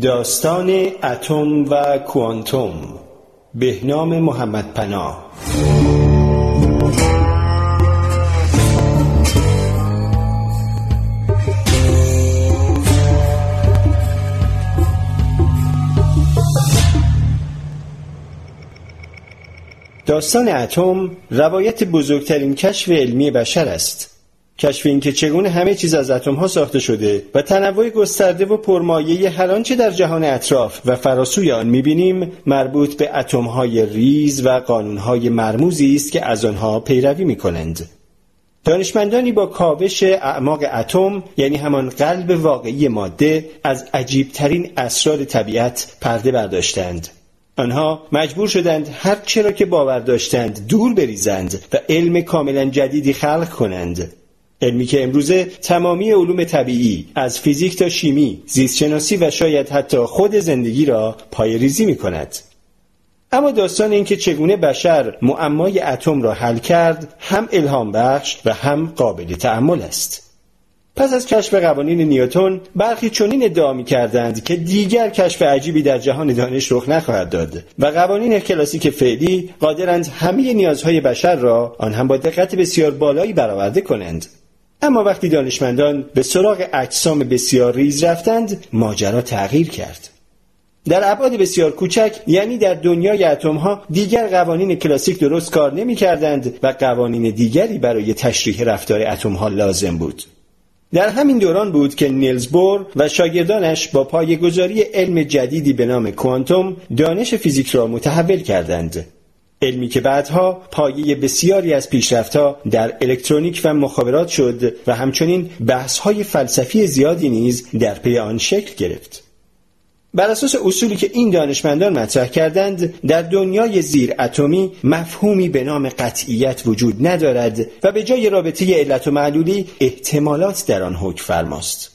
داستان اتم و کوانتوم بهنام محمد پناه. داستان اتم روایت بزرگترین کشف علمی بشر است. کشف اینکه چگونه همه چیز از اتم ها ساخته شده و تنوع گسترده و پرمایه هر آنچه در جهان اطراف و فراسوی آن می‌بینیم مربوط به اتم های ریز و قانون های مرموزی است که از آنها پیروی می‌کنند. دانشمندانی با کاوش اعماق اتم یعنی همان قلب واقعی ماده از عجیبترین اسرار طبیعت پرده برداشتند. آنها مجبور شدند هر چرا که باور داشتند دور بریزند و علم کاملا جدیدی خلق کنند. علمی که امروزه تمامی علوم طبیعی از فیزیک تا شیمی، زیستشناسی و شاید حتی خود زندگی را ریزی می کند. اما داستان اینکه چگونه بشر معمای اتم را حل کرد هم الهام بخش و هم قابل تعمل است. پس از کشف قوانین نیوتن برخی چنین ادعا می کردند که دیگر کشف عجیبی در جهان دانش رخ نخواهد داد و قوانین کلاسیک فعلی قادرند همه نیازهای بشر را آن هم با دقت بسیار بالایی برآورده کنند اما وقتی دانشمندان به سراغ اجسام بسیار ریز رفتند ماجرا تغییر کرد. در ابعاد بسیار کوچک یعنی در دنیای اتم ها دیگر قوانین کلاسیک درست کار نمی کردند و قوانین دیگری برای تشریح رفتار اتم ها لازم بود. در همین دوران بود که نیلز بور و شاگردانش با پایگذاری علم جدیدی به نام کوانتوم دانش فیزیک را متحول کردند. علمی که بعدها پایه بسیاری از پیشرفتها در الکترونیک و مخابرات شد و همچنین بحث‌های فلسفی زیادی نیز در پی آن شکل گرفت. بر اساس اصولی که این دانشمندان مطرح کردند در دنیای زیر اتمی مفهومی به نام قطعیت وجود ندارد و به جای رابطه علت و معلولی احتمالات در آن حکم فرماست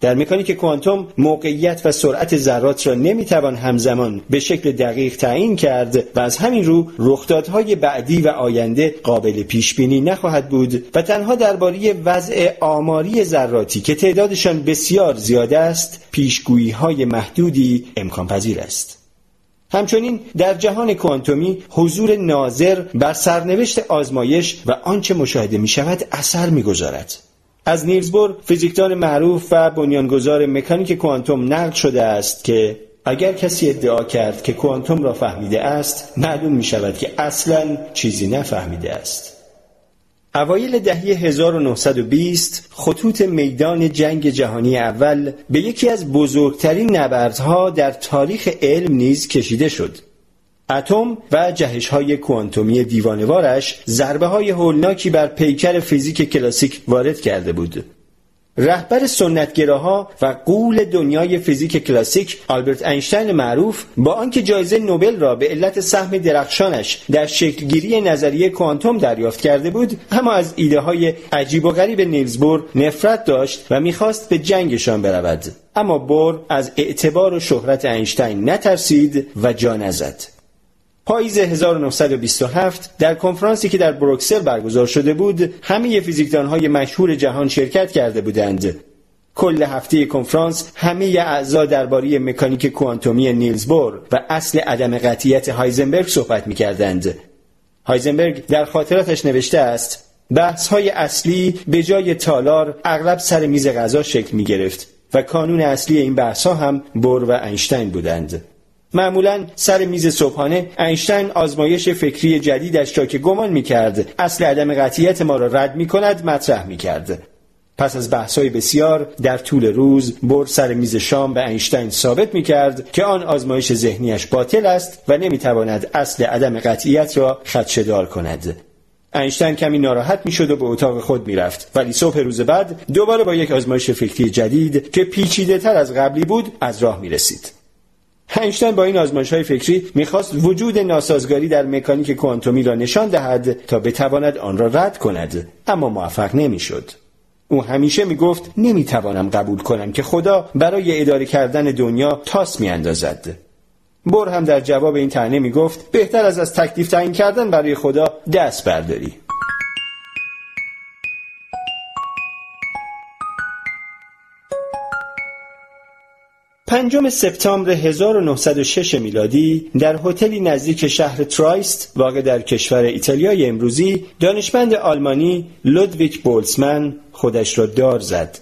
در مکانیک کوانتوم موقعیت و سرعت ذرات را نمی‌توان همزمان به شکل دقیق تعیین کرد و از همین رو رخدادهای بعدی و آینده قابل پیش بینی نخواهد بود و تنها درباره وضع آماری ذراتی که تعدادشان بسیار زیاد است پیشگویی های محدودی امکان پذیر است همچنین در جهان کوانتومی حضور ناظر بر سرنوشت آزمایش و آنچه مشاهده می شود اثر می گذارد. از نیلزبور فیزیکدان معروف و بنیانگذار مکانیک کوانتوم نقل شده است که اگر کسی ادعا کرد که کوانتوم را فهمیده است معلوم می شود که اصلا چیزی نفهمیده است. اوایل دهه 1920 خطوط میدان جنگ جهانی اول به یکی از بزرگترین نبردها در تاریخ علم نیز کشیده شد. اتم و جهش های کوانتومی دیوانوارش ضربه های هولناکی بر پیکر فیزیک کلاسیک وارد کرده بود. رهبر سنتگراها و قول دنیای فیزیک کلاسیک آلبرت اینشتین معروف با آنکه جایزه نوبل را به علت سهم درخشانش در شکلگیری نظریه کوانتوم دریافت کرده بود اما از ایده های عجیب و غریب نیلز بور نفرت داشت و می‌خواست به جنگشان برود اما بور از اعتبار و شهرت اینشتین نترسید و جا نزد پاییز 1927 در کنفرانسی که در بروکسل برگزار شده بود همه فیزیکدانهای مشهور جهان شرکت کرده بودند کل هفته کنفرانس همه اعضا درباره مکانیک کوانتومی نیلز بور و اصل عدم قطعیت هایزنبرگ صحبت می کردند. هایزنبرگ در خاطراتش نوشته است بحث های اصلی به جای تالار اغلب سر میز غذا شکل می گرفت و کانون اصلی این بحث ها هم بور و اینشتین بودند. معمولا سر میز صبحانه اینشتین آزمایش فکری جدیدش را که گمان می‌کرد اصل عدم قطعیت ما را رد می‌کند مطرح می‌کرد. پس از بحث‌های بسیار در طول روز بر سر میز شام به اینشتین ثابت می‌کرد که آن آزمایش ذهنیش باطل است و نمی‌تواند اصل عدم قطعیت را خدشدار کند. اینشتین کمی ناراحت می‌شد و به اتاق خود می‌رفت. ولی صبح روز بعد دوباره با یک آزمایش فکری جدید که پیچیده تر از قبلی بود از راه می رسید. اینشتین با این آزمایش های فکری می‌خواست وجود ناسازگاری در مکانیک کوانتومی را نشان دهد تا بتواند آن را رد کند اما موفق نمی‌شد. او همیشه می‌گفت نمی‌توانم قبول کنم که خدا برای اداره کردن دنیا تاس میاندازد. بر هم در جواب این تنه می‌گفت بهتر از از تکلیف تعیین کردن برای خدا دست برداری. پنجم سپتامبر 1906 میلادی در هتلی نزدیک شهر ترایست واقع در کشور ایتالیای امروزی دانشمند آلمانی لودویک بولسمن خودش را دار زد.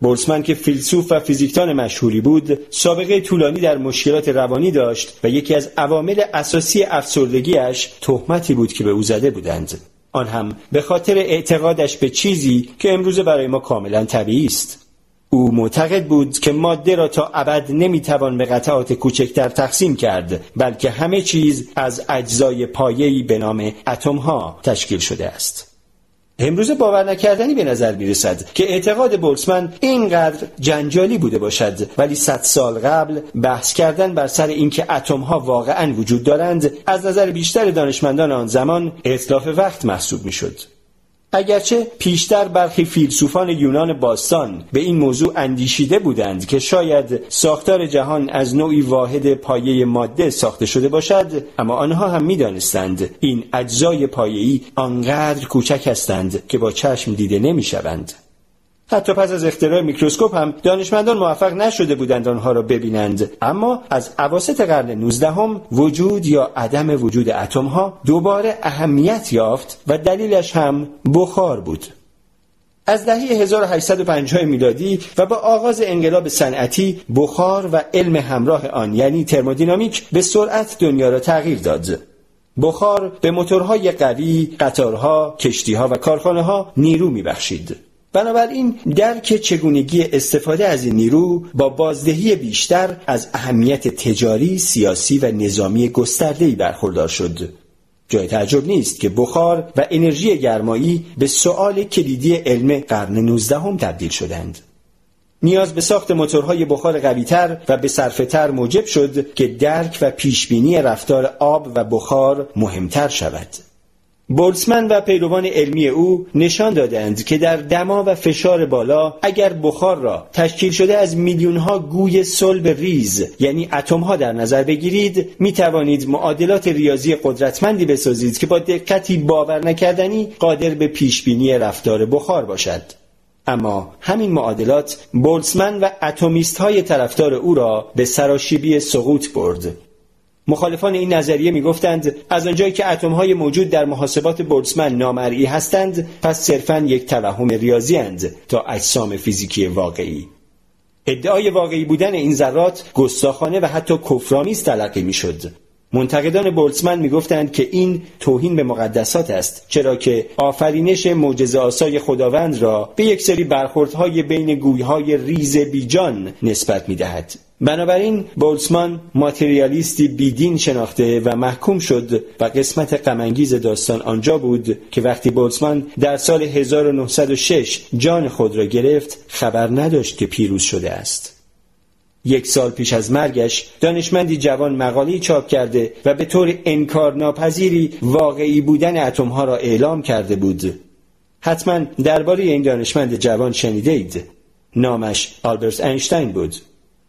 بولسمن که فیلسوف و فیزیکدان مشهوری بود سابقه طولانی در مشکلات روانی داشت و یکی از عوامل اساسی افسردگیش تهمتی بود که به او زده بودند آن هم به خاطر اعتقادش به چیزی که امروزه برای ما کاملا طبیعی است او معتقد بود که ماده را تا ابد نمی‌توان به قطعات کوچکتر تقسیم کرد بلکه همه چیز از اجزای پایه‌ای به نام اتمها تشکیل شده است امروز باور نکردنی به نظر می رسد که اعتقاد بولسمن اینقدر جنجالی بوده باشد ولی صد سال قبل بحث کردن بر سر اینکه اتم ها واقعا وجود دارند از نظر بیشتر دانشمندان آن زمان اطلاف وقت محسوب می شد. اگرچه پیشتر برخی فیلسوفان یونان باستان به این موضوع اندیشیده بودند که شاید ساختار جهان از نوعی واحد پایه ماده ساخته شده باشد اما آنها هم می‌دانستند این اجزای پایه‌ای آنقدر کوچک هستند که با چشم دیده نمی‌شوند. حتی پس از اختراع میکروسکوپ هم دانشمندان موفق نشده بودند آنها را ببینند. اما از اواسط قرن 19 هم وجود یا عدم وجود اتم ها دوباره اهمیت یافت و دلیلش هم بخار بود. از دهه 1850 میلادی و با آغاز انقلاب صنعتی بخار و علم همراه آن یعنی ترمودینامیک به سرعت دنیا را تغییر داد. بخار به موتورهای قوی، قطارها، کشتیها و کارخانه ها نیرو میبخشید. بنابراین درک چگونگی استفاده از این نیرو با بازدهی بیشتر از اهمیت تجاری، سیاسی و نظامی گسترده‌ای برخوردار شد. جای تعجب نیست که بخار و انرژی گرمایی به سؤال کلیدی علم قرن 19 هم تبدیل شدند. نیاز به ساخت موتورهای بخار قویتر و به صرفه‌تر موجب شد که درک و پیشبینی رفتار آب و بخار مهمتر شود. بولسمن و پیروان علمی او نشان دادند که در دما و فشار بالا اگر بخار را تشکیل شده از میلیون ها گوی صلب ریز یعنی اتم ها در نظر بگیرید می توانید معادلات ریاضی قدرتمندی بسازید که با دقتی باور نکردنی قادر به پیش بینی رفتار بخار باشد. اما همین معادلات بولسمن و اتمیست های طرفدار او را به سراشیبی سقوط برد. مخالفان این نظریه می‌گفتند از آنجایی که اتمهای موجود در محاسبات بولتزمن نامرئی هستند پس صرفا یک توهم ریاضی اند تا اجسام فیزیکی واقعی. ادعای واقعی بودن این ذرات گستاخانه و حتی کفرآمیز تلقی می‌شد. منتقدان بولتزمن می‌گفتند که این توهین به مقدسات است چرا که آفرینش معجزه آسای خداوند را به یک سری برخوردهای بین گویهای ریز بیجان نسبت می‌دهد. بنابراین بولسمان ماتریالیستی بیدین شناخته و محکوم شد و قسمت غمانگیز داستان آنجا بود که وقتی بولسمان در سال 1906 جان خود را گرفت خبر نداشت که پیروز شده است. یک سال پیش از مرگش دانشمندی جوان مقالی چاپ کرده و به طور انکارناپذیری واقعی بودن اتمها را اعلام کرده بود. حتما درباره این دانشمند جوان شنیده اید نامش آلبرت اینشتین بود.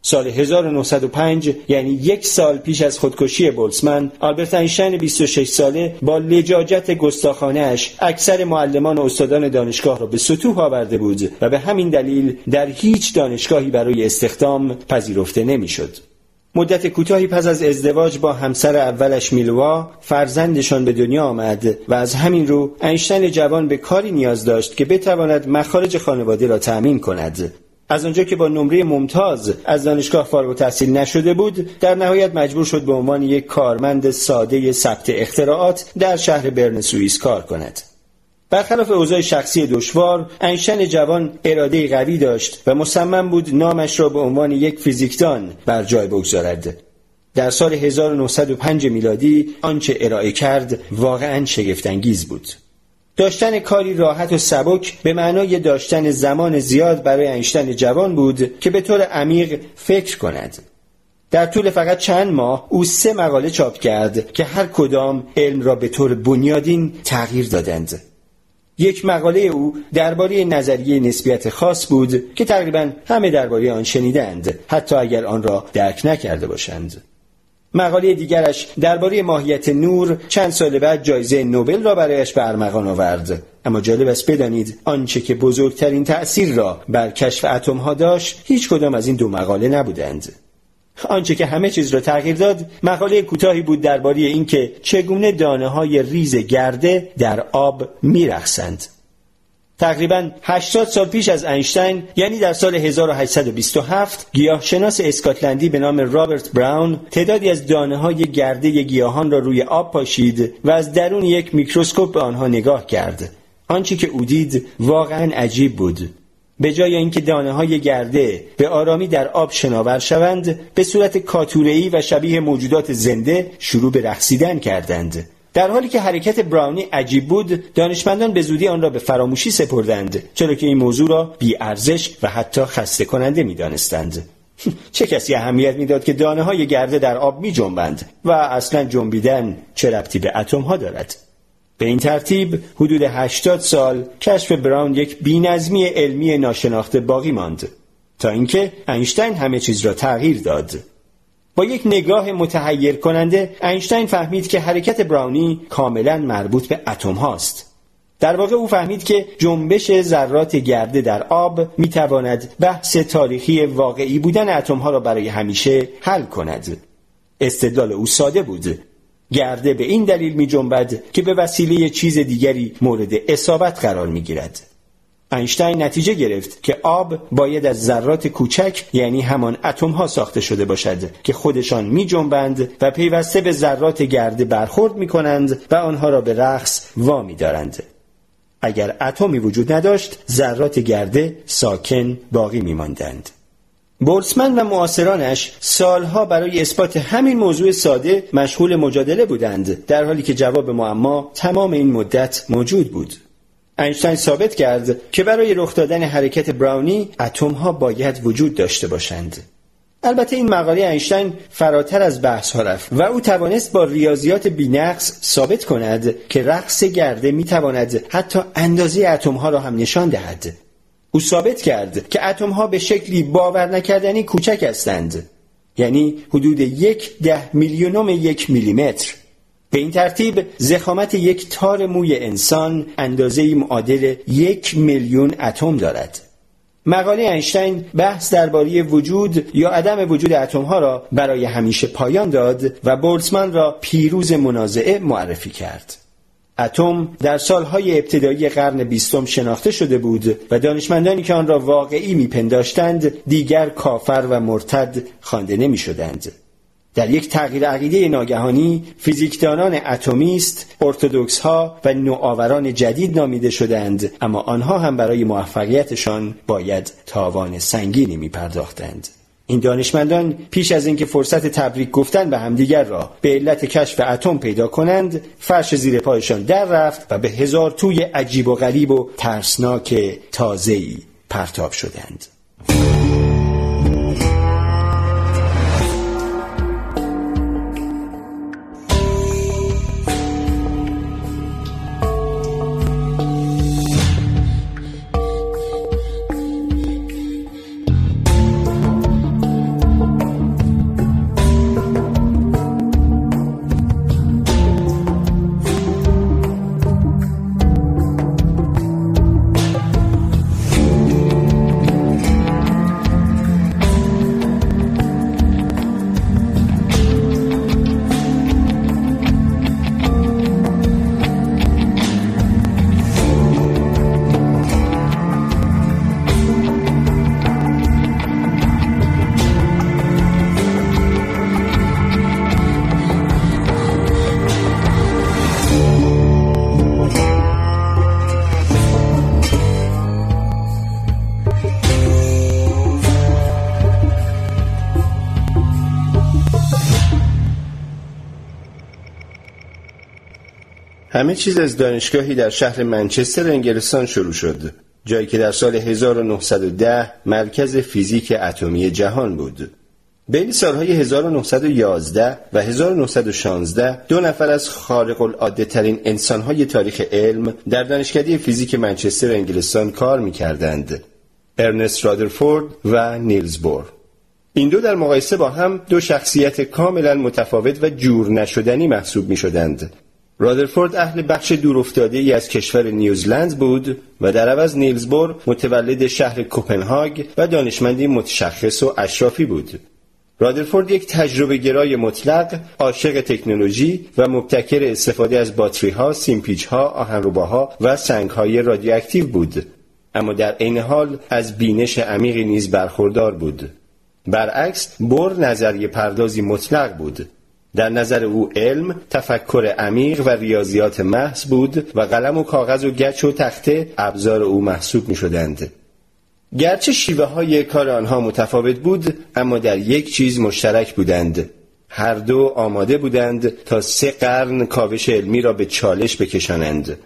سال 1905 یعنی یک سال پیش از خودکشی بولسمن آلبرت اینشتین 26 ساله با لجاجت گستاخانهاش اکثر معلمان و استادان دانشگاه را به سطوح آورده بود و به همین دلیل در هیچ دانشگاهی برای استخدام پذیرفته نمی‌شد. مدت کوتاهی پس از ازدواج با همسر اولش میلوا فرزندشان به دنیا آمد و از همین رو اینشتین جوان به کاری نیاز داشت که بتواند مخارج خانواده را تأمین کند از آنجا که با نمره ممتاز از دانشگاه فارغ التحصیل نشده بود در نهایت مجبور شد به عنوان یک کارمند ساده ثبت اختراعات در شهر برن سوئیس کار کند. برخلاف اوضاع شخصی دشوار انشن جوان اراده قوی داشت و مصمم بود نامش را به عنوان یک فیزیکدان بر جای بگذارد. در سال 1905 میلادی آنچه ارائه کرد واقعا شگفتانگیز بود. داشتن کاری راحت و سبک به معنای داشتن زمان زیاد برای انشتن جوان بود که به طور عمیق فکر کند. در طول فقط چند ماه او سه مقاله چاپ کرد که هر کدام علم را به طور بنیادین تغییر دادند. یک مقاله او درباره نظریه نسبیت خاص بود که تقریبا همه درباره آن شنیدند حتی اگر آن را درک نکرده باشند. مقاله دیگرش درباره ماهیت نور چند سال بعد جایزه نوبل را برایش به ارمغان آورد. اما جالب است بدانید آنچه که بزرگترین تأثیر را بر کشف اتم ها داشت هیچ کدام از این دو مقاله نبودند. آنچه که همه چیز را تغییر داد مقاله کوتاهی بود درباره اینکه چگونه دانه های ریز گرده در آب میرقصند تقریبا 80 سال پیش از اینشتین یعنی در سال 1827 گیاهشناس اسکاتلندی به نام رابرت براون تعدادی از دانه های گرده گیاهان را روی آب پاشید و از درون یک میکروسکوپ به آنها نگاه کرد. آنچه که او دید واقعا عجیب بود. به جای اینکه دانه های گرده به آرامی در آب شناور شوند به صورت کاتوره‌ای و شبیه موجودات زنده شروع به رقصیدن کردند. در حالی که حرکت براونی عجیب بود دانشمندان به زودی آن را به فراموشی سپردند چرا که این موضوع را بی ارزش و حتی خسته کننده می دانستند. چه کسی اهمیت می‌داد که دانه های گرده در آب می جنبند و اصلا جنبیدن چه ربطی به اتم ها دارد به این ترتیب حدود 80 سال کشف براون یک بینظمی علمی ناشناخته باقی ماند تا اینکه اینشتین همه چیز را تغییر داد با یک نگاه متحیر کننده اینشتین فهمید که حرکت براونی کاملا مربوط به اتم هاست. در واقع او فهمید که جنبش ذرات گرده در آب می تواند بحث تاریخی واقعی بودن اتم ها را برای همیشه حل کند. استدلال او ساده بود. گرده به این دلیل می جنبد که به وسیله چیز دیگری مورد اصابت قرار می گیرد. اینشتین نتیجه گرفت که آب باید از ذرات کوچک یعنی همان اتم ها ساخته شده باشد که خودشان می جنبند و پیوسته به ذرات گرده برخورد می کنند و آنها را به رقص وامی دارند. اگر اتمی وجود نداشت ذرات گرده ساکن باقی می ماندند. بولسمن و معاصرانش سالها برای اثبات همین موضوع ساده مشغول مجادله بودند در حالی که جواب معما تمام این مدت موجود بود اینشتین ثابت کرد که برای رخ دادن حرکت براونی اتم ها باید وجود داشته باشند. البته این مقاله اینشتین فراتر از بحث ها رفت و او توانست با ریاضیات بینقص ثابت کند که رقص گرده می تواند حتی اندازه اتم ها را هم نشان دهد. او ثابت کرد که اتم ها به شکلی باور نکردنی کوچک هستند. یعنی حدود یک ده میلیونم یک میلیمتر. به این ترتیب زخامت یک تار موی انسان اندازه معادل یک میلیون اتم دارد. مقاله اینشتین بحث درباره وجود یا عدم وجود اتم ها را برای همیشه پایان داد و بولتزمن را پیروز منازعه معرفی کرد. اتم در سالهای ابتدایی قرن بیستم شناخته شده بود و دانشمندانی که آن را واقعی میپنداشتند دیگر کافر و مرتد خوانده نمی‌شدند. در یک تغییر عقیده ناگهانی فیزیکدانان اتمیست ارتودکس ها و نوآوران جدید نامیده شدند اما آنها هم برای موفقیتشان باید تاوان سنگینی می پرداختند. این دانشمندان پیش از اینکه فرصت تبریک گفتن به همدیگر را به علت کشف اتم پیدا کنند فرش زیر پایشان در رفت و به هزار توی عجیب و غریب و ترسناک تازه‌ای پرتاب شدند همه چیز از دانشگاهی در شهر منچستر انگلستان شروع شد جایی که در سال 1910 مرکز فیزیک اتمی جهان بود بین سالهای 1911 و 1916 دو نفر از خارق العاده ترین انسانهای تاریخ علم در دانشکده فیزیک منچستر انگلستان کار می کردند. ارنست رادرفورد و نیلز بور این دو در مقایسه با هم دو شخصیت کاملا متفاوت و جور نشدنی محسوب می شدند. رادرفورد اهل بخش دورافتاده ای از کشور نیوزلند بود و در عوض نیلزبور متولد شهر کوپنهاگ و دانشمندی متشخص و اشرافی بود. رادرفورد یک تجربه گرای مطلق، عاشق تکنولوژی و مبتکر استفاده از باتری ها، سیمپیچ ها، آهنرباها و سنگ های رادیواکتیو بود. اما در عین حال از بینش عمیقی نیز برخوردار بود. برعکس بور نظریه پردازی مطلق بود در نظر او علم تفکر عمیق و ریاضیات محض بود و قلم و کاغذ و گچ و تخته ابزار او محسوب می شدند. گرچه شیوه های کار آنها متفاوت بود اما در یک چیز مشترک بودند. هر دو آماده بودند تا سه قرن کاوش علمی را به چالش بکشانند.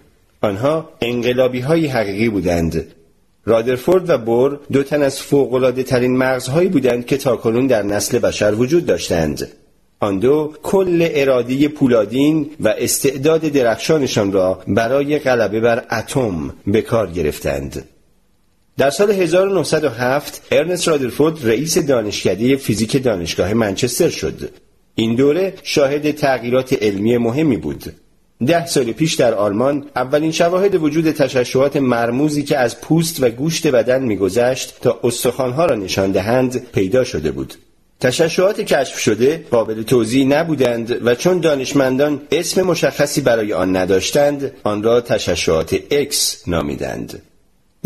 آنها انقلابی های حقیقی بودند. رادرفورد و بور دو تن از فوقلاده ترین مغزهایی بودند که تاکنون در نسل بشر وجود داشتند. آن دو کل ارادی پولادین و استعداد درخشانشان را برای غلبه بر اتم به کار گرفتند. در سال 1907 ارنست رادرفورد رئیس دانشکده فیزیک دانشگاه منچستر شد. این دوره شاهد تغییرات علمی مهمی بود. ده سال پیش در آلمان اولین شواهد وجود تشعشعات مرموزی که از پوست و گوشت بدن میگذشت تا استخوانها را نشان دهند پیدا شده بود. تشعشعات کشف شده قابل توضیح نبودند و چون دانشمندان اسم مشخصی برای آن نداشتند آن را تشعشعات X نامیدند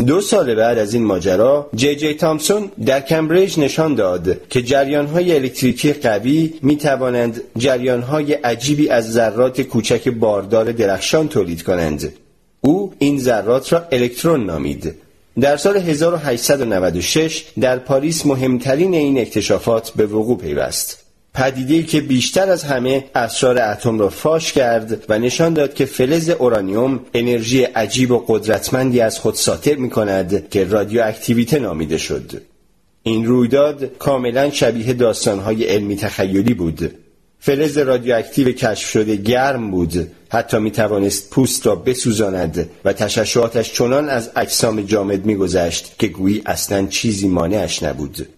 دو سال بعد از این ماجرا جی جی تامسون در کمبریج نشان داد که جریانهای الکتریکی قوی می توانند جریانهای عجیبی از ذرات کوچک باردار درخشان تولید کنند. او این ذرات را الکترون نامید. در سال 1896 در پاریس مهمترین این اکتشافات به وقوع پیوست. پدیده‌ای که بیشتر از همه اسرار اتم را فاش کرد و نشان داد که فلز اورانیوم انرژی عجیب و قدرتمندی از خود ساطع می کند که رادیواکتیویته نامیده شد. این رویداد کاملا شبیه داستانهای علمی تخیلی بود. فلز رادیواکتیو کشف شده گرم بود حتی می توانست پوست را بسوزاند و تشعشعاتش چنان از اجسام جامد میگذشت که گویی اصلا چیزی مانعش نبود.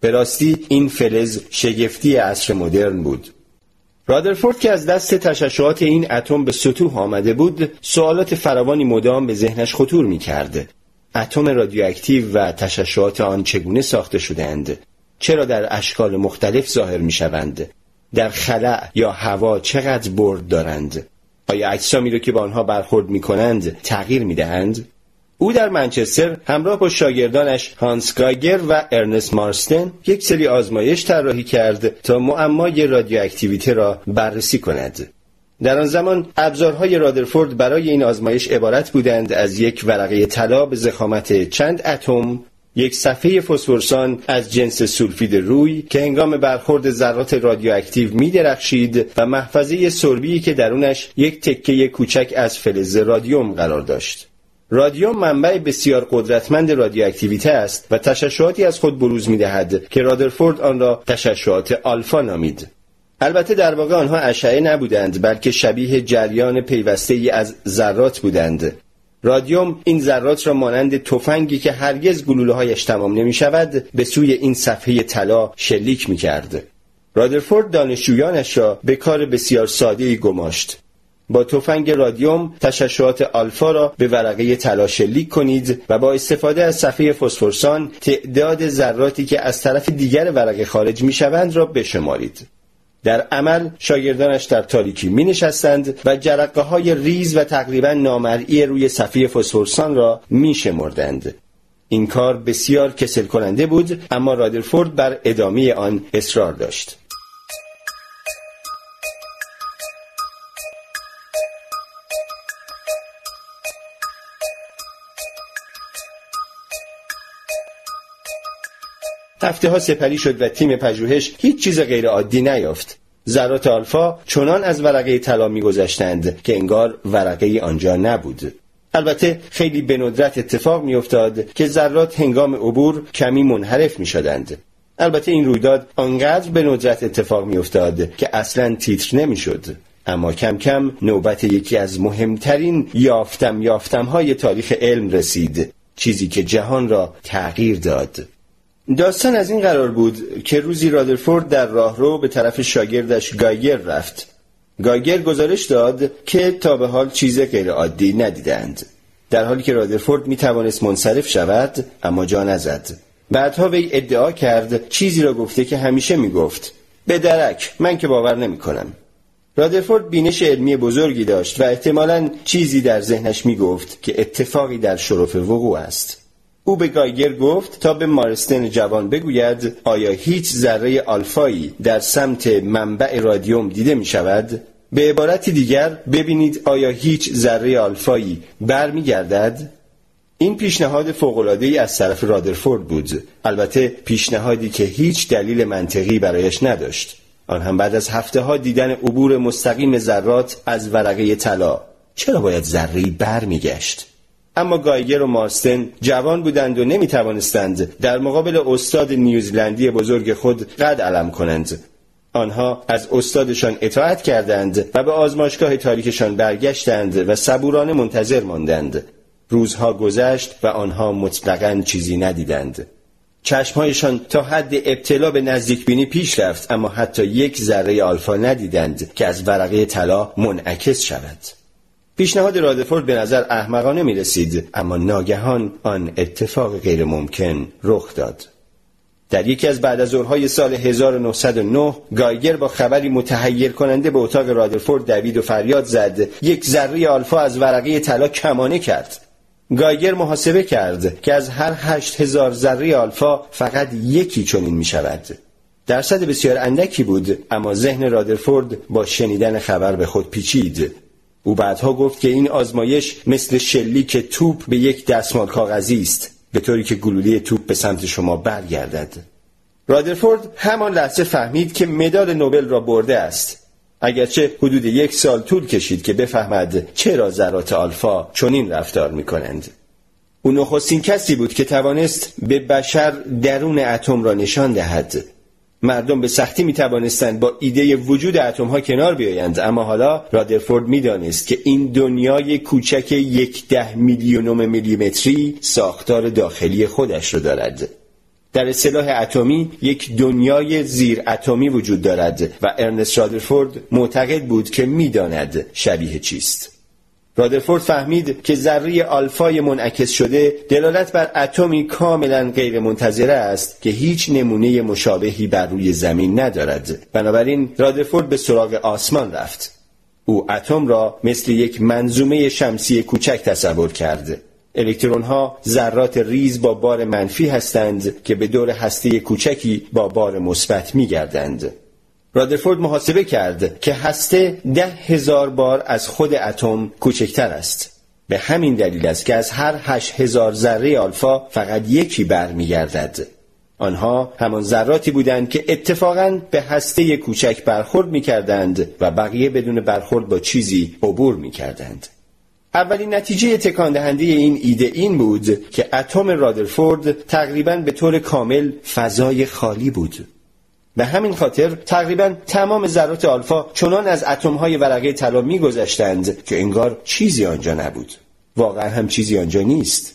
به راستی این فلز شگفتی عصر مدرن بود. رادرفورد که از دست تشعشعات این اتم به سطوح آمده بود سوالات فراوانی مدام به ذهنش خطور می کرد. اتم رادیواکتیو و تشعشعات آن چگونه ساخته شدهاند؟ چرا در اشکال مختلف ظاهر می شوند در خلع یا هوا چقدر برد دارند؟ آیا اجسامی را که با آنها برخورد می کنند تغییر می دهند؟ او در منچستر همراه با شاگردانش هانس گایگر و ارنست مارسدن یک سری آزمایش طراحی کرد تا معمای رادیواکتیویته را بررسی کند. در آن زمان ابزارهای رادرفورد برای این آزمایش عبارت بودند از یک ورقه طلا به ضخامت چند اتم یک صفحه فسفورسان از جنس سولفید روی که هنگام برخورد ذرات رادیواکتیو می درخشید و محفظه سربی که درونش یک تکه کوچک از فلز رادیوم قرار داشت. رادیوم منبع بسیار قدرتمند رادیواکتیویته است و تشعشعاتی از خود بروز می دهد که رادرفورد آن را تشعشعات آلفا نامید. البته در واقع آنها اشعه نبودند بلکه شبیه جریان پیوسته ای از ذرات بودند رادیوم این ذرات را مانند تفنگی که هرگز گلوله هایش تمام نمی شود به سوی این صفحه طلا شلیک می کرد. رادرفورد دانشجویانش را به کار بسیار ساده ای گماشت. با تفنگ رادیوم تشعشعات آلفا را به ورقه طلا شلیک کنید و با استفاده از صفحه فسفورسان تعداد ذراتی که از طرف دیگر ورقه خارج می شوند را بشمارید. در عمل شاگردانش در تاریکی می نشستند و جرقه های ریز و تقریبا نامرئی روی صفحه فسفورسان را می شمردند. این کار بسیار کسل کننده بود اما رادرفورد بر ادامه آن اصرار داشت. هفته ها سپری شد و تیم پژوهش هیچ چیز غیر عادی نیافت. ذرات آلفا چنان از ورقه طلا میگذشتند که انگار ورقه آنجا نبود. البته خیلی به ندرت اتفاق میافتاد که ذرات هنگام عبور کمی منحرف می شدند. البته این رویداد آنقدر به ندرت اتفاق میافتاد که اصلا تیتر نمی‌شد. اما کم کم نوبت یکی از مهمترین یافتم یافتم های تاریخ علم رسید چیزی که جهان را تغییر داد داستان از این قرار بود که روزی رادرفورد در راهرو به طرف شاگردش گایگر رفت. گایگر گزارش داد که تا به حال چیز غیر عادی ندیدند. در حالی که رادرفورد می توانست منصرف شود اما جا نزد. بعدها وی ادعا کرد چیزی را گفته که همیشه می گفت به درک من که باور نمی کنم رادرفورد بینش علمی بزرگی داشت و احتمالا چیزی در ذهنش می گفت که اتفاقی در شرف وقوع است. او به گایگر گفت تا به مارستن جوان بگوید آیا هیچ ذره آلفایی در سمت منبع رادیوم دیده می شود؟ به عبارت دیگر ببینید آیا هیچ ذره آلفایی برمیگردد؟ این پیشنهاد فوق‌العاده‌ای از طرف رادرفورد بود البته پیشنهادی که هیچ دلیل منطقی برایش نداشت آن هم بعد از هفته ها دیدن عبور مستقیم ذرات از ورقه طلا چرا باید ذره‌ای برمیگشت اما گایگر و مارستن جوان بودند و نمی توانستند در مقابل استاد نیوزلندی بزرگ خود قد علم کنند. آنها از استادشان اطاعت کردند و به آزمایشگاه تاریکشان برگشتند و صبورانه منتظر ماندند. روزها گذشت و آنها مطلقا چیزی ندیدند. چشمهایشان تا حد ابتلا به نزدیکبینی پیش رفت اما حتی یک ذره آلفا ندیدند که از ورقه طلا منعکس شود. پیشنهاد رادفورد به نظر احمقانه می رسید اما ناگهان آن اتفاق غیر ممکن رخ داد. در یکی از بعد از ظهرهای سال 1909 گایگر با خبری متحیر کننده به اتاق رادرفورد دوید و فریاد زد یک ذره آلفا از ورقه طلا کمانه کرد. گایگر محاسبه کرد که از هر هشت هزار ذره آلفا فقط یکی چنین می شود درصد بسیار اندکی بود اما ذهن رادرفورد با شنیدن خبر به خود پیچید. او بعدها گفت که این آزمایش مثل شلیک توپ به یک دستمال کاغذی است به طوری که گلوله توپ به سمت شما برگردد. رادرفورد همان لحظه فهمید که مدال نوبل را برده است. اگرچه حدود یک سال طول کشید که بفهمد چرا ذرات آلفا چنین رفتار می کنند. او نخستین کسی بود که توانست به بشر درون اتم را نشان دهد. مردم به سختی می توانستند با ایده وجود اتم ها کنار بیایند. اما حالا رادرفورد می دانست که این دنیای کوچک یک ده میلیونم میلیمتری ساختار داخلی خودش را دارد. در اصطلاح اتمی یک دنیای زیر اتمی وجود دارد و ارنست رادرفورد معتقد بود که می‌داند شبیه چیست. رادرفورد فهمید که ذره آلفای منعکس شده دلالت بر اتمی کاملا غیر منتظره است که هیچ نمونه مشابهی بر روی زمین ندارد. بنابراین رادرفورد به سراغ آسمان رفت. او اتم را مثل یک منظومه شمسی کوچک تصور کرد. الکترون ها ذرات ریز با بار منفی هستند که به دور هسته کوچکی با بار مثبت میگردند. رادرفورد محاسبه کرد که هسته ده هزار بار از خود اتم کوچکتر است. به همین دلیل است که از هر هشت هزار ذره آلفا فقط یکی برمیگردد. آنها همان ذراتی بودند که اتفاقا به هسته کوچک برخورد می کردند و بقیه بدون برخورد با چیزی عبور می کردند. اولین نتیجه تکان دهنده این ایده این بود که اتم رادرفورد تقریبا به طور کامل فضای خالی بود. به همین خاطر تقریبا تمام ذرات آلفا چنان از اتمهای ورقه طلا میگذشتند که انگار چیزی آنجا نبود. واقعا هم چیزی آنجا نیست.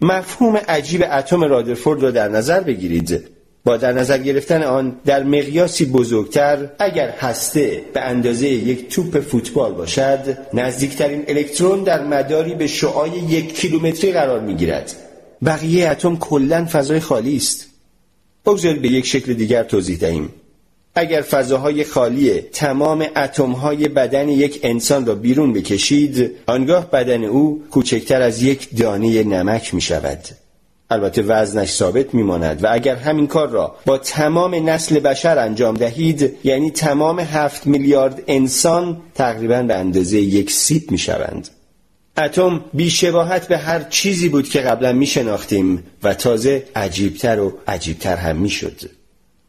مفهوم عجیب اتم رادرفورد را در نظر بگیرید. با در نظر گرفتن آن در مقیاسی بزرگتر اگر هسته به اندازه یک توپ فوتبال باشد نزدیکترین الکترون در مداری به شعای یک کیلومتری قرار می گیرد بقیه اتم کلا فضای خالی است. بگذارید به یک شکل دیگر توضیح دهیم اگر فضاهای خالی تمام اتمهای بدن یک انسان را بیرون بکشید آنگاه بدن او کوچکتر از یک دانه نمک می شود البته وزنش ثابت میماند و اگر همین کار را با تمام نسل بشر انجام دهید یعنی تمام هفت میلیارد انسان تقریبا به اندازه یک سیب می شوند. اتم بیشباهت به هر چیزی بود که قبلا می شناختیم و تازه عجیبتر و عجیبتر هم می شد.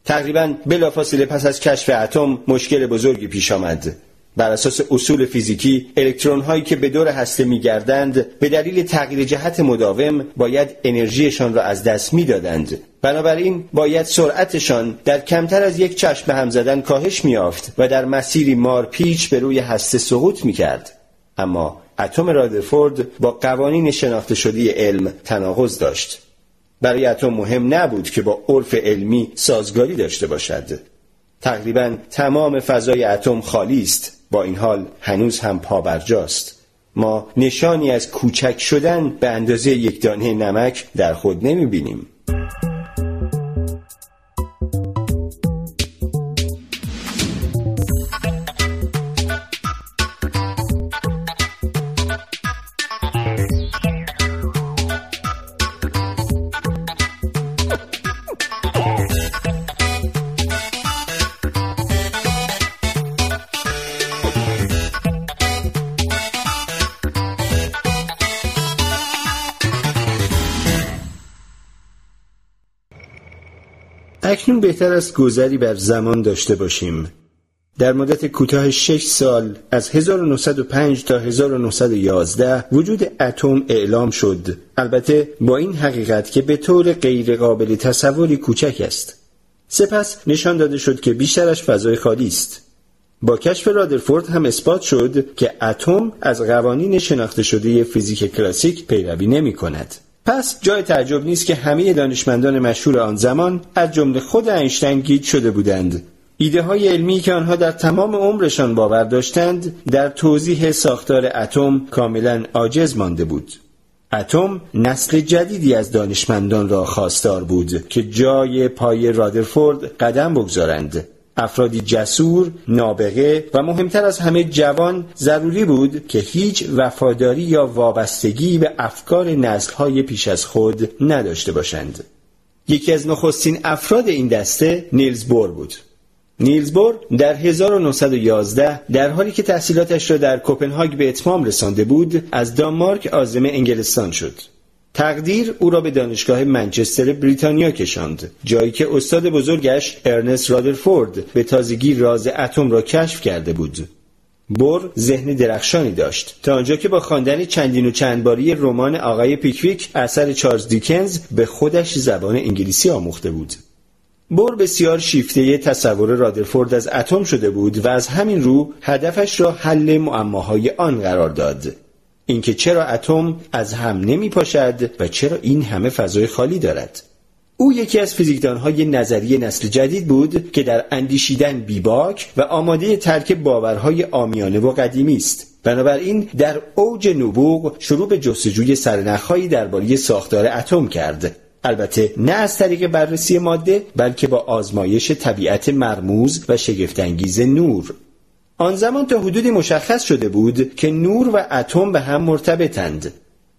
تقریبا بلافاصله پس از کشف اتم مشکل بزرگی پیش آمد. بر اساس اصول فیزیکی الکترون هایی که به دور هسته میگردند به دلیل تغییر جهت مداوم باید انرژیشان را از دست می‌دادند. بنابراین باید سرعتشان در کمتر از یک چشم هم زدن کاهش میافت و در مسیری مارپیچ به روی هسته سقوط می‌کرد. اما اتم رادرفورد با قوانین شناخته شده علم تناقض داشت. برای اتم مهم نبود که با عرف علمی سازگاری داشته باشد. تقریبا تمام فضای اتم خالی است. با این حال هنوز هم پابرجاست. ما نشانی از کوچک شدن به اندازه یک دانه نمک در خود نمی بینیم. بهتر است گذری بر زمان داشته باشیم. در مدت کوتاه شش سال از 1905 تا 1911 وجود اتم اعلام شد. البته با این حقیقت که به طور غیرقابل تصوری کوچک است. سپس نشان داده شد که بیشترش فضای خالی است. با کشف رادرفورد هم اثبات شد که اتم از قوانین شناخته شده فیزیک کلاسیک پیروی نمی کند پس جای تعجب نیست که همه دانشمندان مشهور آن زمان از جمله خود اینشتین گیج شده بودند. ایده های علمی که آنها در تمام عمرشان باور داشتند در توضیح ساختار اتم کاملا عاجز مانده بود. اتم نسل جدیدی از دانشمندان را خواستار بود که جای پای رادرفورد قدم بگذارند. افرادی جسور، نابغه و مهمتر از همه جوان ضروری بود که هیچ وفاداری یا وابستگی به افکار نسلهای پیش از خود نداشته باشند. یکی از نخستین افراد این دسته نیلز بور بود. نیلز بور در 1911 در حالی که تحصیلاتش را در کوپنهاگ به اتمام رسانده بود از دانمارک عازم انگلستان شد. تقدیر او را به دانشگاه منچستر بریتانیا کشاند جایی که استاد بزرگش ارنست رادرفورد به تازگی راز اتم را کشف کرده بود. بور ذهن درخشانی داشت. تا آنجا که با خواندن چندین و چند باره‌ی رمان آقای پیکویک اثر چارلز دیکنز به خودش زبان انگلیسی آموخته بود. بور بسیار شیفته تصور رادرفورد از اتم شده بود و از همین رو هدفش را حل معماهای آن قرار داد. اینکه چرا اتم از هم نمی پاشد و چرا این همه فضای خالی دارد. او یکی از فیزیکدانهای نظری نسل جدید بود که در اندیشیدن بیباک و آماده ترک باورهای آمیانه و قدیمی است. بنابراین در اوج نبوغ شروع به جستجوی سرنخهایی درباره ساختار اتم کرد. البته نه از طریق بررسی ماده بلکه با آزمایش طبیعت مرموز و شگفتانگیز نور. آن زمان تا حدودی مشخص شده بود که نور و اتم به هم مرتبطند.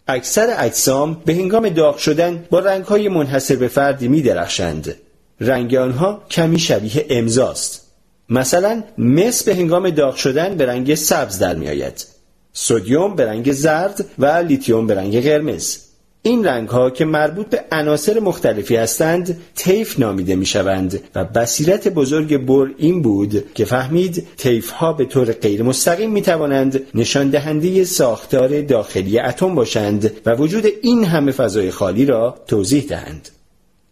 اکثر اجسام به هنگام داغ شدن با رنگهای منحصر به فردی می درخشند رنگ آنها کمی شبیه امضاست. مثلا مس به هنگام داغ شدن به رنگ سبز در می آید سودیوم به رنگ زرد و لیتیوم به رنگ قرمز. این رنگ ها که مربوط به عناصر مختلفی هستند تیف نامیده می شوند و بصیرت بزرگ بور این بود که فهمید تیف ها به طور غیر مستقیم می توانند نشان دهنده ساختار داخلی اتم باشند و وجود این همه فضای خالی را توضیح دهند.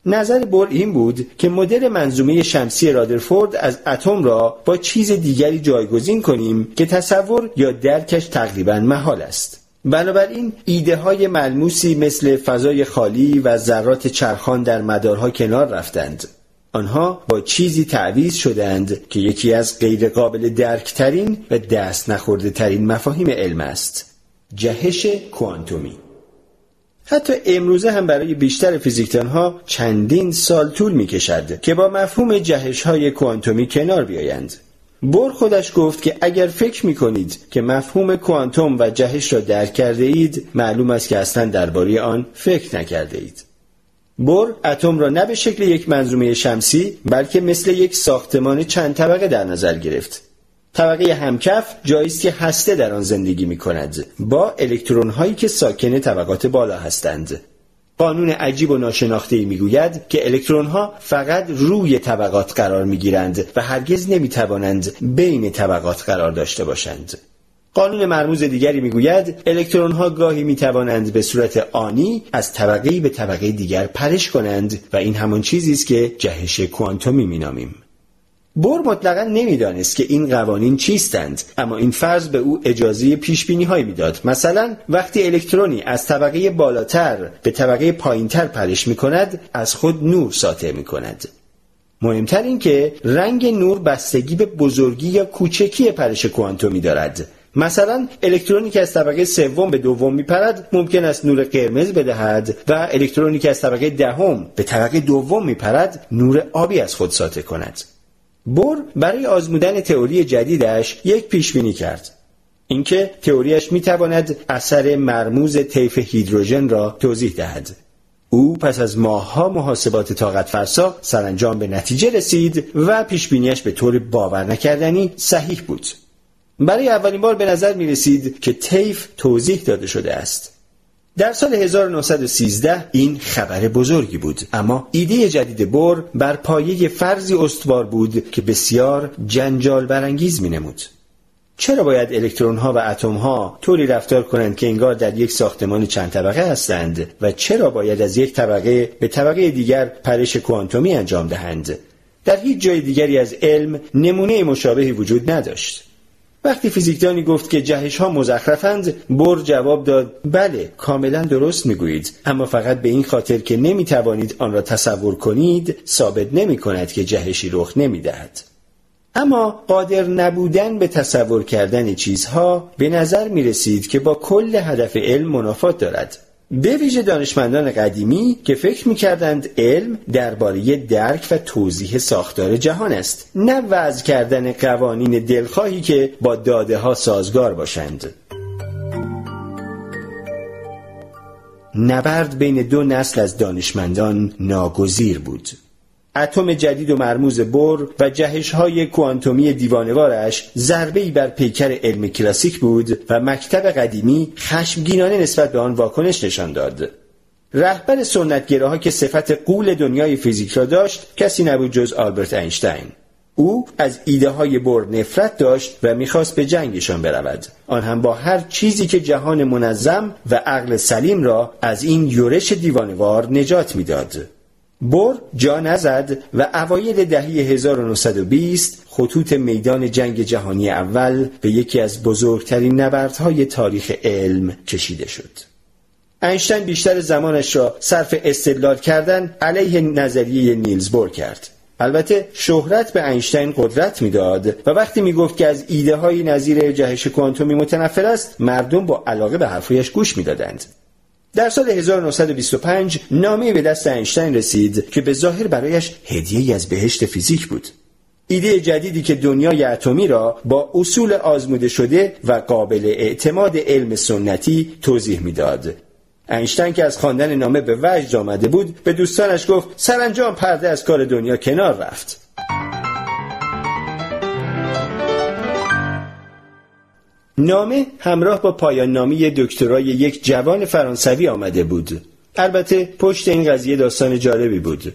نظر بور این بود که مدل منظومه شمسی رادرفورد از اتم را با چیز دیگری جایگزین کنیم که تصور یا درکش تقریبا محال است. بنابراین ایده های ملموسی مثل فضای خالی و ذرات چرخان در مدارها کنار رفتند. آنها با چیزی تعویز شدند که یکی از غیرقابل درکترین و دست نخورده ترین مفاهیم علم است. جهش کوانتومی. حتی امروزه هم برای بیشتر فیزیکدانها چندین سال طول می کشد که با مفهوم جهش های کوانتومی کنار بیایند. بور خودش گفت که اگر فکر می کنید که مفهوم کوانتوم و جهش را درک کرده اید معلوم است که اصلا درباره آن فکر نکرده اید. بور اتم را نه به شکل یک منظومه شمسی بلکه مثل یک ساختمان چند طبقه در نظر گرفت. طبقه همکف جایی است که هسته در آن زندگی می کند با الکترون هایی که ساکن طبقات بالا هستند. قانون عجیب و ناشناخته می‌گوید که الکترون ها فقط روی طبقات قرار می گیرند و هرگز نمی توانند بین طبقات قرار داشته باشند. قانون مرموز دیگری می‌گوید الکترون ها گاهی می توانند به صورت آنی از طبقه به طبقه دیگر پرش کنند و این همان چیزی است که جهش کوانتومی مینامیم. بور مطلقا نمی‌دانست که این قوانین چیستند اما این فرض به او اجازه پیش بینی هایی می‌داد. مثلا وقتی الکترونی از طبقه بالاتر به طبقه پایینتر پرش می کند از خود نور ساطع می کند مهمتر این که رنگ نور بستگی به بزرگی یا کوچکی پرش کوانتومی دارد. مثلا الکترونی که از طبقه سوم به دوم میپرد ممکن است نور قرمز بدهد و الکترونی که از طبقه دهم به طبقه دوم میپرد نور آبی از خود ساطع کند. بور برای آزمودن تئوری جدیدش یک پیش بینی کرد. اینکه تئوریش می‌تواند اثر مرموز طیف هیدروژن را توضیح دهد. او پس از ماهها محاسبات طاقت فرسا سرانجام به نتیجه رسید و پیشبینیش به طور باور نکردنی صحیح بود. برای اولین بار به نظر می رسید که طیف توضیح داده شده است. در سال 1913 این خبر بزرگی بود. اما ایده جدید بور بر پایه فرضی استوار بود که بسیار جنجال برانگیز می نمود. چرا باید الکترون ها و اتم ها طوری رفتار کنند که انگار در یک ساختمان چند طبقه هستند و چرا باید از یک طبقه به طبقه دیگر پرش کوانتومی انجام دهند؟ در هیچ جای دیگری از علم نمونه مشابهی وجود نداشت. وقتی فیزیکدانی گفت که جهش ها مزخرفند بور جواب داد بله کاملا درست می‌گویید اما فقط به این خاطر که نمی‌توانید آن را تصور کنید ثابت نمی کند که جهشی رخ نمی‌دهد. اما قادر نبودن به تصور کردن چیزها به نظر می رسید که با کل هدف علم منافات دارد. به ویژه دانشمندان قدیمی که فکر می‌کردند علم درباره درک و توضیح ساختار جهان است نه وضع کردن قوانین دلخواهی که با داده ها سازگار باشند. نبرد بین دو نسل از دانشمندان ناگزیر بود. اتم جدید و مرموز بور و جهش های کوانتومی دیوانوارش ضربه ای بر پیکر علم کلاسیک بود و مکتب قدیمی خشمگینانه نسبت به آن واکنش نشان داد. رهبر سنتگراها که صفت قول دنیای فیزیک را داشت کسی نبود جز آلبرت اینشتین. او از ایده های بور نفرت داشت و می‌خواست به جنگشان برود آن هم با هر چیزی که جهان منظم و عقل سلیم را از این یورش دیوانوار نجات می‌داد. بور جا نزد و اوایل دهه 1920 خطوط میدان جنگ جهانی اول به یکی از بزرگترین نبردهای تاریخ علم کشیده شد. اینشتین بیشتر زمانش را صرف استدلال کردن علیه نظریه نیلز بور کرد. البته شهرت به اینشتین قدرت می‌داد و وقتی می‌گفت که از ایده های نظیر جهش کوانتومی متنفر است مردم با علاقه به حرفایش گوش می‌دادند در سال 1925 نامه به دست اینشتین رسید که به ظاهر برایش هدیه از بهشت فیزیک بود. ایده جدیدی که دنیای اتمی را با اصول آزموده شده و قابل اعتماد علم سنتی توضیح می‌داد. اینشتین که از خواندن نامه به وجد آمده بود به دوستانش گفت سرانجام پرده از کار دنیا کنار رفت. نامه همراه با پایان نامی دکترای یک جوان فرانسوی آمده بود. البته پشت این قضیه داستان جالبی بود.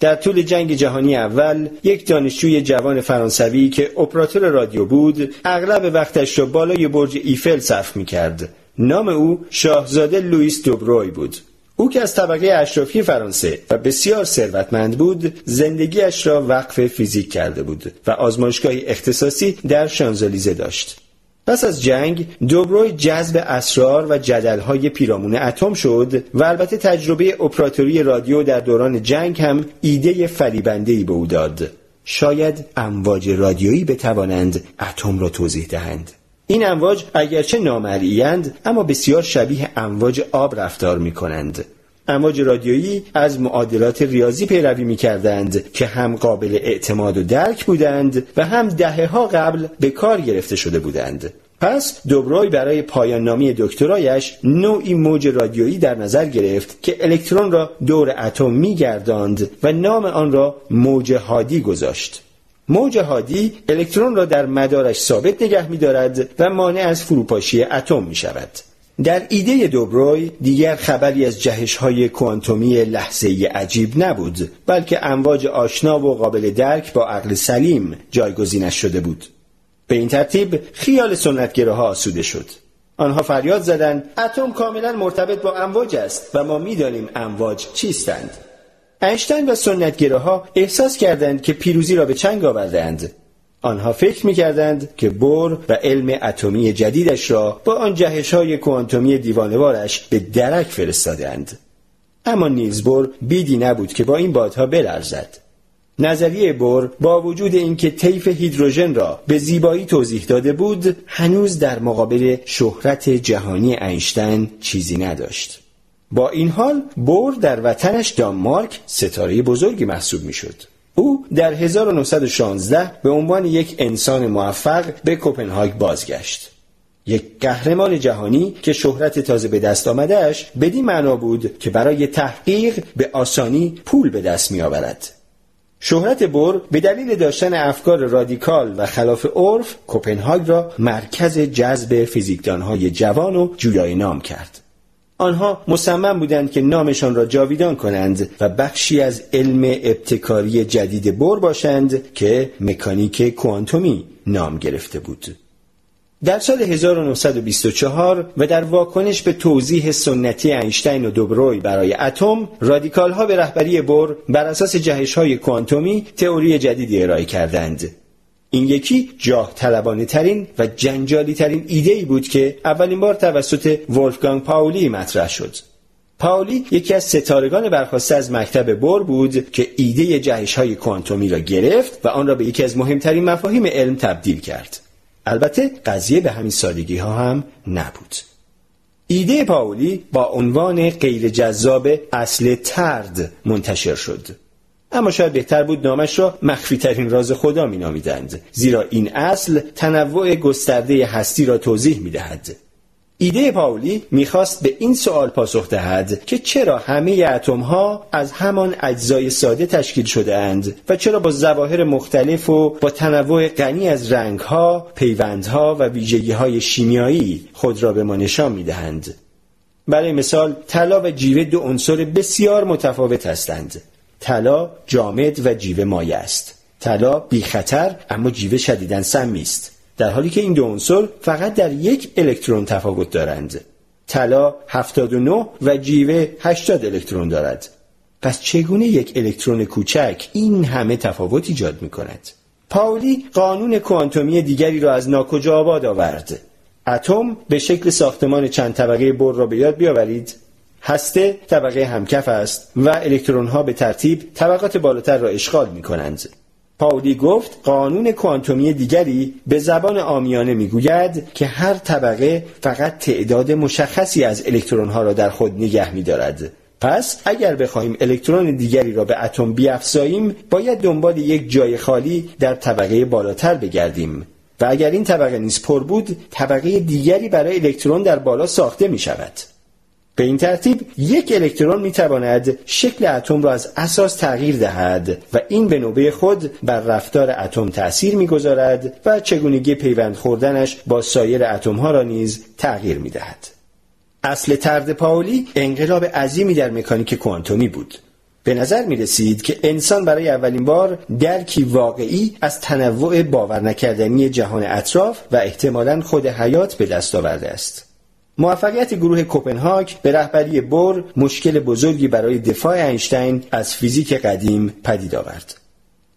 در طول جنگ جهانی اول یک دانشجوی جوان فرانسوی که اپراتور رادیو بود اغلب وقتش را بالای برج ایفل صرف می کرد. نام او شاهزاده لوئیس دوبروی بود. او که از طبقه اشرافی فرانسه و بسیار ثروتمند بود زندگیش را وقف فیزیک کرده بود و آزمایشگاه اختصاصی در شانزلیزه داشت پس از جنگ دوبروی جذب اسرار و جدلهای پیرامون اتم شد و البته تجربه اپراتوری رادیو در دوران جنگ هم ایده فریبنده‌ای به او داد. شاید امواج رادیویی بتوانند اتم را توضیح دهند. این امواج اگرچه نامرئیاند اما بسیار شبیه امواج آب رفتار می کنند امواج رادیویی از معادلات ریاضی پیروی می کردند که هم قابل اعتماد و درک بودند و هم دهه ها قبل به کار گرفته شده بودند. پس دوبروی برای پایان نامی دکترایش نوعی موج رادیویی در نظر گرفت که الکترون را دور اتم میگرداند و نام آن را موج هادی گذاشت. موج هادی الکترون را در مدارش ثابت نگه می دارد و مانع از فروپاشی اتم می شود. در ایده دوبروی دیگر خبری از جهش های کوانتومی لحظه عجیب نبود بلکه امواج آشنا و قابل درک با عقل سلیم جایگزینش شده بود. به این ترتیب خیال سنتگراها آسوده شد. آنها فریاد زدند اتم کاملا مرتبط با امواج است و ما می‌دانیم امواج چیستند. اینشتین و سنتگراها احساس کردند که پیروزی را به چنگ آوردند آنها فکر می‌کردند که بور و علم اتمی جدیدش را با آن جهش های کوانتومی دیوانوارش به درک فرستادند. اما نیلز بور بیدی نبود که با این بادها بلرزد. نظریه بور با وجود اینکه طیف هیدروژن را به زیبایی توضیح داده بود هنوز در مقابل شهرت جهانی اینشتین چیزی نداشت. با این حال بور در وطنش دانمارک ستاره بزرگی محسوب می‌شد. او در 1916 به عنوان یک انسان موفق به کوپنهاگ بازگشت یک قهرمان جهانی که شهرت تازه به دست آمدهش بدین معنا بود که برای تحقیق به آسانی پول به دست می آورد. شهرت بور به دلیل داشتن افکار رادیکال و خلاف عرف کوپنهاگ را مرکز جذب فیزیکدانهای جوان و جویای نام کرد. آنها مصمم بودند که نامشان را جاویدان کنند و بخشی از علم ابتکاری جدید بور باشند که مکانیک کوانتومی نام گرفته بود. در سال 1924 و در واکنش به توضیح سنتی اینشتین و دوبروی برای اتم رادیکال ها به رهبری بور بر اساس جهش های کوانتومی تئوری جدیدی ارائه کردند این یکی جاه طلبانه ترین و جنجالی ترین ایده ای بود که اولین بار توسط ولفگانگ پاولی مطرح شد. پاولی یکی از ستارگان برخواسته از مکتب بور بود که ایده جهش های کوانتومی را گرفت و آن را به یکی از مهمترین مفاهیم علم تبدیل کرد. البته قضیه به همین سادگی ها هم نبود. ایده پاولی با عنوان غیر جذاب اصل ترد منتشر شد. اما شاید بهتر بود نامش را مخفی ترین راز خدا می نامیدند زیرا این اصل تنوع گسترده هستی را توضیح می دهد. ایده پاولی می‌خواست به این سوال پاسخ دهد که چرا همه اتم ها از همان اجزای ساده تشکیل شده اند و چرا با ظواهر مختلف و با تنوع غنی از رنگ ها، پیوند ها و ویژگی های شیمیایی خود را به ما نشان می‌دهند. برای مثال طلا و جیوه دو عنصر بسیار متفاوت هستند. طلا جامد و جیوه مایع است. طلا بی خطر اما جیوه شدیداً سمی است. در حالی که این دو عنصر فقط در یک الکترون تفاوت دارند. طلا 79 و جیوه 80 الکترون دارد. پس چگونه یک الکترون کوچک این همه تفاوت ایجاد می کند پاولی قانون کوانتومی دیگری را از ناکجا آباد آورد. اتم به شکل ساختمان چند طبقه بر را به یاد بیاورید. هسته طبقه همکف است و الکترون ها به ترتیب طبقات بالاتر را اشغال می کنند پاولی گفت قانون کوانتومی دیگری به زبان آمیانه می‌گوید که هر طبقه فقط تعداد مشخصی از الکترون ها را در خود نگه میدارد. پس اگر بخواهیم الکترون دیگری را به اتم بیافزاییم باید دنبال یک جای خالی در طبقه بالاتر بگردیم. و اگر این طبقه نیز پر بود طبقه دیگری برای الکترون در بالا ساخته می شود به این ترتیب یک الکترون می تواند شکل اتم را از اساس تغییر دهد و این به نوبه خود بر رفتار اتم تأثیر می‌گذارد و چگونگی پیوند خوردنش با سایر اتم ها را نیز تغییر می دهد. اصل ترد پاولی انقلاب عظیمی در مکانیک کوانتومی بود. به نظر می رسید که انسان برای اولین بار درکی واقعی از تنوع باور نکردنی جهان اطراف و احتمالا خود حیات به دست آورده است. موفقیت گروه کوپنهاگ به رهبری بور مشکل بزرگی برای دفاع اینشتین از فیزیک قدیم پدید آورد.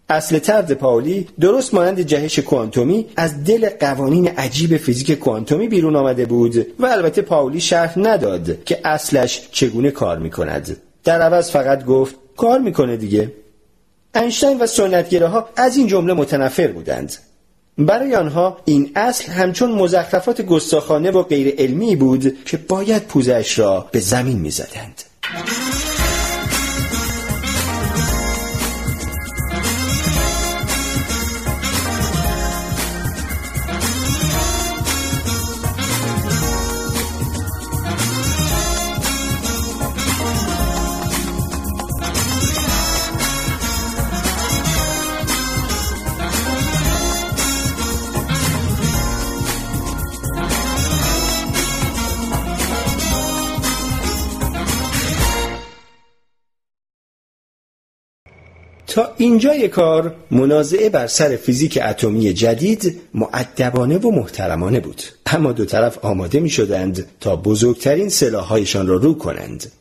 اصل ترد پاولی درست مانند جهش کوانتومی از دل قوانین عجیب فیزیک کوانتومی بیرون آمده بود و البته پاولی شرح نداد که اصلش چگونه کار می کند. در عوض فقط گفت کار می‌کنه دیگه. اینشتین و سنتگراها از این جمله متنفر بودند برای آنها این اصل همچون مزخرفات گستاخانه و غیر علمی بود که باید پوزش را به زمین می‌زدند. تا اینجای کار منازعه بر سر فیزیک اتمی جدید معدبانه و محترمانه بود اما دو طرف آماده می شدند تا بزرگترین سلاحهایشان را رو کنند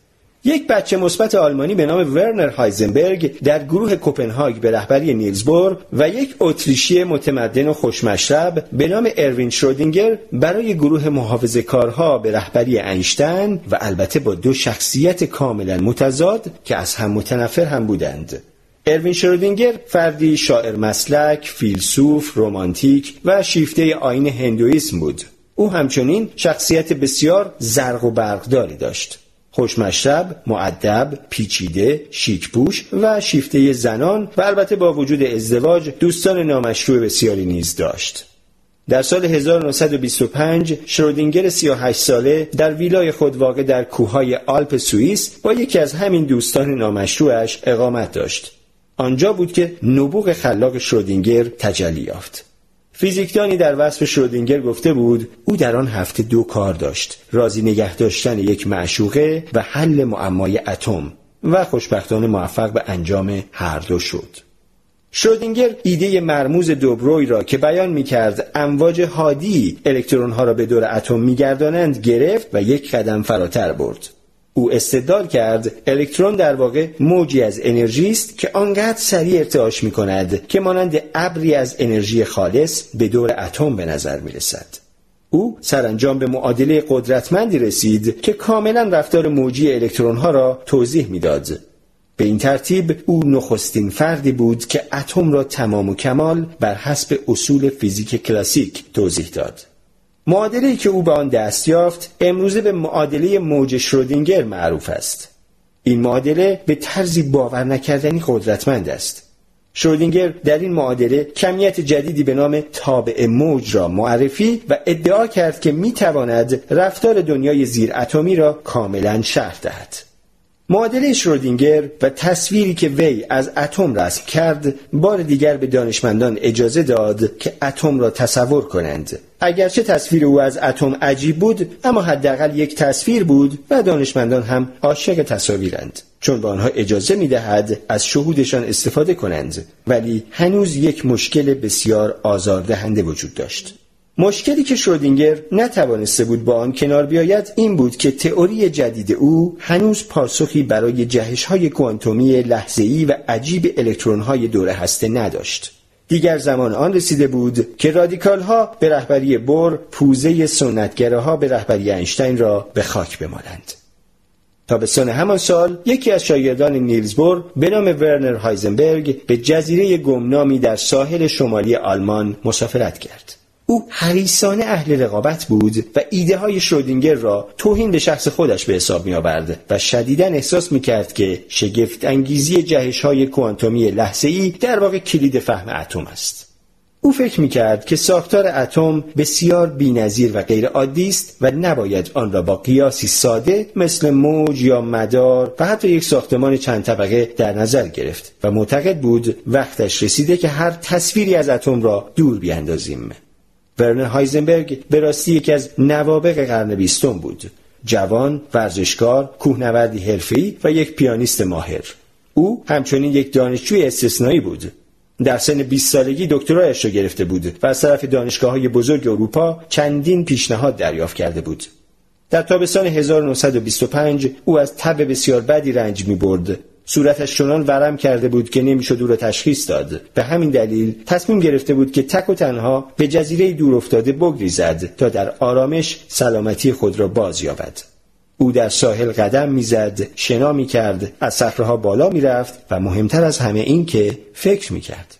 یک بچه مثبت آلمانی به نام ورنر هایزنبرگ در گروه کوپنهاگ به رهبری نیلزبور و یک اتریشی متمدن و خوشمشرب به نام اروین شرودینگر برای گروه محافظه کارها به رهبری اینشتین و البته با دو شخصیت کاملا متضاد که از هم متنفر هم بودند. اروین شرودینگر فردی شاعر مسلک، فیلسوف، رومانتیک و شیفته آین هندویسم بود. او همچنین شخصیت بسیار زرق و برقداری داشت. خوشمشرب، معدب، پیچیده، شیکپوش و شیفته زنان و البته با وجود ازدواج دوستان نامشروع بسیاری نیز داشت. در سال 1925 شرودینگر 38 ساله در ویلای خود واقع در کوههای آلپ سوئیس با یکی از همین دوستان نامشروعش اقامت داشت. آنجا بود که نبوغ خلاق شرودینگر تجلی یافت. فیزیکدانی در وصف شرودینگر گفته بود او در آن هفته دو کار داشت رازی نگه داشتن یک معشوقه و حل معمای اتم و خوشبختانه موفق به انجام هر دو شد شرودینگر ایده مرموز دوبروی را که بیان می کرد امواج هادی الکترون ها را به دور اتم میگردانند گرفت و یک قدم فراتر برد او استدلال کرد الکترون در واقع موجی از انرژی است که آنقدر سریع ارتعاش می کند که مانند ابری از انرژی خالص به دور اتم به نظر می رسد. او سرانجام به معادله قدرتمندی رسید که کاملا رفتار موجی الکترون ها را توضیح می‌داد. به این ترتیب او نخستین فردی بود که اتم را تمام و کمال بر حسب اصول فیزیک کلاسیک توضیح داد. معادله که او به آن دست یافت امروزه به معادله موج شرودینگر معروف است. این معادله به طرزی باور نکردنی قدرتمند است. شرودینگر در این معادله کمیت جدیدی به نام تابع موج را معرفی و ادعا کرد که می تواند رفتار دنیای زیر اتمی را کاملا شرح دهد. معادله شرودینگر و تصویری که وی از اتم رسم کرد بار دیگر به دانشمندان اجازه داد که اتم را تصور کنند. اگرچه تصویر او از اتم عجیب بود اما حداقل یک تصویر بود و دانشمندان هم عاشق تصاویرند. چون به آنها اجازه می دهد از شهودشان استفاده کنند ولی هنوز یک مشکل بسیار آزاردهنده وجود داشت. مشکلی که شرودینگر نتوانسته بود با آن کنار بیاید این بود که تئوری جدید او هنوز پاسخی برای جهش های کوانتومی لحظه‌ای و عجیب الکترون های دور هسته نداشت. دیگر زمان آن رسیده بود که رادیکال ها به رهبری بور پوزه سنتگره ها به رهبری اینشتین را به خاک بمالند. تابستان همان سال یکی از شاگردان نیلز بور به نام ورنر هایزنبرگ به جزیره گمنامی در ساحل شمالی آلمان مسافرت کرد. او حریصانه اهل رقابت بود و ایده های شرودینگر را توهین به شخص خودش به حساب می آورد و شدیدا احساس می کرد که شگفت انگیزی جهش های کوانتومی لحظه ای در واقع کلید فهم اتم است. او فکر می کرد که ساختار اتم بسیار بینظیر و غیر عادی است و نباید آن را با قیاسی ساده مثل موج یا مدار و حتی یک ساختمان چند طبقه در نظر گرفت و معتقد بود وقتش رسیده که هر تصویری از اتم را دور بیاندازیم. ورنر هایزنبرگ به راستی یکی از نوابق قرن بیستم بود. جوان ورزشکار کوهنوردی حرفه‌ای و یک پیانیست ماهر. او همچنین یک دانشجوی استثنایی بود. در سن 20 سالگی دکترایش را گرفته بود و از طرف دانشگاه های بزرگ اروپا چندین پیشنهاد دریافت کرده بود. در تابستان 1925 او از تب بسیار بدی رنج می برد صورتش چنان ورم کرده بود که نمی‌شد او را تشخیص داد. به همین دلیل تصمیم گرفته بود که تک و تنها به جزیره دور افتاده بگریزد تا در آرامش سلامتی خود را باز یابد. او در ساحل قدم می‌زد شنا می‌کرد از صخرهها بالا می‌رفت و مهمتر از همه این که فکر می‌کرد.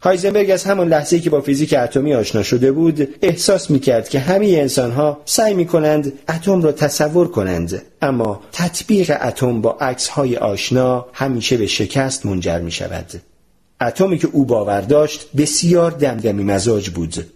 هایزنبرگ از همان لحظه که با فیزیک اتمی آشنا شده بود احساس می کرد که همه انسان ها سعی می کنند اتم را تصور کنند. اما تطبیق اتم با عکس های آشنا همیشه به شکست منجر می شود اتمی که او باور داشت بسیار دمدمی مزاج بود.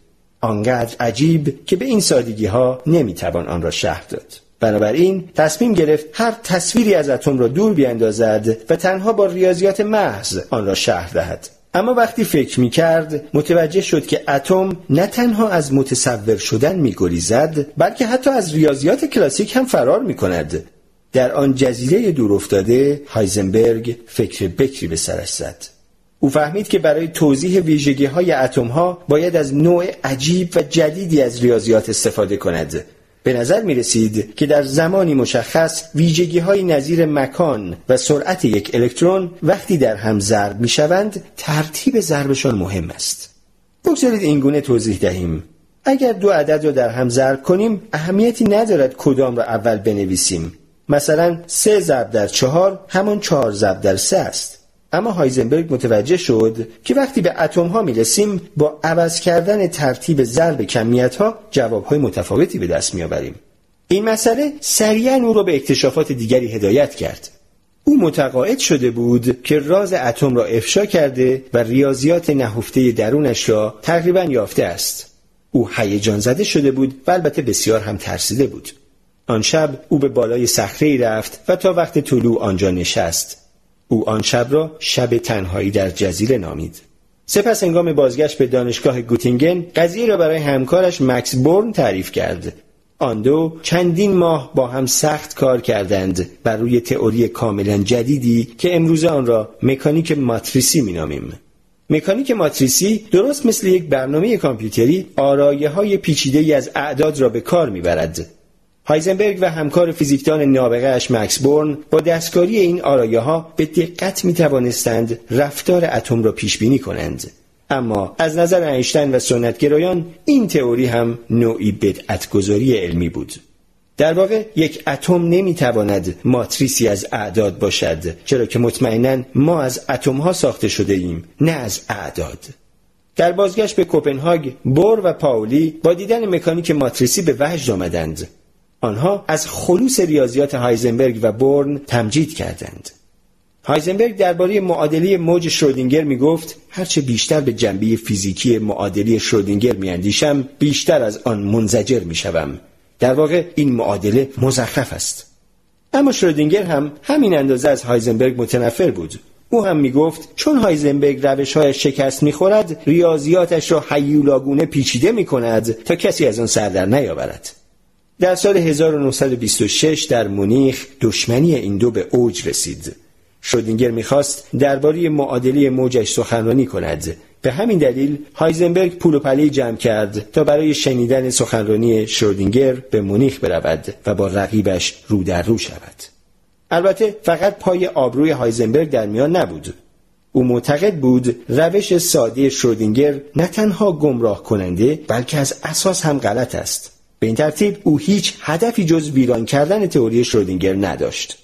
آنقدر عجیب که به این سادگی ها نمی توان آن را شهر داد. بنابراین تصمیم گرفت هر تصویری از اتم را دور بیاندازد و تنها با ریاضیات محض آن را شهر دهد. اما وقتی فکر می کرد متوجه شد که اتم نه تنها از متصور شدن می گریزد بلکه حتی از ریاضیات کلاسیک هم فرار می کند. در آن جزیره دور افتاده هایزنبرگ فکر بکری به سرش زد. او فهمید که برای توضیح ویژگی های اتم ها باید از نوع عجیب و جدیدی از ریاضیات استفاده کند به نظر می رسید که در زمانی مشخص ویژگی های نظیر مکان و سرعت یک الکترون وقتی در هم ضرب می شوند ترتیب ضربشان مهم است. بگذارید اینگونه توضیح دهیم. اگر دو عدد را در هم ضرب کنیم اهمیتی ندارد کدام را اول بنویسیم. مثلا سه ضرب در چهار همان چهار ضرب در سه است. اما هایزنبرگ متوجه شد که وقتی به اتم ها می رسیم با عوض کردن ترتیب ضرب کمیت ها جواب های متفاوتی به دست می آوریم. این مسئله سریعا او را به اکتشافات دیگری هدایت کرد. او متقاعد شده بود که راز اتم را افشا کرده و ریاضیات نهفته درونش را تقریبا یافته است. او هیجان زده شده بود و البته بسیار هم ترسیده بود. آن شب او به بالای صخره رفت و تا وقت طلوع آنجا نشست. او آن شب را شب تنهایی در جزیره نامید. سپس انگام بازگشت به دانشگاه گوتینگن قضیه را برای همکارش مکس بورن تعریف کرد. آن دو چندین ماه با هم سخت کار کردند بر روی تئوری کاملا جدیدی که امروزه آن را مکانیک ماتریسی مینامیم. مکانیک ماتریسی درست مثل یک برنامه کامپیوتری آرایه های پیچیده از اعداد را به کار می‌برد هایزنبرگ و همکار فیزیکدان نابغه اش مکس بورن با دستکاری این آرایه ها به دقت می توانستند رفتار اتم را پیش بینی کنند. اما از نظر اینشتین و سنتگرایان این تئوری هم نوعی بدعتگذاری علمی بود. در واقع یک اتم نمی‌تواند ماتریسی از اعداد باشد چرا که مطمئنا ما از اتم ها ساخته شده ایم نه از اعداد. در بازگشت به کوپنهاگ بور و پاولی با دیدن مکانیک ماتریسی به وجد آمدند. آنها از خلوص ریاضیات هایزنبرگ و بورن تمجید کردند هایزنبرگ درباره معادله موج شرودینگر می گفت هرچه بیشتر به جنبه فیزیکی معادله شرودینگر می اندیشم بیشتر از آن منزجر می شوم. در واقع این معادله مزخرف است. اما شرودینگر هم همین اندازه از هایزنبرگ متنفر بود. او هم می گفت چون هایزنبرگ روش های شکست می خورد ریاضیاتش را حیولاگونه پیچیده می کند تا کسی از آن سردر نیاورد. در سال 1926 در مونیخ دشمنی این دو به اوج رسید. شودینگر می‌خواست درباره معادله موجش سخنرانی کند. به همین دلیل هایزنبرگ پول و پلی جمع کرد تا برای شنیدن سخنرانی شرودینگر به مونیخ برود و با رقیبش رو در رو شود. البته فقط پای آبروی هایزنبرگ در میان نبود. او معتقد بود روش ساده شرودینگر نه تنها گمراه کننده بلکه از اساس هم غلط است. به این ترتیب او هیچ هدفی جز ویران کردن تئوری شرودینگر نداشت.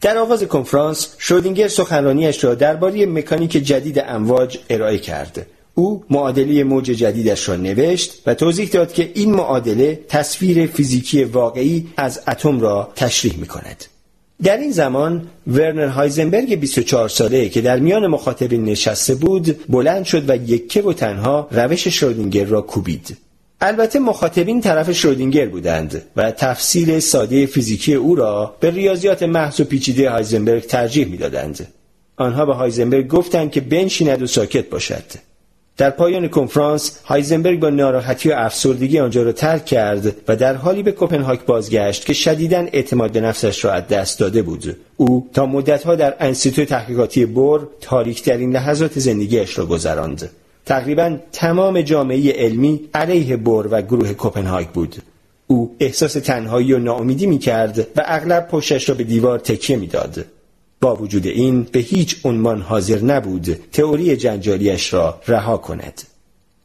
در آغاز کنفرانس شرودینگر سخنرانیش را درباره مکانیک جدید امواج ارائه کرد. او معادله موج جدیدش را نوشت و توضیح داد که این معادله تصویر فیزیکی واقعی از اتم را تشریح می کند. در این زمان ورنر هایزنبرگ 24 ساله که در میان مخاطبین نشسته بود بلند شد و یکه و تنها روش شرودینگر را کوبید. البته مخاطبین طرف شرودینگر بودند و تفسیر ساده فیزیکی او را به ریاضیات محض و پیچیده هایزنبرگ ترجیح می‌دادند. آنها به هایزنبرگ گفتند که بنشیند و ساکت باشد. در پایان کنفرانس هایزنبرگ با ناراحتی و افسردگی آنجا را ترک کرد و در حالی به کوپنهاگ بازگشت که شدیدا اعتماد به نفسش را از دست داده بود او تا مدتها در انستیتو تحقیقاتی بور تاریکترین لحظات زندگیش را گذراند تقریبا تمام جامعه علمی علیه بور و گروه کوپنهاگ بود او احساس تنهایی و ناامیدی می کرد و اغلب پشتش را به دیوار تکیه می‌داد. با وجود این به هیچ عنوان حاضر نبود تئوری جنجالیش را رها کند.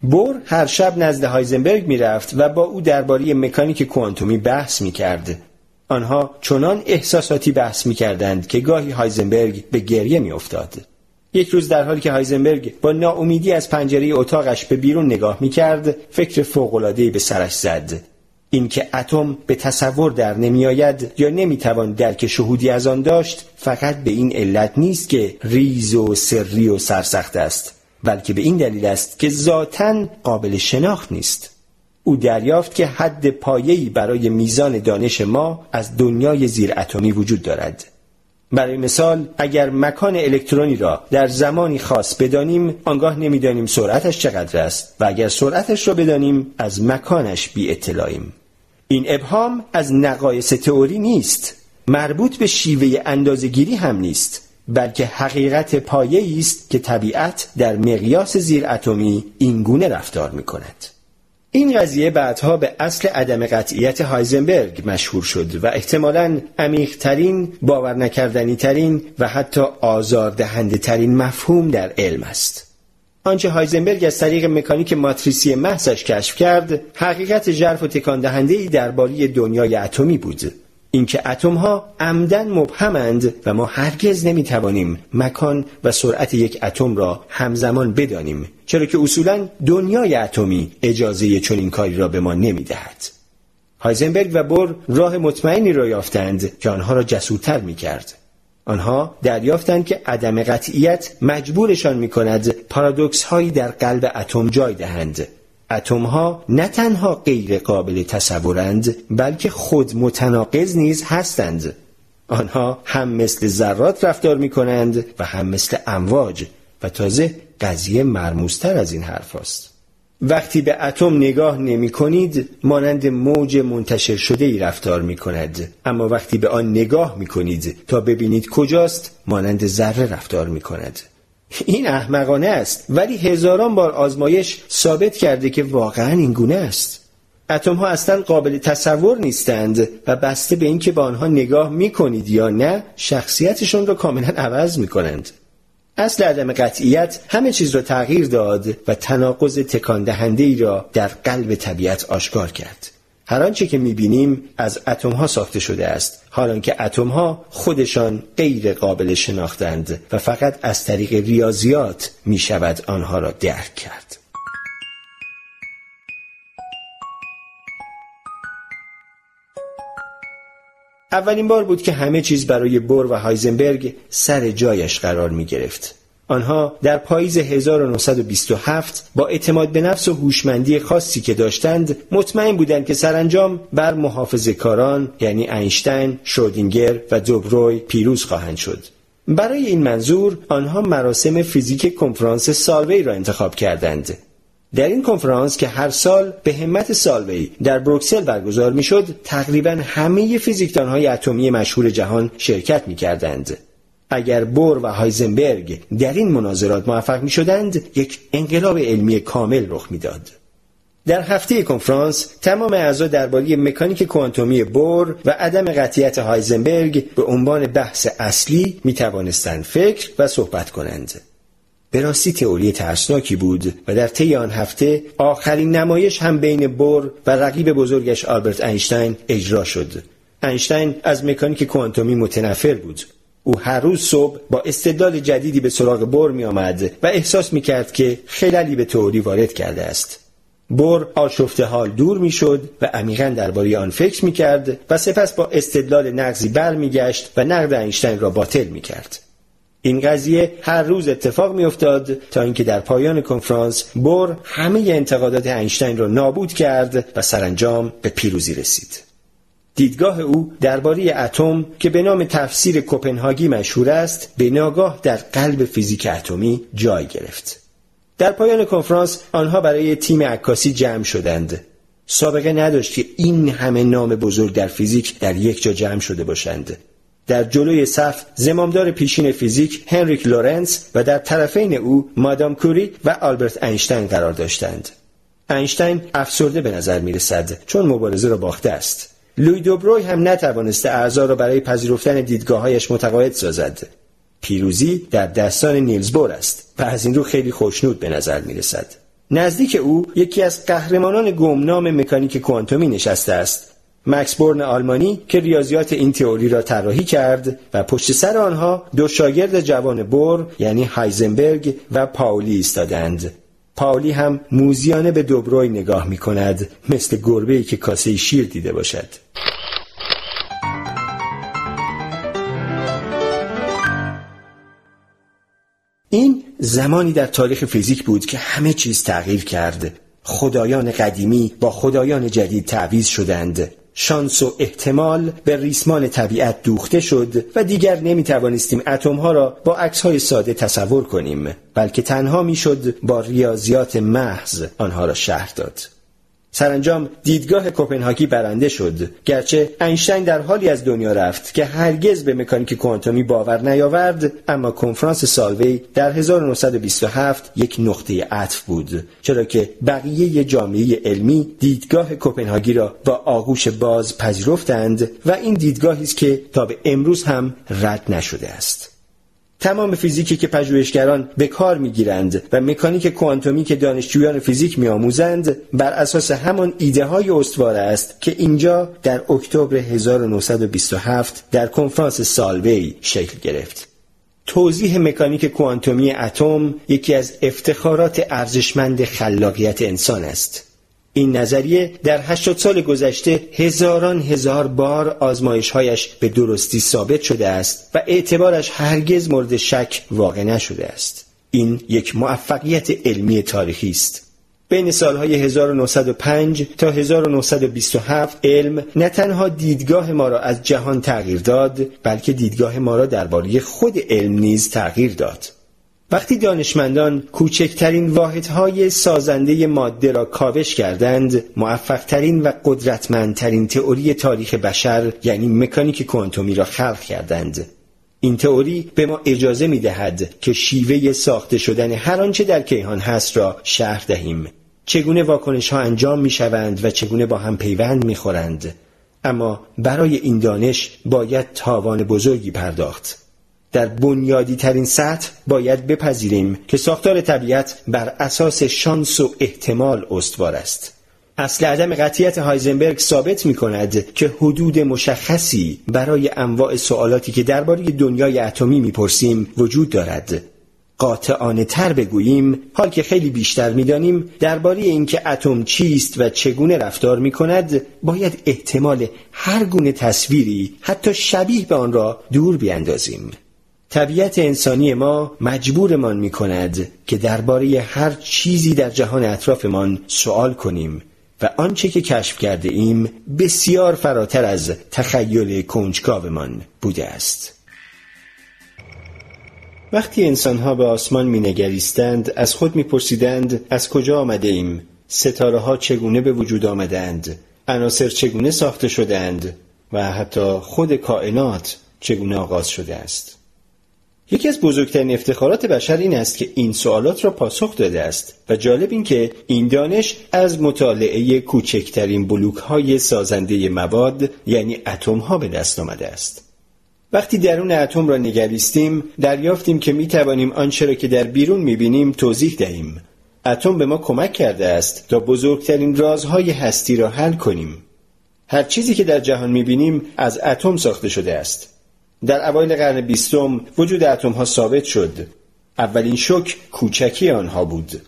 بور هر شب نزد هایزنبرگ می‌رفت و با او درباره مکانیک کوانتومی بحث می کرد. آنها چنان احساساتی بحث می کردند که گاهی هایزنبرگ به گریه می افتاد. یک روز در حالی که هایزنبرگ با ناامیدی از پنجره اتاقش به بیرون نگاه می کرد فکر فوق‌العاده‌ای به سرش زد. اینکه اتم به تصور در نمیآید یا نمی‌توان درک شهودی از آن داشت فقط به این علت نیست که ریز و سری و سرسخت است بلکه به این دلیل است که ذاتا قابل شناخت نیست. او دریافت که حد پایه‌ای برای میزان دانش ما از دنیای زیر اتمی وجود دارد. برای مثال اگر مکان الکترونی را در زمانی خاص بدانیم آنگاه نمی‌دانیم سرعتش چقدر است و اگر سرعتش را بدانیم از مکانش بی اطلاعیم. این ابهام از نقایص تئوری نیست مربوط به شیوه اندازگیری هم نیست بلکه حقیقت پایه است که طبیعت در مقیاس زیر اتمی اینگونه رفتار می کند. این قضیه بعدها به اصل عدم قطعیت هایزنبرگ مشهور شد و احتمالاً عمیقترین، باور نکردنی ترین و حتی آزاردهنده ترین مفهوم در علم است. آنچه هایزنبرگ از طریق مکانیک ماتریسی محضش کشف کرد، حقیقت ژرف و تکان دهنده درباره دنیای اتمی بود. اینکه اتم ها عمدن مبهمند و ما هرگز نمی‌توانیم مکان و سرعت یک اتم را همزمان بدانیم چرا که اصولا دنیای اتمی اجازه چنین کاری را به ما نمی‌دهد هایزنبرگ و بور راه مطمئنی را یافتند که آنها را جسورتر می کرد. آنها دریافتند که عدم قطعیت مجبورشان می کند پارادوکس هایی در قلب اتم جای دهند اتم ها نه تنها غیر قابل تصورند بلکه خود متناقض نیز هستند. آنها هم مثل ذرات رفتار می کنند و هم مثل امواج و تازه قضیه مرموزتر از این حرف است. وقتی به اتم نگاه نمی کنید مانند موج منتشر شده ای رفتار می کند اما وقتی به آن نگاه می کنید تا ببینید کجاست مانند ذره رفتار می کند این احمقانه است ولی هزاران بار آزمایش ثابت کرده که واقعا این گونه است. اتم ها اصلا قابل تصور نیستند و بسته به اینکه به آنها نگاه می کنید یا نه شخصیتشون را کاملا عوض می کنند اصل عدم قطعیت همه چیز را تغییر داد و تناقض تکان دهنده ای را در قلب طبیعت آشکار کرد. هر آنچه که می‌بینیم از اتم ها ساخته شده است حالان که اتم ها خودشان غیر قابل شناختند و فقط از طریق ریاضیات می شود آنها را درک کرد اولین بار بود که همه چیز برای بور و هایزنبرگ سر جایش قرار می گرفت. آنها در پاییز 1927 با اعتماد به نفس و هوشمندی خاصی که داشتند مطمئن بودند که سرانجام بر محافظه کاران یعنی اینشتین، شودینگر و دوبروی پیروز خواهند شد. برای این منظور آنها مراسم فیزیک کنفرانس سالوی را انتخاب کردند در این کنفرانس که هر سال به همت سالوی در بروکسل برگزار می‌شد تقریبا همه فیزیکدانهای اتمی مشهور جهان شرکت می کردند. اگر بور و هایزنبرگ در این مناظرات موفق می شدند یک انقلاب علمی کامل رخ می‌داد. در هفته کنفرانس تمام اعضا درباره مکانیک کوانتومی بور و عدم قطعیت هایزنبرگ به عنوان بحث اصلی می توانستند فکر و صحبت کنند. به راستی تئوری ترسناکی بود و در طی آن هفته آخرین نمایش هم بین بور و رقیب بزرگش آلبرت اینشتین اجرا شد. اینشتین از مکانیک کوانتومی متنفر بود او هر روز صبح با استدلال جدیدی به سراغ بور می آمد و احساس می کرد که خللی به تئوری وارد کرده است. بور آشفته حال دور می شد و عمیقا درباره آن فکر می کرد و سپس با استدلال نقضی برمیگشت و نقد اینشتین را باطل می کرد. این قضیه هر روز اتفاق می افتاد تا اینکه در پایان کنفرانس بور همه انتقادات اینشتین را نابود کرد و سرانجام به پیروزی رسید. دیدگاه او درباره اتم که به نام تفسیر کپنهاگی مشهور است به ناگاه در قلب فیزیک اتمی جای گرفت. در پایان کنفرانس آنها برای تیم عکاسی جمع شدند. سابقه نداشت که این همه نام بزرگ در فیزیک در یک جا جمع شده باشند. در جلوی صف زمامدار پیشین فیزیک هندریک لورنتس و در طرفین او مادام کوری و آلبرت اینشتین قرار داشتند. اینشتین افسرده به نظر می رسد چون مبارزه را باخته است. لوی دوبروی هم نتوانسته اعضا را برای پذیرفتن دیدگاههایش متقاعد سازد. پیروزی در دستان نیلز بور است و از این رو خیلی خوشنود به نظر می رسد. نزدیک او یکی از قهرمانان گمنام مکانیک کوانتومی نشسته است. مکس بورن آلمانی که ریاضیات این تئوری را طراحی کرد و پشت سر آنها دو شاگرد جوان بور یعنی هایزنبرگ و پاولی ایستادند. پاولی هم موزیانه به دوبروی نگاه می کند مثل گربه که کاسه شیر دیده باشد. این زمانی در تاریخ فیزیک بود که همه چیز تغییر کرد. خدایان قدیمی با خدایان جدید تعویز شدند. شانس و احتمال به ریسمان طبیعت دوخته شد و دیگر نمی توانستیم اتم ها را با عکس های ساده تصور کنیم بلکه تنها می‌شد با ریاضیات محض آنها را شهر داد. سرانجام دیدگاه کوپنهاگی برنده شد. گرچه اینشتین در حالی از دنیا رفت که هرگز به مکانیک کوانتومی باور نیاورد اما کنفرانس سالوی در 1927 یک نقطه عطف بود. چرا که بقیه جامعه علمی دیدگاه کوپنهاگی را با آغوش باز پذیرفتند و این دیدگاهی است که تا به امروز هم رد نشده است. تمام فیزیکی که پژوهشگران به کار می‌گیرند و مکانیک کوانتومی که دانشجویان فیزیک میآموزند بر اساس همان ایده های استوار است که اینجا در اکتبر 1927 در کنفرانس سالوی شکل گرفت. توضیح مکانیک کوانتومی اتم یکی از افتخارات ارزشمند خلاقیت انسان است. این نظریه در 80 سال گذشته هزاران هزار بار آزمایشهایش به درستی ثابت شده است و اعتبارش هرگز مورد شک واقع نشده است. این یک موفقیت علمی تاریخی است. بین سالهای 1905 تا 1927 علم نه تنها دیدگاه ما را از جهان تغییر داد بلکه دیدگاه ما را درباره خود علم نیز تغییر داد. وقتی دانشمندان کوچکترین واحدهای سازنده ماده را کاوش کردند موفقترین و قدرتمندترین تئوری تاریخ بشر یعنی مکانیک کوانتومی را خلق کردند. این تئوری به ما اجازه می دهد که شیوه ساخته شدن هر آنچه در کیهان هست را شهر دهیم. چگونه واکنش ها انجام می شوند و چگونه با هم پیوند می خورند اما برای این دانش باید تاوان بزرگی پرداخت. در بنیادی ترین سطح باید بپذیریم که ساختار طبیعت بر اساس شانس و احتمال استوار است. اصل عدم قطیت هایزنبرگ ثابت می کند که حدود مشخصی برای انواع سوالاتی که درباره دنیای اتمی می‌پرسیم وجود دارد. قاطعانه تر بگوییم حال که خیلی بیشتر می‌دانیم درباره اینکه اتم چیست و چگونه رفتار می کند باید احتمال هر گونه تصویری حتی شبیه به آن را دور بیاندازیم. طبیعت انسانی ما مجبورمان می کند که درباره هر چیزی در جهان اطرافمان سوال کنیم و آنچه که کشف کرده ایم بسیار فراتر از تخیل کنجکاومان بوده است. وقتی انسانها به آسمان می نگریستند از خود می پرسیدند از کجا آمده ایم؟ ستاره ها چگونه به وجود آمدند؟ عناصر چگونه ساخته شدند؟ و حتی خود کائنات چگونه آغاز شده است؟ یکی از بزرگترین افتخارات بشر این است که این سوالات را پاسخ داده است و جالب این که این دانش از مطالعه کوچکترین بلوک های سازنده مواد یعنی اتم ها به دست آمده است. وقتی درون اتم را نگریستیم دریافتیم که می توانیم آنچه را که در بیرون می بینیم توضیح دهیم. اتم به ما کمک کرده است تا بزرگترین رازهای هستی را حل کنیم. هر چیزی که در جهان می بینیم از اتم ساخته شده است. در اوایل قرن بیستم وجود اتم ها ثابت شد. اولین شک کوچکی آنها بود.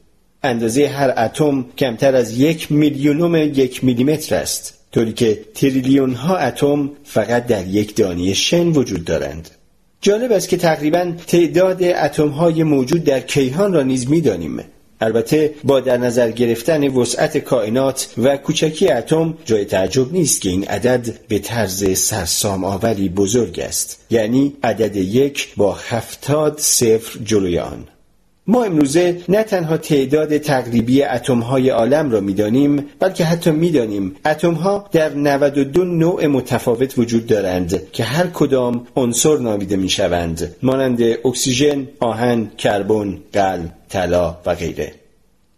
اندازه هر اتم کمتر از یک میلیونم یک میلیمتر است طوری که تریلیون ها اتم فقط در یک دانه شن وجود دارند. جالب است که تقریبا تعداد اتم های موجود در کیهان را نیز می‌دانیم. البته با در نظر گرفتن وسعت کائنات و کوچکی اتم جای تعجب نیست که این عدد به طرز سرسام آوری بزرگ است. یعنی عدد یک با هفتاد صفر جلوی آن. ما امروزه نه تنها تعداد تقریبی اتم های عالم را می‌دانیم بلکه حتی می‌دانیم اتم ها در 92 نوع متفاوت وجود دارند که هر کدام عنصر نامیده می‌شوند. مانند اکسیژن، آهن، کربن، قلب، طلا و غیره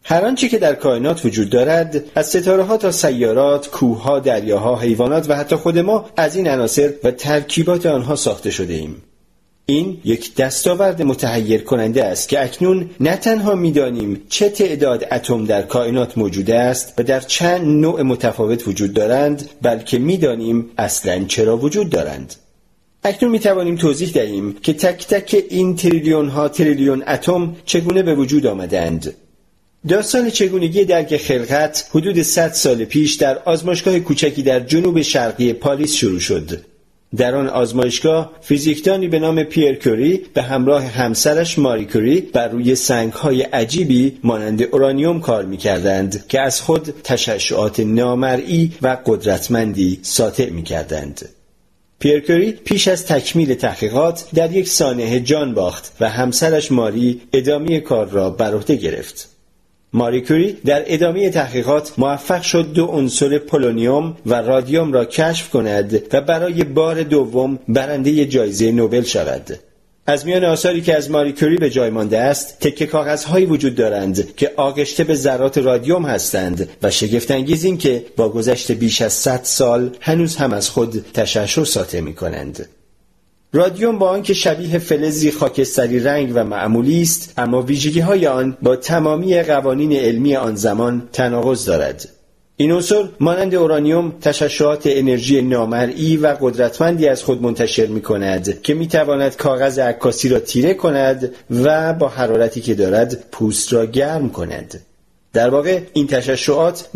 هر آنچه که در کائنات وجود دارد از ستاره ها تا سیارات، کوهها، دریاها، حیوانات و حتی خود ما از این عناصر و ترکیبات آنها ساخته شده ایم. این یک دستاورد متحیر کننده است که اکنون نه تنها می‌دانیم چه تعداد اتم در کائنات موجود است و در چند نوع متفاوت وجود دارند بلکه می‌دانیم اصلا چرا وجود دارند اکنون می توانیم توضیح دهیم که تک تک این تریلیون ها تریلیون اتم چگونه به وجود آمدند داستان چگونگی درک خلقت حدود 100 سال پیش در آزمایشگاه کوچکی در جنوب شرقی پاریس شروع شد در آن آزمایشگاه فیزیکدانی به نام پیر کوری به همراه همسرش ماری کوری بر روی سنگهای عجیبی مانند اورانیوم کار می‌کردند که از خود تشعشعات نامرئی و قدرتمندی ساطع می‌کردند. پیرکوری پیش از تکمیل تحقیقات در یک سانحه جان باخت و همسرش ماری ادامه کار را بر عهده گرفت. ماری کوری در ادامه تحقیقات موفق شد دو عنصر پولونیوم و رادیوم را کشف کند و برای بار دوم برنده جایزه نوبل شود. از میان آثاری که از ماری کوری به جای مانده است تکه کاغذهایی وجود دارند که آغشته به ذرات رادیوم هستند و شگفتانگیز این که با گذشت بیش از 100 سال هنوز هم از خود تشعشع ساطع می کنند. رادیوم با آنکه شبیه فلزی خاکستری رنگ و معمولی است اما ویژگی های آن با تمامی قوانین علمی آن زمان تناقض دارد این عنصر مانند اورانیوم تشعشعات انرژی نامرئی و قدرتمندی از خود منتشر می کند که می تواند کاغذ عکاسی را تیره کند و با حرارتی که دارد پوست را گرم کند در واقع این تشعشعات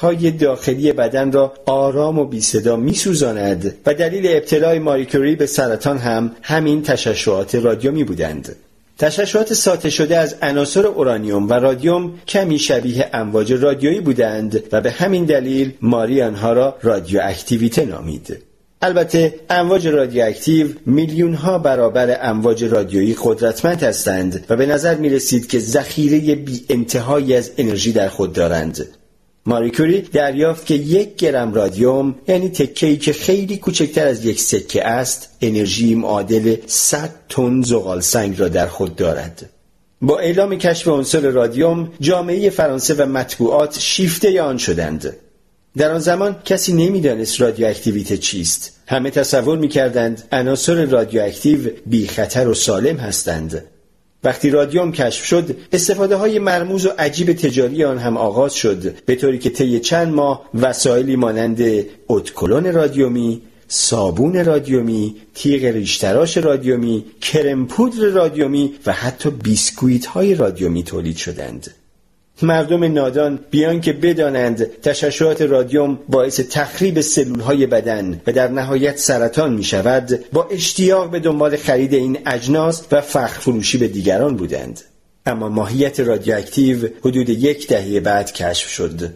های داخلی بدن را آرام و بی صدا می سوزاند و دلیل ابتلای ماریکوری به سرطان هم همین تشعشعات رادیومی بودند. تشعشعات ساطع شده از عناصر اورانیوم و رادیوم کمی شبیه امواج رادیویی بودند و به همین دلیل ماری آنها را رادیواکتیویته نامید. البته امواج رادیواکتیو میلیون ها برابر امواج رادیویی قدرتمند هستند و به نظر می رسید که ذخیره بی انتهایی از انرژی در خود دارند. ماریکوری دریافت که یک گرم رادیوم یعنی تکه‌ای که خیلی کوچکتر از یک سکه است انرژی معادل 100 تن زغال سنگ را در خود دارد. با اعلام کشف عنصر رادیوم جامعه فرانسه و مطبوعات شیفته آن شدند. در آن زمان کسی نمی‌دانست رادیواکتیویته چیست همه تصور می‌کردند عناصر رادیواکتیو بی خطر و سالم هستند وقتی رادیوم کشف شد استفاده های مرموز و عجیب تجاری آن هم آغاز شد به طوری که طی چند ماه وسایلی مانند ادکلن رادیومی صابون رادیومی، تیغ ریشتراش رادیومی، کرم پودر رادیومی و حتی بیسکویت های رادیومی تولید شدند. مردم نادان بیان که بدانند تشعشعات رادیوم باعث تخریب سلول های بدن و در نهایت سرطان می شود با اشتیاق به دنبال خرید این اجناس و فخر فروشی به دیگران بودند. اما ماهیت رادیواکتیو حدود یک دهه بعد کشف شد.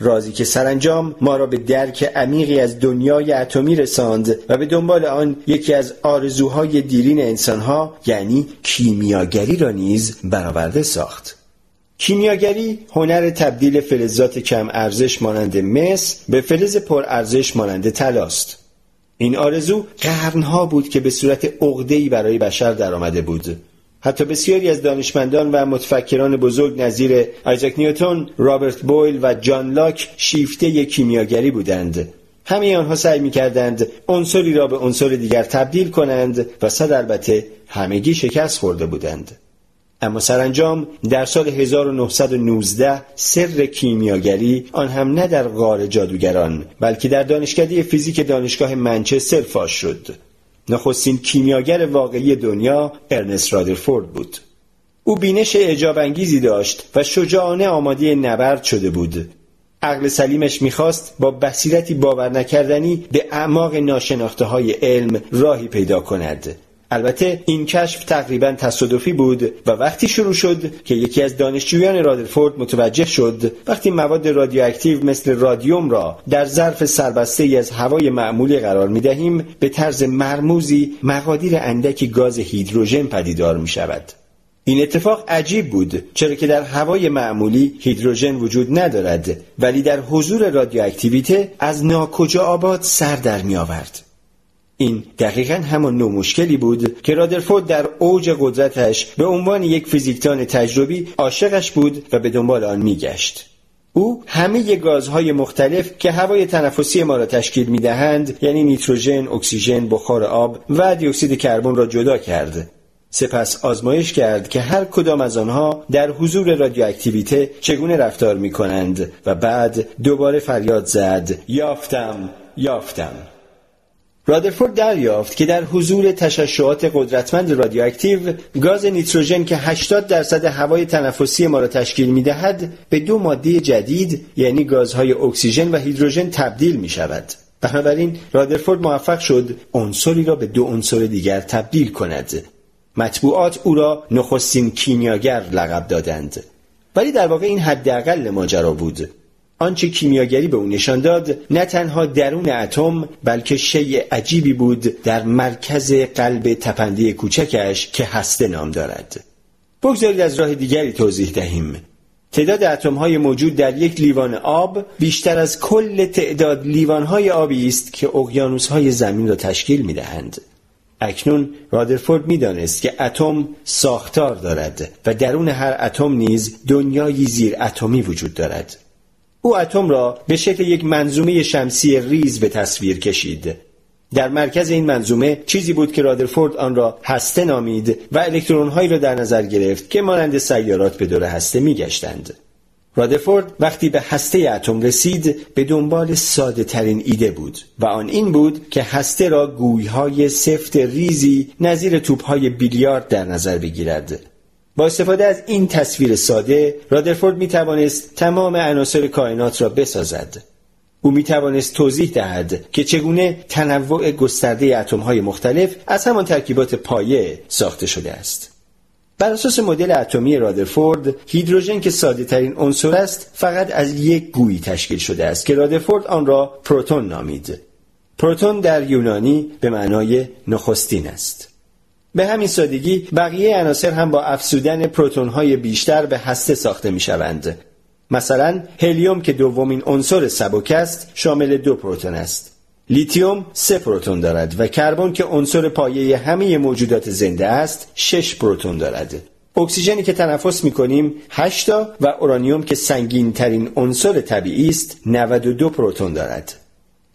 رازی که سرانجام ما را به درک عمیقی از دنیای اتمی رساند و به دنبال آن یکی از آرزوهای دیرین انسانها یعنی کیمیاگری را نیز برآورده ساخت. کیمیاگری هنر تبدیل فلزات کم ارزش مانند مس به فلز پر ارزش مانند طلاست. این آرزو قرنها بود که به صورت عقده‌ای برای بشر درآمده بود. حتی بسیاری از دانشمندان و متفکران بزرگ نظیر آیزاک نیوتون، رابرت بویل و جان لاک شیفته کیمیاگری بودند. همه آنها سعی می کردند عنصری را به عنصر دیگر تبدیل کنند و صد البته همگی شکست خورده بودند. اما سرانجام در سال 1919 سر کیمیاگری آن هم نه در غار جادوگران بلکه در دانشکده فیزیک دانشگاه منچستر فاش شد. نخستین کیمیاگر واقعی دنیا ارنست رادرفورد بود. او بینش اعجاب انگیزی داشت و شجاعانه آماده نبرد شده بود. عقل سلیمش می‌خواست با بصیرتی باور نکردنی به اعماق ناشناخته های علم راهی پیدا کند. البته این کشف تقریبا تصادفی بود و وقتی شروع شد که یکی از دانشجویان رادرفورد متوجه شد وقتی مواد رادیواکتیو مثل رادیوم را در ظرف سربسته ای از هوای معمولی قرار می دهیم به طرز مرموزی مقادیر اندکی گاز هیدروژن پدیدار می شود. این اتفاق عجیب بود چرا که در هوای معمولی هیدروژن وجود ندارد ولی در حضور رادیواکتیویته از ناکجا آباد سر در می آورد. این دقیقا همان نوع مشکلی بود که رادرفورد در اوج قدرتش به عنوان یک فیزیکدان تجربی عاشقش بود و به دنبال آن میگشت او همه گازهای مختلف که هوای تنفسی ما را تشکیل می دهند یعنی نیتروژن، اکسیژن، بخار آب و دیوکسید کربن را جدا کرد. سپس آزمایش کرد که هر کدام از آنها در حضور رادیواکتیویته چگونه رفتار می کنند و بعد دوباره فریاد زد یافتم یافتم رادرفورد دریافت که در حضور تشعشعات قدرتمند رادیواکتیو گاز نیتروژن که 80 درصد هوای تنفسی ما را تشکیل می دهد به دو ماده جدید یعنی گازهای اکسیژن و هیدروژن تبدیل می شود. بنابراین رادرفورد موفق شد عنصری را به دو عنصر دیگر تبدیل کند. مطبوعات او را نخستین کیمیاگر لقب دادند. ولی در واقع این حداقل ماجرا بود. آنچه کیمیاگری به او نشان داد نه تنها درون اتم بلکه شی عجیبی بود در مرکز قلب تپنده کوچکش که هسته نام دارد بگذارید از راه دیگری توضیح دهیم تعداد اتم های موجود در یک لیوان آب بیشتر از کل تعداد لیوان های آبی است که اقیانوس های زمین را تشکیل می دهند. اکنون رادرفورد می‌دانست که اتم ساختار دارد و درون هر اتم نیز دنیایی زیر اتمی وجود دارد. او اتم را به شکل یک منظومه شمسی ریز به تصویر کشید. در مرکز این منظومه چیزی بود که رادرفورد آن را هسته نامید و الکترونهایی را در نظر گرفت که مانند سیارات به دور هسته میگشتند. رادرفورد وقتی به هسته اتم رسید به دنبال ساده ترین ایده بود و آن این بود که هسته را گویهای سفت ریزی نظیر توپهای بیلیارد در نظر بگیرد. با استفاده از این تصویر ساده رادرفورد می توانست تمام عناصر کائنات را بسازد او می توانست توضیح دهد که چگونه تنوع گسترده اتم های مختلف از همان ترکیبات پایه ساخته شده است. بر اساس مدل اتمی رادرفورد هیدروژن که ساده ترین عنصر است فقط از یک گویی تشکیل شده است که رادرفورد آن را پروتون نامید. پروتون در یونانی به معنای نخستین است. به همین سادگی بقیه عناصر هم با افزودن پروتون های بیشتر به هسته ساخته می شوند مثلا هلیوم که دومین عنصر سبک است شامل دو پروتون است. لیتیوم سه پروتون دارد و کربن که عنصر پایه همه موجودات زنده است شش پروتون دارد. اکسیژنی که تنفس می کنیم 8 تا و اورانیوم که سنگین ترین عنصر طبیعی است 92 پروتون دارد.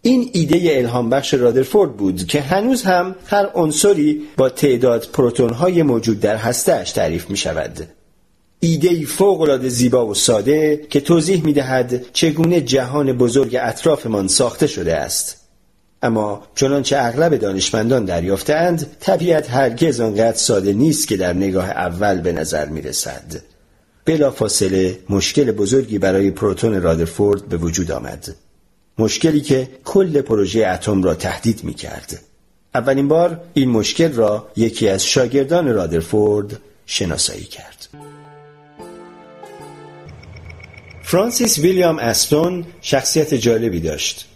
این ایده الهام بخش رادرفورد بود که هنوز هم هر عنصری با تعداد پروتون های موجود در هستهش تعریف می شود ایده فوق زیبا و ساده که توضیح می دهد چگونه جهان بزرگ اطرافمان ساخته شده است. اما چنانچه اغلب دانشمندان دریافتند طبیعت هرگز آنقدر ساده نیست که در نگاه اول به نظر می رسد. بلا فاصله مشکل بزرگی برای پروتون رادرفورد به وجود آمد. مشکلی که کل پروژه اتم را تهدید می کرد. اولین بار این مشکل را یکی از شاگردان رادرفورد شناسایی کرد. فرانسیس ویلیام استون شخصیت جالبی داشت.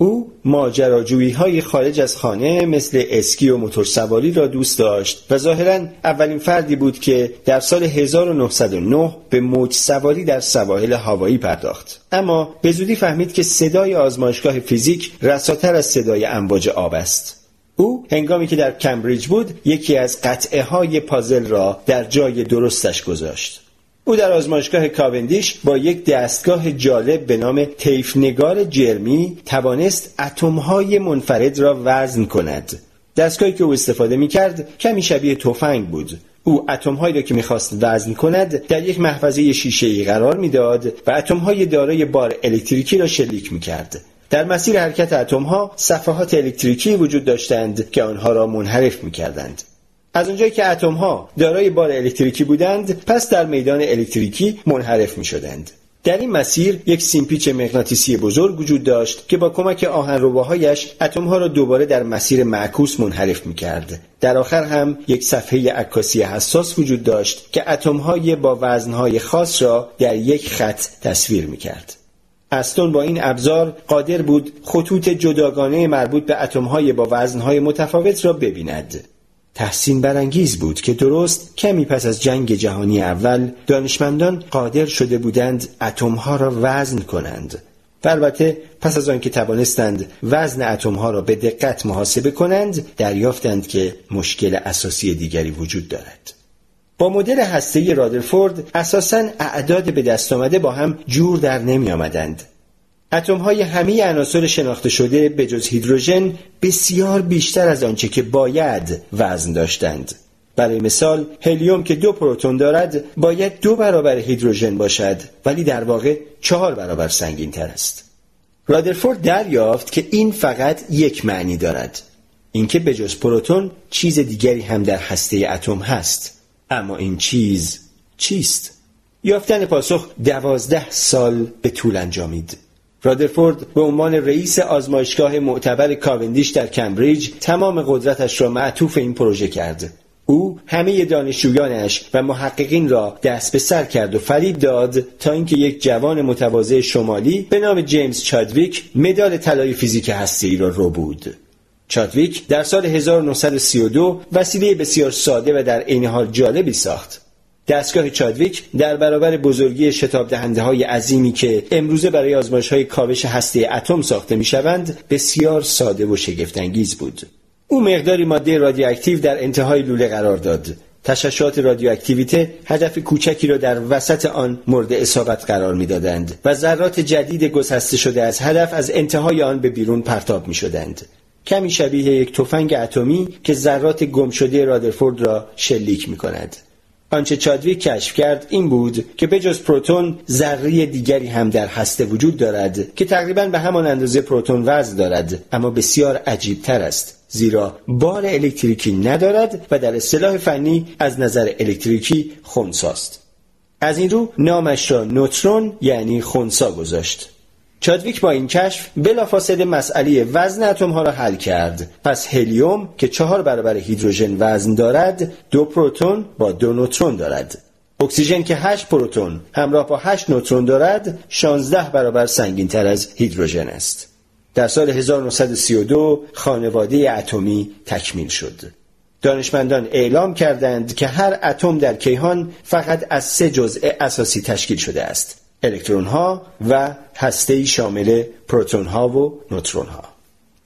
او ماجراجویی های خارج از خانه مثل اسکی و موتورسواری را دوست داشت و ظاهرا اولین فردی بود که در سال 1909 به موج سواری در سواحل هاوایی پرداخت. اما به زودی فهمید که صدای آزمایشگاه فیزیک رساتر از صدای امواج آب است. او هنگامی که در کمبریج بود یکی از قطعه های پازل را در جای درستش گذاشت. او در آزمایشگاه کاوندیش با یک دستگاه جالب به نام تیفنگار جرمی توانست اتمهای منفرد را وزن کند دستگاهی که او استفاده می کرد کمی شبیه تفنگ بود او اتمهایی را که می‌خواست وزن کند در یک محفظه شیشه ای قرار می‌داد و اتمهای دارای بار الکتریکی را شلیک می کرد. در مسیر حرکت اتمها صفحات الکتریکی وجود داشتند که آنها را منحرف می کردند. از اونجایی که اتم ها دارای بار الکتریکی بودند پس در میدان الکتریکی منحرف می شدند. در این مسیر یک سیمپیچ مغناطیسی بزرگ وجود داشت که با کمک آهنرباهایش اتم ها را دوباره در مسیر معکوس منحرف می کرد. در آخر هم یک صفحه عکاسی حساس وجود داشت که اتم های با وزنهای خاص را در یک خط تصویر می کرد. استون با این ابزار قادر بود خطوط جداگانه مربوط به اتم های با وزنهای متفاوت را ببیند. تحسین برانگیز بود که درست کمی پس از جنگ جهانی اول دانشمندان قادر شده بودند اتمها را وزن کنند. و البته پس از آنکه توانستند وزن اتمها را به دقت محاسبه کنند دریافتند که مشکل اساسی دیگری وجود دارد. با مدل هسته رادرفورد اساسا اعداد به دست آمده با هم جور در نمی آمدند اتم های همه عناصر شناخته شده به جز هیدروژن بسیار بیشتر از آنچه که باید وزن داشتند. برای مثال هلیوم که دو پروتون دارد باید دو برابر هیدروژن باشد ولی در واقع چهار برابر سنگین تر است. رادرفورد دریافت که این فقط یک معنی دارد. اینکه به جز پروتون چیز دیگری هم در هسته اتم هست. اما این چیز چیست؟ یافتن پاسخ دوازده سال به طول انجامید. رادرفورد به عنوان رئیس آزمایشگاه معتبر کاوندیش در کمبریج تمام قدرتش را معطوف این پروژه کرد. او همه دانشجویانش و محققین را دست به سر کرد و فریب داد تا اینکه یک جوان متواضع شمالی به نام جیمز چادویک مدال طلای فیزیک هسته‌ای را رو بود. چادویک در سال 1932 وسیله بسیار ساده و در عین حال جالبی ساخت. دستگاه چادویک در برابر بزرگی شتاب دهنده های عظیمی که امروزه برای آزمایش های کاوش هسته اتم ساخته می شوند بسیار ساده و شگفتانگیز بود. او مقداری ماده رادیواکتیو در انتهای لوله قرار داد. تشعشعات رادیواکتیویته هدف کوچکی را در وسط آن مورد اصابت قرار می‌دادند و ذرات جدید گسسته شده از هدف از انتهای آن به بیرون پرتاب می شدند. کمی شبیه یک تفنگ اتمی که ذرات گم شده رادرفورد را شلیک می کند. آنچه چادویک کشف کرد این بود که بجز پروتون ذره دیگری هم در هسته وجود دارد که تقریبا به همان اندازه پروتون وزن دارد اما بسیار عجیب تر است. زیرا بار الکتریکی ندارد و در اصطلاح فنی از نظر الکتریکی خونساست. از این رو نامش را نوترون یعنی خونسا گذاشت. چادویک با این کشف بلافاصله مسئله وزن اتم ها را حل کرد. پس هلیوم که چهار برابر هیدروژن وزن دارد دو پروتون با دو نوترون دارد. اکسیژن که 8 پروتون همراه با 8 نوترون دارد 16 برابر سنگین تر از هیدروژن است. در سال 1932 خانواده اتمی تکمیل شد. دانشمندان اعلام کردند که هر اتم در کیهان فقط از سه جزء اساسی تشکیل شده است. الکترون ها و هسته شامل پروتون ها و نوترون ها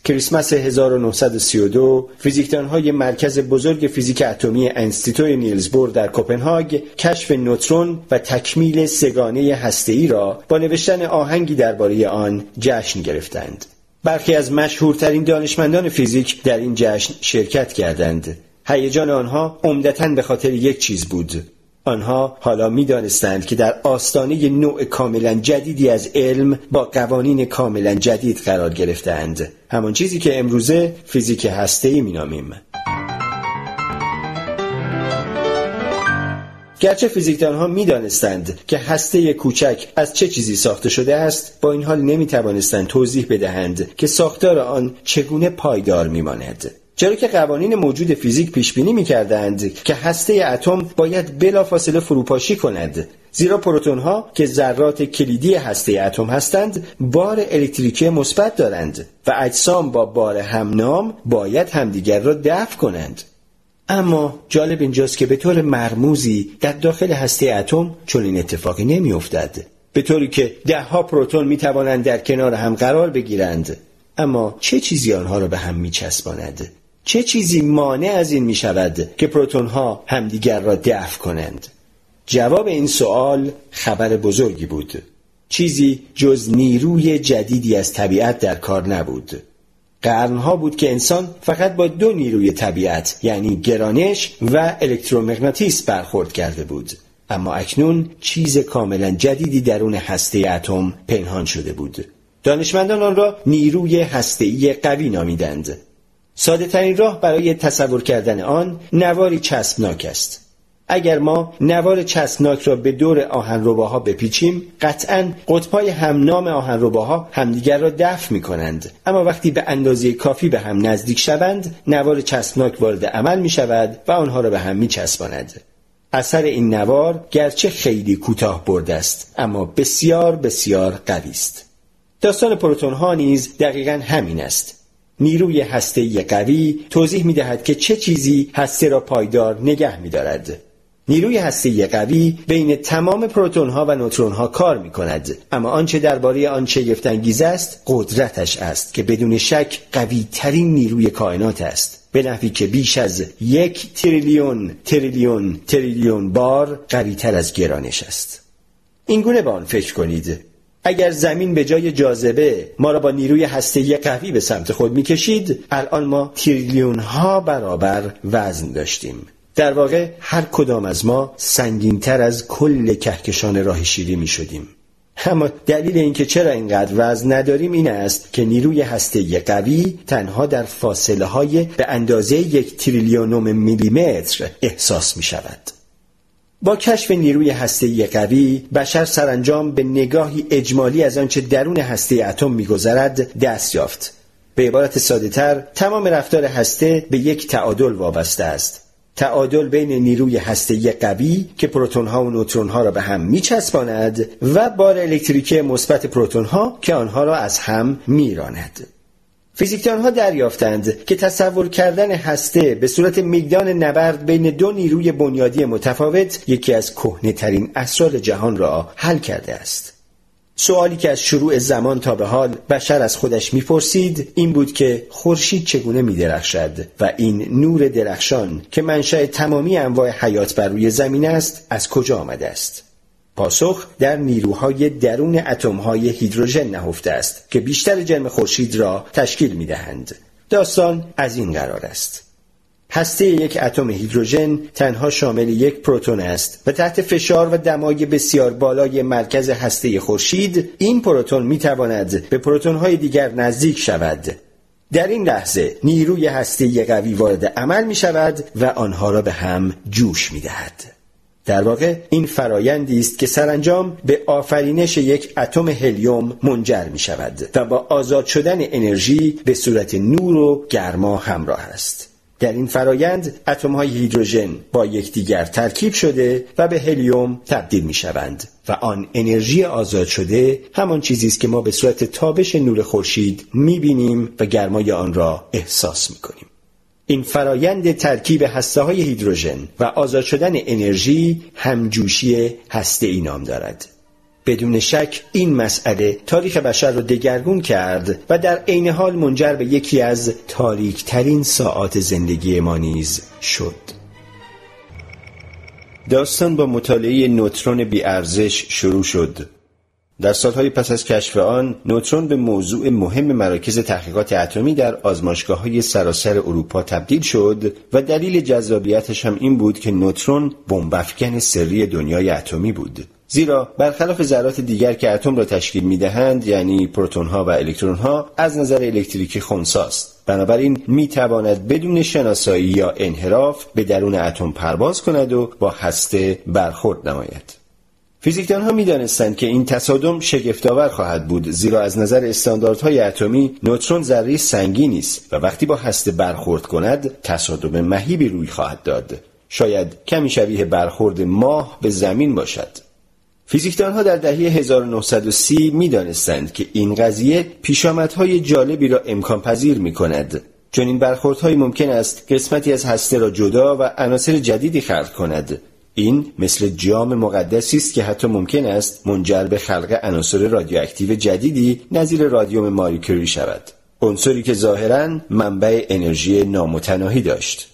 کریسمس 1932 فیزیکدان های مرکز بزرگ فیزیک اتمی انستیتوی نیلزبور در کوپنهاگ کشف نوترون و تکمیل سگانه هسته را با نوشتن آهنگی درباره آن جشن گرفتند. برخی از مشهورترین دانشمندان فیزیک در این جشن شرکت کردند. هیجان آنها عمدتا به خاطر یک چیز بود آنها حالا می‌دانستند که در آستانه نوع کاملا جدیدی از علم با قوانین کاملا جدید قرار گرفتند همان چیزی که امروزه فیزیک هسته‌ای مینامیم گرچه فیزیکدان ها که هسته کوچک از چه چیزی ساخته شده است با این حال نمی توانستند توضیح بدهند که ساختار آن چگونه پایدار می ماند. چرا که قوانین موجود فیزیک پیش بینی می‌کردند که هسته اتم باید بلافاصله فروپاشی کند. زیرا پروتون ها که ذرات کلیدی هسته اتم هستند بار الکتریکی مثبت دارند و اجسام با بار همنام باید همدیگر را دفع کنند. اما جالب اینجاست که به طور مرموزی در داخل هسته اتم چنین اتفاقی نمیافتد. به طوری که دهها پروتون می توانند در کنار هم قرار بگیرند. اما چه چیزی آنها را به هم می چسباند؟ چه چیزی مانع از این می شود که پروتون ها همدیگر را دفع کنند؟ جواب این سوال خبر بزرگی بود. چیزی جز نیروی جدیدی از طبیعت در کار نبود. قرنها بود که انسان فقط با دو نیروی طبیعت یعنی گرانش و الکترومغناطیس برخورد کرده بود. اما اکنون چیز کاملا جدیدی درون هسته اتم پنهان شده بود. دانشمندان آن را نیروی هسته‌ای قوی نامیدند. ساده ترین راه برای تصور کردن آن نواری چسبناک است. اگر ما نوار چسبناک را به دور آهنرباها بپیچیم قطعا قطبهای همنام آهنرباها همدیگر را دفع می کنند اما وقتی به اندازه کافی به هم نزدیک شوند نوار چسبناک وارد عمل می شود و آنها را به هم می چسباند اثر این نوار گرچه خیلی کوتاه برده است اما بسیار بسیار قوی است. داستان پروتون ها نیز دقیقا همین است. نیروی هسته قوی توضیح می دهد که چه چیزی هسته را پایدار نگه می دارد. نیروی هسته قوی بین تمام پروتون ها و نوترون ها کار می کند اما آنچه درباره آن شگفتانگیز است قدرتش است که بدون شک قوی ترین نیروی کائنات است. به نحوی که بیش از یک تریلیون تریلیون تریلیون بار قوی تر از گرانش است. اینگونه به آن فکر کنید. اگر زمین به جای جاذبه ما را با نیروی هسته‌ای قوی به سمت خود می‌کشید الان ما تریلیون ها برابر وزن داشتیم در واقع هر کدام از ما سنگینتر از کل کهکشان راه شیری می شدیم. اما دلیل اینکه چرا اینقدر وزن نداریم این است که نیروی هسته قوی تنها در فاصله های به اندازه یک تریلیونوم میلیمتر احساس می شود. با کشف نیروی هسته قوی بشر سرانجام به نگاهی اجمالی از آنچه درون هسته اتم میگذرد دست یافت. به عبارت ساده تر تمام رفتار هسته به یک تعادل وابسته است. تعادل بین نیروی هسته قوی که پروتون ها و نوترون ها را به هم میچسباند و بار الکتریکی مثبت پروتون ها که آنها را از هم میراند. فیزیکدانها دریافتند که تصور کردن هسته به صورت میدان نبرد بین دو نیروی بنیادی متفاوت یکی از کهنه ترین اسرار جهان را حل کرده است. سوالی که از شروع زمان تا به حال بشر از خودش می‌پرسید این بود که خورشید چگونه میدرخشد و این نور درخشان که منشأ تمامی انواع حیات بر روی زمین است از کجا آمده است پاسخ در نیروهای درون اتمهای هیدروژن نهفته است که بیشتر جرم خورشید را تشکیل می‌دهند. داستان از این قرار است. هسته یک اتم هیدروژن تنها شامل یک پروتون است و تحت فشار و دمای بسیار بالای مرکز هسته خورشید این پروتون می تواند به پروتون های دیگر نزدیک شود. در این لحظه نیروی هسته قوی وارد عمل می شود و آنها را به هم جوش می دهد. در واقع این فرایندی است که سرانجام به آفرینش یک اتم هلیوم منجر می شود و با آزاد شدن انرژی به صورت نور و گرما همراه است. در این فرایند اتم های هیدروژن با یکدیگر ترکیب شده و به هلیوم تبدیل می شوند و آن انرژی آزاد شده همان چیزی است که ما به صورت تابش نور خورشید می بینیم و گرمای آن را احساس می کنیم. این فرایند ترکیب هسته های هیدروژن و آزاد شدن انرژی همجوشی هسته ای نام دارد. بدون شک این مسئله تاریخ بشر را دگرگون کرد و در عین حال منجر به یکی از تاریکترین ساعات زندگی ما نیز شد داستان با مطالعه نوترون بیارزش شروع شد در سالهای پس از کشف آن نوترون به موضوع مهم مراکز تحقیقات اتمی در آزمایشگاه های سراسر اروپا تبدیل شد و دلیل جذابیتش هم این بود که نوترون بمبافکن سری دنیای اتمی بود. زیرا برخلاف ذرات دیگر که اتم را تشکیل می دهند یعنی پروتون ها و الکترون ها از نظر الکتریکی خونساست. بنابراین می تواند بدون شناسایی یا انحراف به درون اتم پرواز کند و با هسته برخورد نماید. فیزیکدان ها می دانستند که این تصادم شگفتآور خواهد بود زیرا از نظر استانداردهای اتمی نوترون ذره سنگینی است و وقتی با هسته برخورد کند تصادم مهیبی روی خواهد داد شاید کمی شبیه برخورد ماه به زمین باشد فیزیکدانها در دهه 1930 می دانستند که این قضیه پیشامدهای جالبی را امکان پذیر می کند. چون این برخوردهایی ممکن است قسمتی از هسته را جدا و عناصر جدیدی خلق کند. این مثل جام مقدسی است که حتی ممکن است منجر به خلق عناصر رادیواکتیو جدیدی نظیر رادیوم ماریکوری شود. عنصری که ظاهرا منبع انرژی نامتناهی داشت.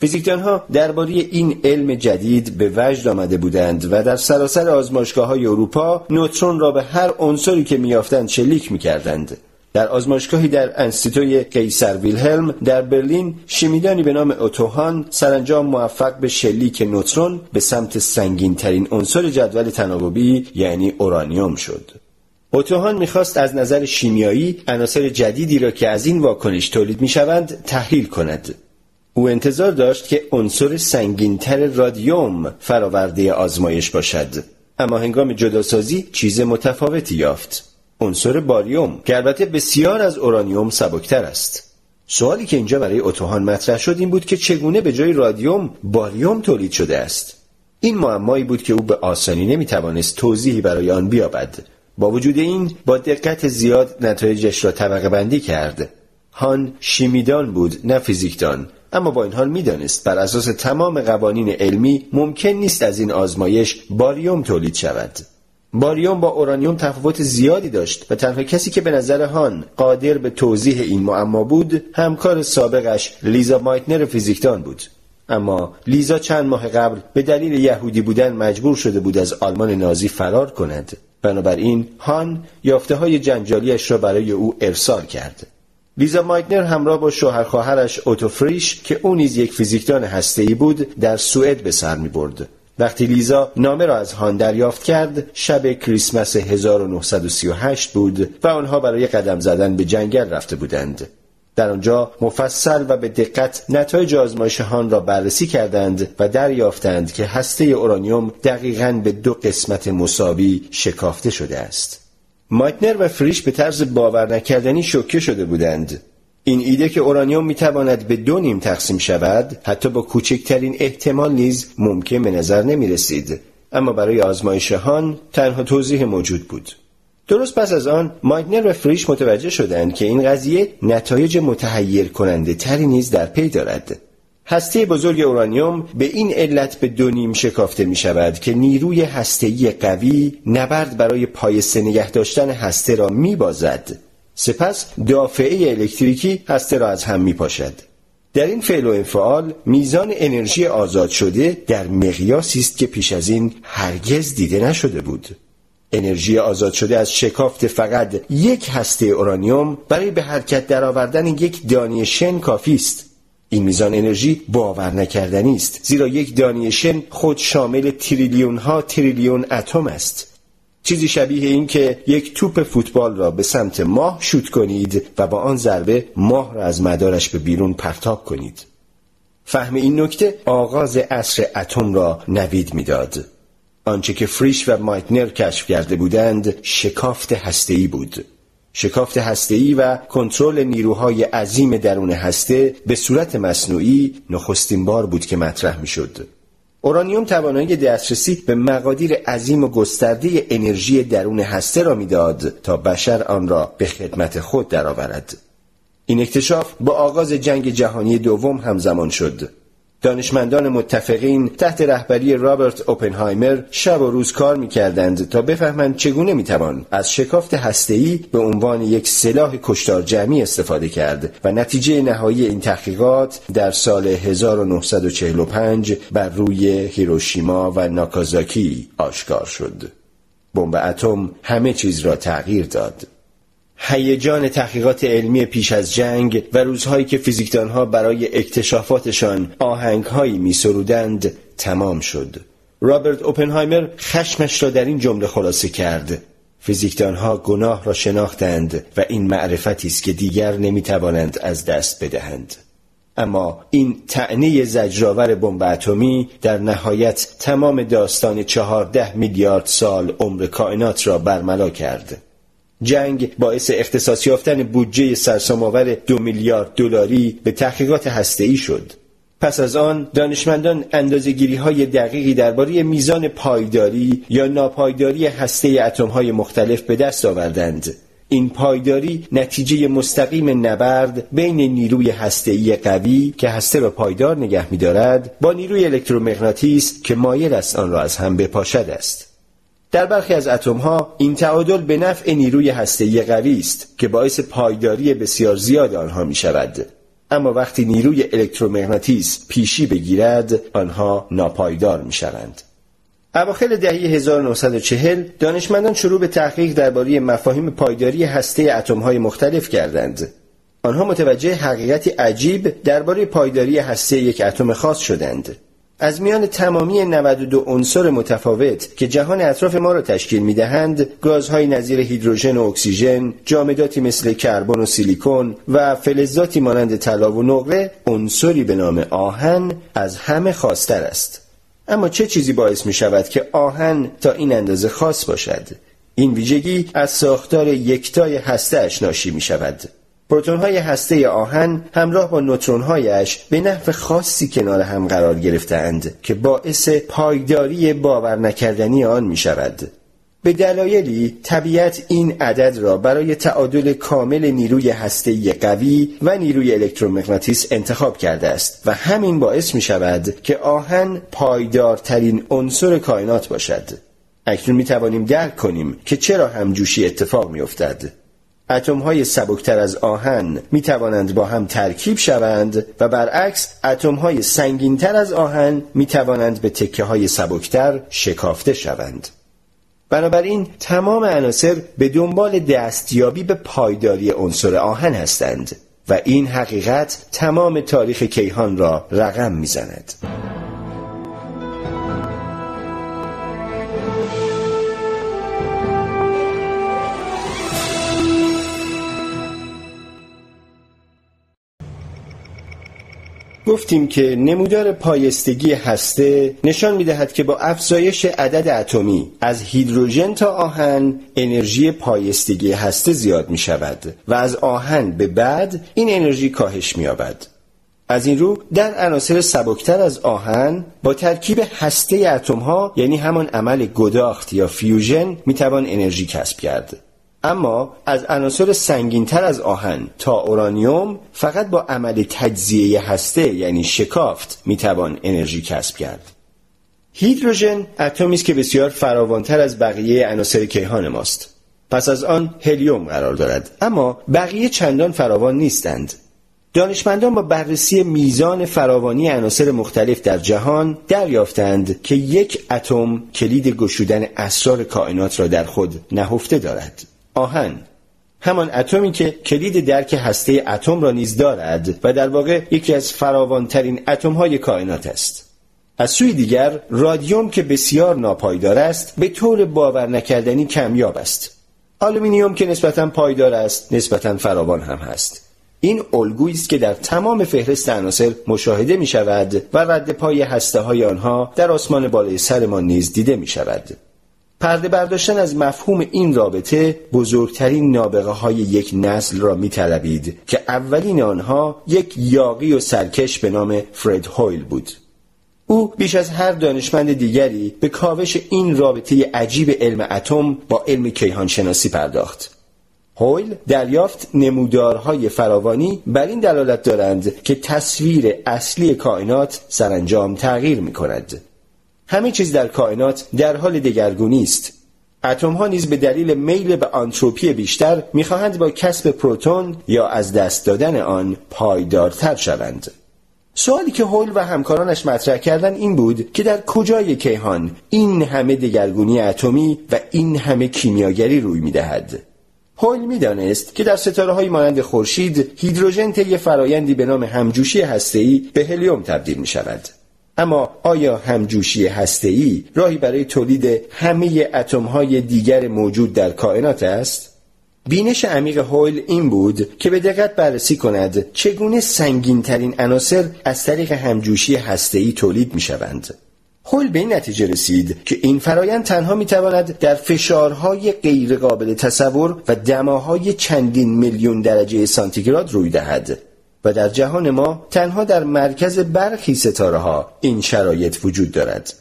فیزیکدانها درباره این علم جدید به وجد آمده بودند و در سراسر آزمایشگاه های اروپا نوترون را به هر عنصری که میافتند شلیک می‌کردند در آزمایشگاهی در انستیتوی قیصر ویلهلم در برلین شیمیدانی به نام اوتوهان سرانجام موفق به شلیک نوترون به سمت سنگین ترین عنصر جدول تناوبی یعنی اورانیوم شد. اوتوهان می‌خواست از نظر شیمیایی عناصر جدیدی را که از این واکنش تولید می‌شوند تحلیل کند. او انتظار داشت که عنصر سنگینتر رادیوم فراورده آزمایش باشد. اما هنگام جداسازی چیز متفاوتی یافت. عنصر باریوم که البته بسیار از اورانیوم سبکتر است. سوالی که اینجا برای اتوهان مطرح شد این بود که چگونه به جای رادیوم باریوم تولید شده است. این معمایی بود که او به آسانی نمی‌توانست توضیحی برای آن بیابد. با وجود این با دقت زیاد نتایجش را طبقه بندی کرد. هان شیمیدان بود نه فیزیکدان. اما با این حال می‌دانست بر اساس تمام قوانین علمی ممکن نیست از این آزمایش باریوم تولید شود. باریوم با اورانیوم تفاوت زیادی داشت و تنها کسی که به نظر هان قادر به توضیح این معما بود همکار سابقش لیزا مایتنر فیزیکدان بود. اما لیزا چند ماه قبل به دلیل یهودی بودن مجبور شده بود از آلمان نازی فرار کند. بنابراین هان یافته های جنجالیش را برای او ارسال کرد. لیزا مایتنر همراه با شوهر خواهرش اوتوفریش که او نیز یک فیزیکدان هسته‌ای بود در سوئد به سر می برد. وقتی لیزا نامه را از هان دریافت کرد شب کریسمس 1938 بود و آنها برای قدم زدن به جنگل رفته بودند. در آنجا مفصل و به دقت نتایج آزمایش هان را بررسی کردند و دریافتند که هسته اورانیوم دقیقا به دو قسمت مساوی شکافته شده است. مایتنر و فریش به طرز باور نکردنی شوکه شده بودند. این ایده که اورانیوم می‌تواند به دو نیم تقسیم شود حتی با کوچکترین احتمال نیز ممکن به نظر نمی رسید اما برای آزمایش هان تنها توضیح موجود بود درست پس از آن مایتنر و فریش متوجه شدند که این قضیه نتایج متحیر کننده تری نیز در پی دارد. هسته بزرگ اورانیوم به این علت به دو نیم شکافته می شود که نیروی هسته‌ای قوی نبرد برای پایسته نگه داشتن هسته را می بازد. سپس دافعه الکتریکی هسته را از هم می پاشد. در این فعل و انفعال میزان انرژی آزاد شده در مقیاسی است که پیش از این هرگز دیده نشده بود. انرژی آزاد شده از شکافت فقط یک هسته اورانیوم برای به حرکت درآوردن یک دانه شن کافی است. این میزان انرژی باور نکردنی است زیرا یک دانه شن خود شامل تریلیون ها تریلیون اتم است. چیزی شبیه این که یک توپ فوتبال را به سمت ماه شوت کنید و با آن ضربه ماه را از مدارش به بیرون پرتاب کنید. فهم این نکته آغاز عصر اتم را نوید می‌داد. آنچه که فریش و مایتنر کشف کرده بودند شکافت هسته‌ای بود. شکافت هسته‌ای و کنترل نیروهای عظیم درون هسته به صورت مصنوعی نخستین بار بود که مطرح می‌شد. اورانیوم توانایی دسترسی به مقادیر عظیم و گسترده انرژی درون هسته را می‌داد تا بشر آن را به خدمت خود درآورد. این اکتشاف با آغاز جنگ جهانی دوم همزمان شد دانشمندان متفقین تحت رهبری رابرت اوپنهایمر شب و روز کار می‌کردند تا بفهمند چگونه می‌توان از شکافت هسته‌ای به عنوان یک سلاح کشتار جمعی استفاده کرد و نتیجه نهایی این تحقیقات در سال 1945 بر روی هیروشیما و ناکازاکی آشکار شد. بمب اتم همه چیز را تغییر داد. هیجان تحقیقات علمی پیش از جنگ و روزهایی که فیزیکدانها برای اکتشافاتشان آهنگهایی می سرودند تمام شد. رابرت اوپنهایمر خشمش را در این جمله خلاصه کرد. فیزیکدانها گناه را شناختند و این معرفتی است که دیگر نمی توانند از دست بدهند. اما این تعنی زجرآور بمب اتمی در نهایت تمام داستان چهارده میلیارد سال عمر کائنات را برملا کرد. جنگ باعث اختصاص یافتن بودجه سرسام‌آور دو میلیارد دلاری به تحقیقات هسته‌ای شد. پس از آن دانشمندان اندازه‌گیری های دقیقی درباره میزان پایداری یا ناپایداری هسته اتم‌های مختلف به دست آوردند. این پایداری نتیجه مستقیم نبرد بین نیروی هسته‌ای قوی که هسته را پایدار نگه می‌دارد با نیروی الکترومغناطیس که مایل است آن را از هم بپاشد است. در برخی از اتم ها این تعادل به نفع نیروی هسته‌ای قوی است که باعث پایداری بسیار زیاد آنها می شود. اما وقتی نیروی الکترومغناطیس پیشی بگیرد آنها ناپایدار می شوند. اواخر دهه 1940 دانشمندان شروع به تحقیق درباره مفاهیم پایداری هسته اتم‌های مختلف کردند. آنها متوجه حقیقتی عجیب درباره پایداری هسته یک اتم خاص شدند. از میان تمامی 92 عنصر متفاوت که جهان اطراف ما را تشکیل می دهند گازهای نظیر هیدروژن و اکسیژن جامداتی مثل کربن و سیلیکون و فلزاتی مانند طلا و نقره عنصری به نام آهن از همه خاصتر است. اما چه چیزی باعث می شود که آهن تا این اندازه خاص باشد؟ این ویژگی از ساختار یکتای هسته ناشی می شود پروتون های هسته آهن همراه با نوترون هایش به نحو خاصی کنار هم قرار گرفتند که باعث پایداری باور نکردنی آن می شود. به دلایلی طبیعت این عدد را برای تعادل کامل نیروی هسته قوی و نیروی الکترومغناطیس انتخاب کرده است و همین باعث می شود که آهن پایدارترین عنصر کائنات باشد. اکنون می توانیم درک کنیم که چرا همجوشی اتفاق می افتد. اتم های سبکتر از آهن می توانند با هم ترکیب شوند و برعکس اتم های سنگینتر از آهن می توانند به تکه های سبکتر شکافته شوند. بنابراین تمام عناصر به دنبال دستیابی به پایداری عنصر آهن هستند و این حقیقت تمام تاریخ کیهان را رقم می‌زند. گفتیم که نمودار پایستگی هسته نشان می‌دهد که با افزایش عدد اتمی از هیدروژن تا آهن انرژی پایستگی هسته زیاد می شود و از آهن به بعد این انرژی کاهش می یابد. از این رو در عناصر سبکتر از آهن با ترکیب هسته اتم ها یعنی همان عمل گداخت یا fusion می توان انرژی کسب کرد. اما از عناصر سنگینتر از آهن تا اورانیوم فقط با عمل تجزیه هسته یعنی شکافت می‌توان انرژی کسب کرد. هیدروژن اتمی است که بسیار فراوانتر از بقیه عناصر کیهان ماست. پس از آن هلیوم قرار دارد اما بقیه چندان فراوان نیستند. دانشمندان با بررسی میزان فراوانی عناصر مختلف در جهان دریافتند که یک اتم کلید گشودن اسرار کائنات را در خود نهفته دارد. آهن. همان اتمی که کلید درک هسته اتم را نیز دارد و در واقع یکی از فراوانترین اتم های کائنات است. از سوی دیگر رادیوم که بسیار ناپایدار است به طور باور نکردنی کمیاب است. آلومینیوم که نسبتا پایدار است نسبتا فراوان هم هست. این الگویی است که در تمام فهرست عناصر مشاهده می شود و رد پای هسته های آنها در آسمان بالای سرمان نیز دیده می شود پرده برداشتن از مفهوم این رابطه بزرگترین نابغه های یک نسل را می طلبید که اولین آنها یک یاغی و سرکش به نام فرد هویل بود. او بیش از هر دانشمند دیگری به کاوش این رابطه عجیب علم اتم با علم کیهانشناسی پرداخت. هویل دریافت نمودارهای فراوانی بر این دلالت دارند که تصویر اصلی کائنات سرانجام تغییر می کند. همه چیز در کائنات در حال دگرگونی است. اتم ها نیز به دلیل میل به آنتروپی بیشتر می‌خواهند با کسب پروتون یا از دست دادن آن پایدارتر شوند. سوالی که هول و همکارانش مطرح کردن این بود که در کجای کیهان این همه دگرگونی اتمی و این همه کیمیاگری روی می‌دهد؟ هویل می‌دانست که در ستاره های مانند خورشید هیدروژن طی فرایندی به نام همجوشی هسته‌ای به هلیوم تبدیل می شود. اما آیا همجوشی هسته‌ای راهی برای تولید همه اتم‌های دیگر موجود در کائنات است؟ بینش عمیق هویل این بود که به دقت بررسی کند چگونه سنگینترین عناصر از طریق همجوشی هسته‌ای تولید می‌شوند. هول به این نتیجه رسید که این فرایند تنها می‌تواند در فشارهای غیرقابل تصور و دماهای چندین میلیون درجه سانتیگراد روی دهد و در جهان ما تنها در مرکز برخی ستاره ها این شرایط وجود دارد.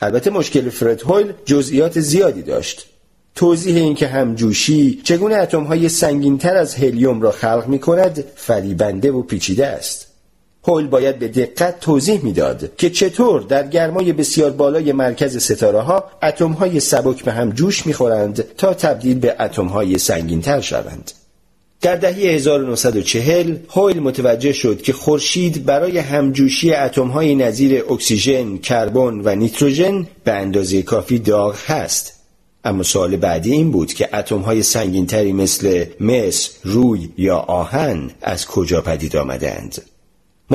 البته مشکل فرد هویل جزئیات زیادی داشت. توضیح اینکه همجوشی چگونه اتم های سنگین تر از هلیوم را خلق می کند فریبنده و پیچیده است. هول باید به دقت توضیح می‌داد که چطور در گرمای بسیار بالای مرکز ستاره ها اتم های سبک به هم جوش می‌خورند تا تبدیل به اتم های سنگین تر شوند. در دهه 1940 هویل متوجه شد که خورشید برای همجوشی اتم‌های نظیر اکسیژن، کربن و نیتروژن به اندازه کافی داغ هست. اما سوال بعدی این بود که اتم‌های سنگینتری مثل مس، روی یا آهن از کجا پدید آمدند؟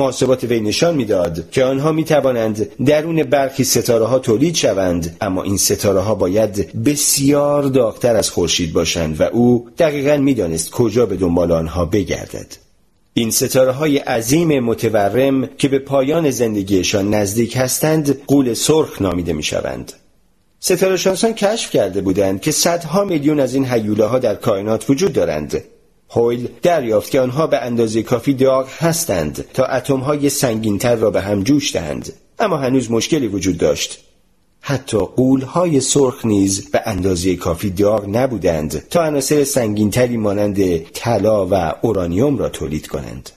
محاسبات وی نشان می‌داد که آنها می توانند درون برخی ستاره ها تولید شوند اما این ستاره ها باید بسیار داغتر از خورشید باشند و او دقیقا می‌دانست کجا به دنبال آنها بگردد این ستاره های عظیم متورم که به پایان زندگیشان نزدیک هستند قول سرخ نامیده می شوند. ستاره شانسان کشف کرده بودند که صدها میلیون از این حیوله ها در کائنات وجود دارند هویل دریافت که آنها به اندازه کافی داغ هستند تا اتمهای سنگینتر را به هم جوش دهند. اما هنوز مشکلی وجود داشت. حتی قولهای سرخ نیز به اندازه کافی داغ نبودند تا عناصر سنگینتری مانند طلا و اورانیوم را تولید کنند.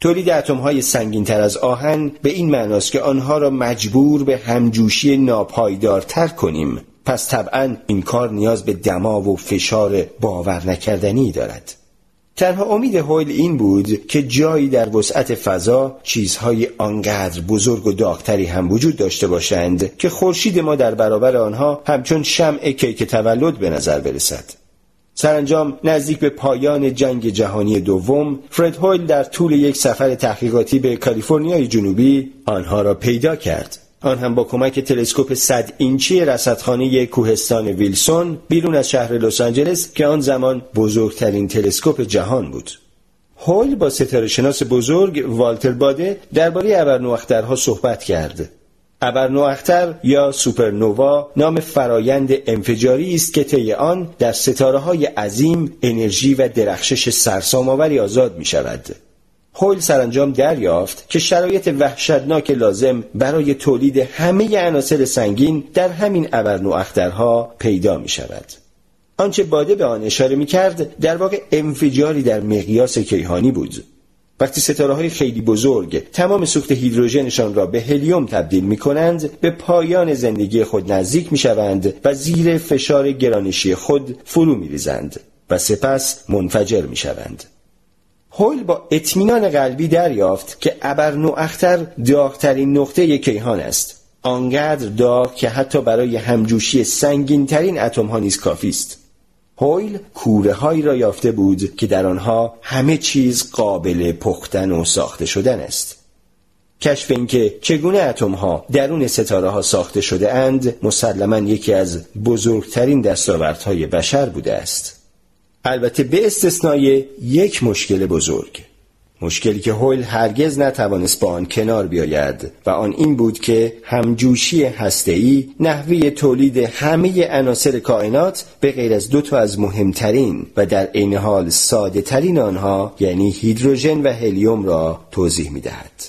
تولید اتمهای سنگینتر از آهن به این معناست که آنها را مجبور به همجوشی ناپایدارتر کنیم. پس طبعا این کار نیاز به دما و فشار باور نکردنی دارد. تنها امید هویل این بود که جایی در وسعت فضا چیزهای آنقدر بزرگ و داغتری هم وجود داشته باشند که خورشید ما در برابر آنها همچون شمع کیک تولد به نظر برسد. سرانجام نزدیک به پایان جنگ جهانی دوم فرد هویل در طول یک سفر تحقیقاتی به کالیفرنیای جنوبی آنها را پیدا کرد. آن هم با کمک تلسکوپ 100 اینچی رصدخانه کوهستان ویلسون بیرون از شهر لس آنجلس که آن زمان بزرگترین تلسکوپ جهان بود. هول با ستاره شناس بزرگ والتر باده درباره ابرنواخترها صحبت کرد. ابرنواختر یا سوپرنووا نام فرایند انفجاری است که طی آن در ستاره های عظیم انرژی و درخشش سرسام‌آوری آزاد می شود. هویل سرانجام دریافت که شرایط وحشتناک لازم برای تولید همه عناصر سنگین در همین ابرنواخترها پیدا می شود. آنچه باده به آن اشاره می کرد در واقع انفجاری در مقیاس کیهانی بود وقتی ستاره های خیلی بزرگ تمام سوخت هیدروژنشان را به هلیوم تبدیل می کنند به پایان زندگی خود نزدیک می شوند و زیر فشار گرانشی خود فرو می ریزند و سپس منفجر می شوند. هویل با اطمینان قلبی دریافت که ابرنواختر داغترین نقطه کیهان است. آنقدر داغ که حتی برای همجوشی سنگینترین اتم ها نیز کافی است. هویل کوره هایی را یافته بود که در آنها همه چیز قابل پختن و ساخته شدن است. کشف اینکه چگونه اتم ها درون ستاره ها ساخته شده اند مسلما یکی از بزرگترین دستاوردهای بشر بوده است. البته به استثنای یک مشکل بزرگ مشکلی که هویل هرگز نتوانست با آن کنار بیاید و آن این بود که همجوشی هسته‌ای نحوه تولید همه عناصر کائنات به غیر از دو تا از مهمترین و در عین حال ساده ترین آنها یعنی هیدروژن و هلیوم را توضیح می دهد.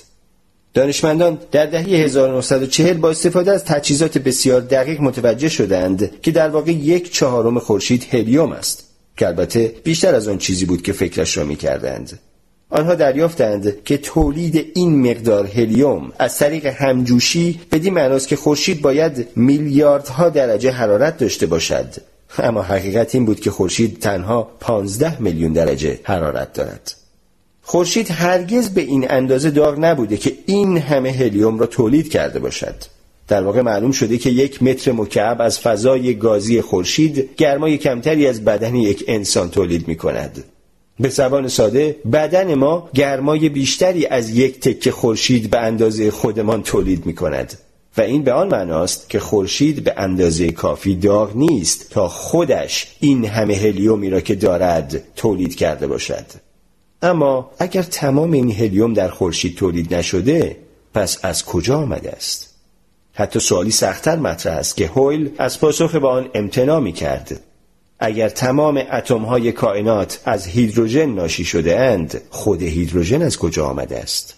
دانشمندان در دهه 1940 با استفاده از تجهیزات بسیار دقیق متوجه شدند که در واقع یک چهارم خورشید هلیوم است که البته بیشتر از آن چیزی بود که فکرش را می کردند. آنها دریافتند که تولید این مقدار هلیوم از طریق همجوشی بدین معناست که خورشید باید میلیاردها درجه حرارت داشته باشد. اما حقیقت این بود که خورشید تنها 15 میلیون درجه حرارت دارد. خورشید هرگز به این اندازه داغ نبوده که این همه هلیوم را تولید کرده باشد. در واقع معلوم شده که یک متر مکعب از فضای گازی خورشید گرمای کمتری از بدن یک انسان تولید می کند به زبان ساده بدن ما گرمای بیشتری از یک تکه خورشید به اندازه خودمان تولید می کند و این به آن معناست که خورشید به اندازه کافی داغ نیست تا خودش این همه هلیومی را که دارد تولید کرده باشد. اما اگر تمام این هلیوم در خورشید تولید نشده پس از کجا آمده است؟ حتی سوالی سختتر مطرح است که هویل از پاسخ به آن امتناع می کرد اگر تمام اتم های کائنات از هیدروژن ناشی شده اند خود هیدروژن از کجا آمده است؟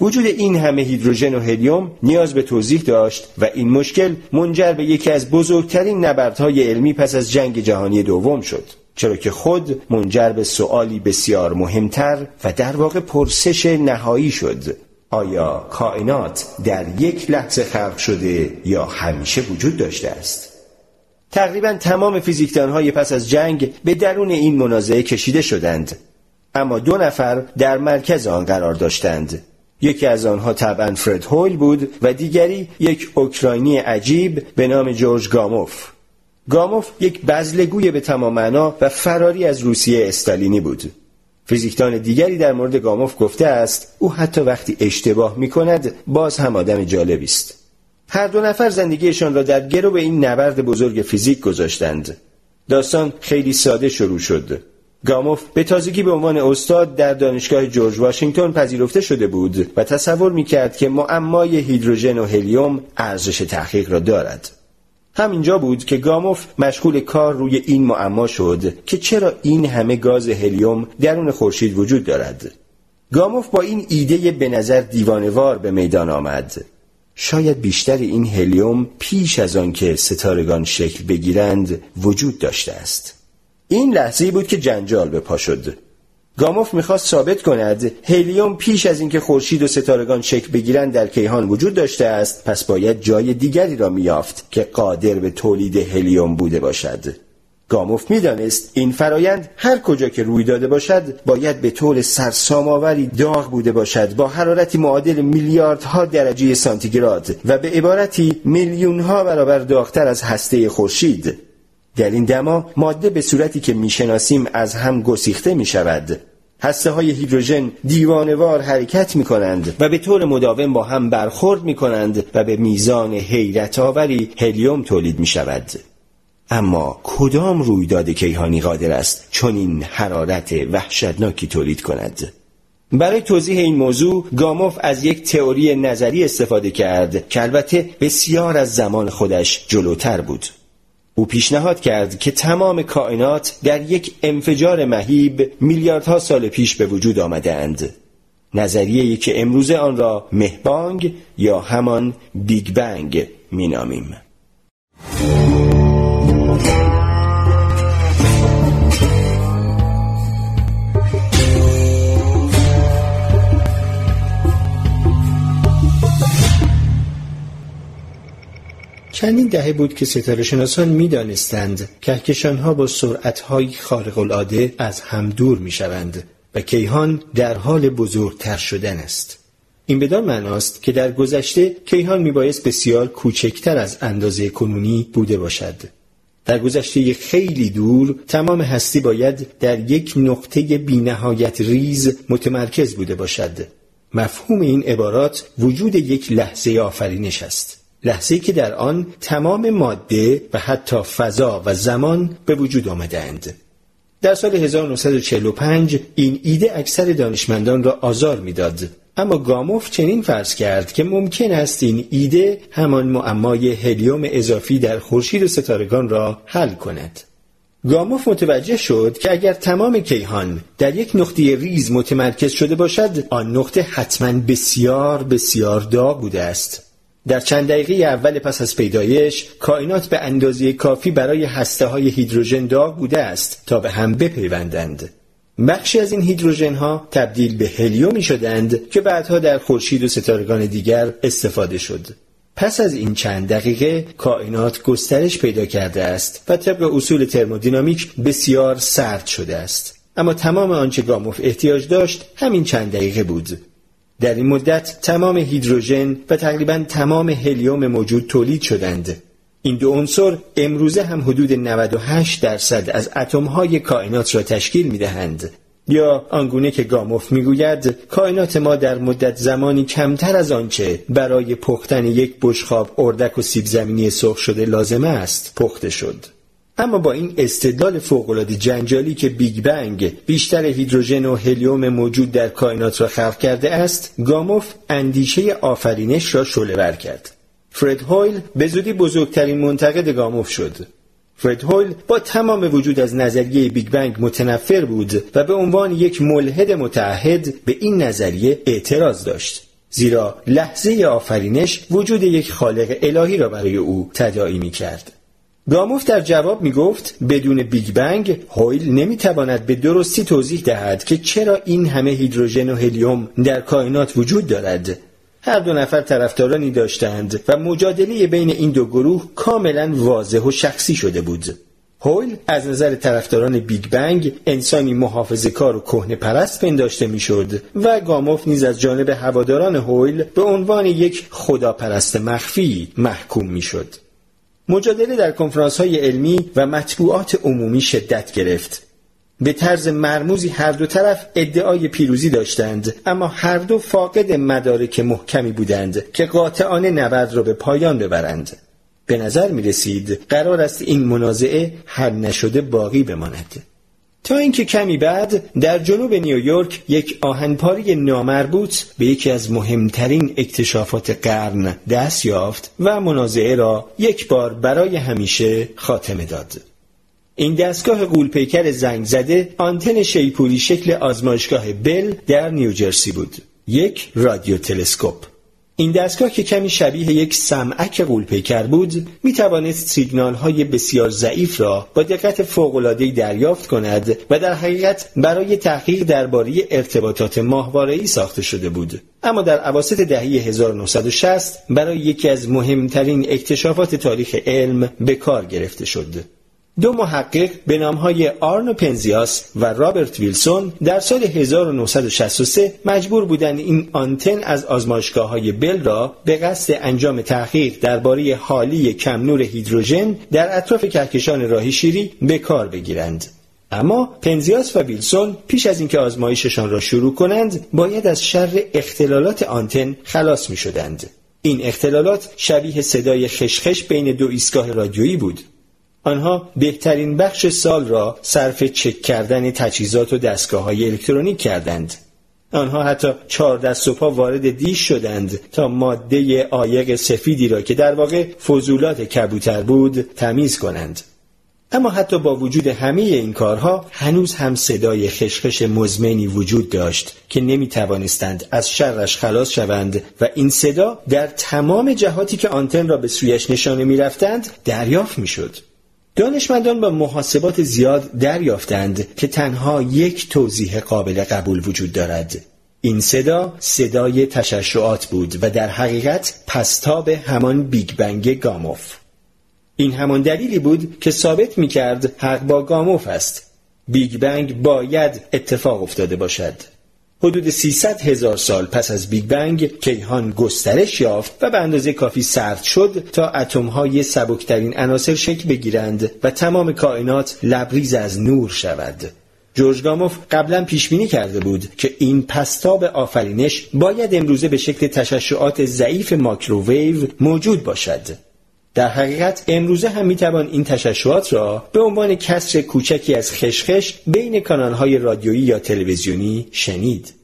وجود این همه هیدروژن و هلیوم نیاز به توضیح داشت و این مشکل منجر به یکی از بزرگترین نبردهای علمی پس از جنگ جهانی دوم شد چرا که خود منجر به سؤالی بسیار مهمتر و در واقع پرسش نهایی شد. آیا کائنات در یک لحظه خلق شده یا همیشه وجود داشته است؟ تقریبا تمام های پس از جنگ به درون این منازعه کشیده شدند. اما دو نفر در مرکز آن قرار داشتند. یکی از آنها طبعا فرد هویل بود و دیگری یک اوکراینی عجیب به نام جورج گاموف. گاموف یک بزلگوی به تمام معنا و فراری از روسیه استالینی بود. فیزیکدان دیگری در مورد گاموف گفته است او حتی وقتی اشتباه می کند باز هم آدم جالبی است هر دو نفر زندگیشان را در گرو این نبرد بزرگ فیزیک گذاشتند. داستان خیلی ساده شروع شد. گاموف به تازگی به عنوان استاد در دانشگاه جورج واشنگتن پذیرفته شده بود و تصور می‌کرد که معمای هیدروژن و هلیوم ارزش تحقیق را دارد. همینجا بود که گاموف مشغول کار روی این معما شد که چرا این همه گاز هلیوم درون خورشید وجود دارد. گاموف با این ایده به نظر دیوانوار به میدان آمد. شاید بیشتر این هلیوم پیش از آن که ستارگان شکل بگیرند وجود داشته است. این لحظه بود که جنجال به پا شد. گاموف می‌خواست ثابت کند هلیوم پیش از اینکه خورشید و ستارگان شکل بگیرند در کیهان وجود داشته است پس باید جای دیگری را میافت که قادر به تولید هلیوم بوده باشد. گاموف می‌دانست این فرایند هر کجا که روی داده باشد باید به طور سرسامآوری داغ بوده باشد با حرارتی معادل میلیاردها درجه سانتیگراد و به عبارتی میلیونها برابر داغتر از هسته خورشید. در این دما ماده به صورتی که می‌شناسیم از هم گسیخته می شود هسته های هیدروژن دیوانوار حرکت می کنند و به طور مداوم با هم برخورد می کنند و به میزان حیرت آوری هلیوم تولید می شود. اما کدام رویداد کیهانی قادر است چون این حرارت وحشتناکی تولید کند؟ برای توضیح این موضوع گاموف از یک تئوری نظری استفاده کرد که البته بسیار از زمان خودش جلوتر بود. او پیشنهاد کرد که تمام کائنات در یک انفجار مهیب میلیاردها سال پیش به وجود آمدهاند. نظریه که امروزه آن را مهبانگ یا همان بیگ بنگ مینامیم. چندین دهه بود که ستاره شناسان می دانستند کهکشان ها با سرعت های خارق العاده از هم دور می شوند و کیهان در حال بزرگتر شدن است. این بدان معناست که در گذشته کیهان میبایست بسیار کوچکتر از اندازه کنونی بوده باشد. در گذشته خیلی دور تمام هستی باید در یک نقطه بینهایت ریز متمرکز بوده باشد. مفهوم این عبارات وجود یک لحظه آفرینش است. لحظه که در آن تمام ماده و حتی فضا و زمان به وجود آمدند. در سال 1945 این ایده اکثر دانشمندان را آزار می‌داد. اما گاموف چنین فرض کرد که ممکن است این ایده همان معمای هلیوم اضافی در خورشید و ستارگان را حل کند. گاموف متوجه شد که اگر تمام کیهان در یک نقطه ریز متمرکز شده باشد آن نقطه حتما بسیار بسیار داغ بوده است. در چند دقیقه اول پس از پیدایش کائنات به اندازه کافی برای هسته های هیدروژن داغ بوده است تا به هم بپیوندند. بخشی از این هیدروژن ها تبدیل به هلیومی شدند که بعدها در خورشید و ستارگان دیگر استفاده شد. پس از این چند دقیقه کائنات گسترش پیدا کرده است و طبق اصول ترمودینامیک بسیار سرد شده است. اما تمام آنچه گاموف احتیاج داشت همین چند دقیقه بود. در این مدت تمام هیدروژن و تقریبا تمام هلیوم موجود تولید شدند این دو عنصر امروزه هم حدود 98 درصد از اتمهای کائنات را تشکیل می دهند. یا آنگونه که گاموف می‌گوید کائنات ما در مدت زمانی کمتر از آنچه برای پختن یک بشقاب اردک و سیب زمینی سرخ شده لازم است پخته شد اما با این استدلال فوقالعاده جنجالی که بیگ بنگ بیشتر هیدروژن و هلیوم موجود در کائنات را خلق کرده است گاموف اندیشه آفرینش را شعله کرد. فرد هویل به زودی بزرگترین منتقد گاموف شد. فرد هویل با تمام وجود از نظریه بیگ بنگ متنفر بود و به عنوان یک ملحد متعهد به این نظریه اعتراض داشت. زیرا لحظه آفرینش وجود یک خالق الهی را برای او تداعی می کرد. گاموف در جواب می گفت بدون بیگ بنگ هویل نمی تواند به درستی توضیح دهد که چرا این همه هیدروژن و هلیوم در کائنات وجود دارد هر دو نفر طرفدارانی داشتند و مجادله بین این دو گروه کاملا واضح و شخصی شده بود. هویل از نظر طرفداران بیگ بنگ انسانی محافظه کار و کهنه پرست پنداشته می‌شد و گاموف نیز از جانب هواداران هویل به عنوان یک خداپرست مخفی محکوم می‌شد. مجادله در کنفرانس های علمی و مطبوعات عمومی شدت گرفت. به طرز مرموزی هر دو طرف ادعای پیروزی داشتند اما هر دو فاقد مدارک محکمی بودند که قاطعانه نبرد را به پایان ببرند. به نظر می رسید قرار است این منازعه حل نشده باقی بماند. تا اینکه کمی بعد در جنوب نیویورک یک آهنپاری نامربوط به یکی از مهمترین اکتشافات قرن دست یافت و منازعه را یک بار برای همیشه خاتمه داد. این دستگاه قولپیکر زنگ زده آنتن شیپوری شکل آزمایشگاه بل در نیوجرسی بود. یک رادیو تلسکوپ. این دستگاه که کمی شبیه یک سمعک قولپیکر بود می توانست سیگنال های بسیار ضعیف را با دقت فوق‌العاده‌ای دریافت کند و در حقیقت برای تحقیق درباره ارتباطات ماهواره‌ای ساخته شده بود. اما در اواسط دهه 1960 برای یکی از مهمترین اکتشافات تاریخ علم به کار گرفته شد. دو محقق به نامهای آرنو پنزیاس و رابرت ویلسون در سال 1963 مجبور بودند این آنتن از آزمایشگاه های بل را به قصد انجام تحقیق درباره حالی کم نور هیدروژن در اطراف کهکشان راهی شیری به کار بگیرند. اما پنزیاس و ویلسون پیش از اینکه آزمایششان را شروع کنند باید از شر اختلالات آنتن خلاص می شدند. این اختلالات شبیه صدای خشخش بین دو ایستگاه رادیویی بود آنها بهترین بخش سال را صرف چک کردن تجهیزات و دستگاه های الکترونیک کردند. آنها حتی چهار دست و پا وارد دیش شدند تا ماده آیق سفیدی را که در واقع فضولات کبوتر بود تمیز کنند. اما حتی با وجود همه این کارها هنوز هم صدای خشخش مزمنی وجود داشت که نمی توانستند از شرش خلاص شوند و این صدا در تمام جهاتی که آنتن را به سویش نشانه می رفتند دریافت می شد. دانشمندان با محاسبات زیاد دریافتند که تنها یک توضیح قابل قبول وجود دارد. این صدا صدای تششعات بود و در حقیقت پستاب همان بیگ بنگ گاموف. این همان دلیلی بود که ثابت می کرد حق با گاموف است. بیگ بنگ باید اتفاق افتاده باشد. حدود 300 هزار سال پس از بیگ بنگ کیهان گسترش یافت و به اندازه کافی سرد شد تا اتم های سبکترین عناصر شکل بگیرند و تمام کائنات لبریز از نور شود. جورج گاموف قبلا پیش بینی کرده بود که این پستاب آفرینش باید امروزه به شکل تشعشعات ضعیف مایکروویو موجود باشد. در حقیقت امروزه هم می‌توان این تشعشعات را به عنوان کسر کوچکی از خشخش بین کانالهای رادیویی یا تلویزیونی شنید.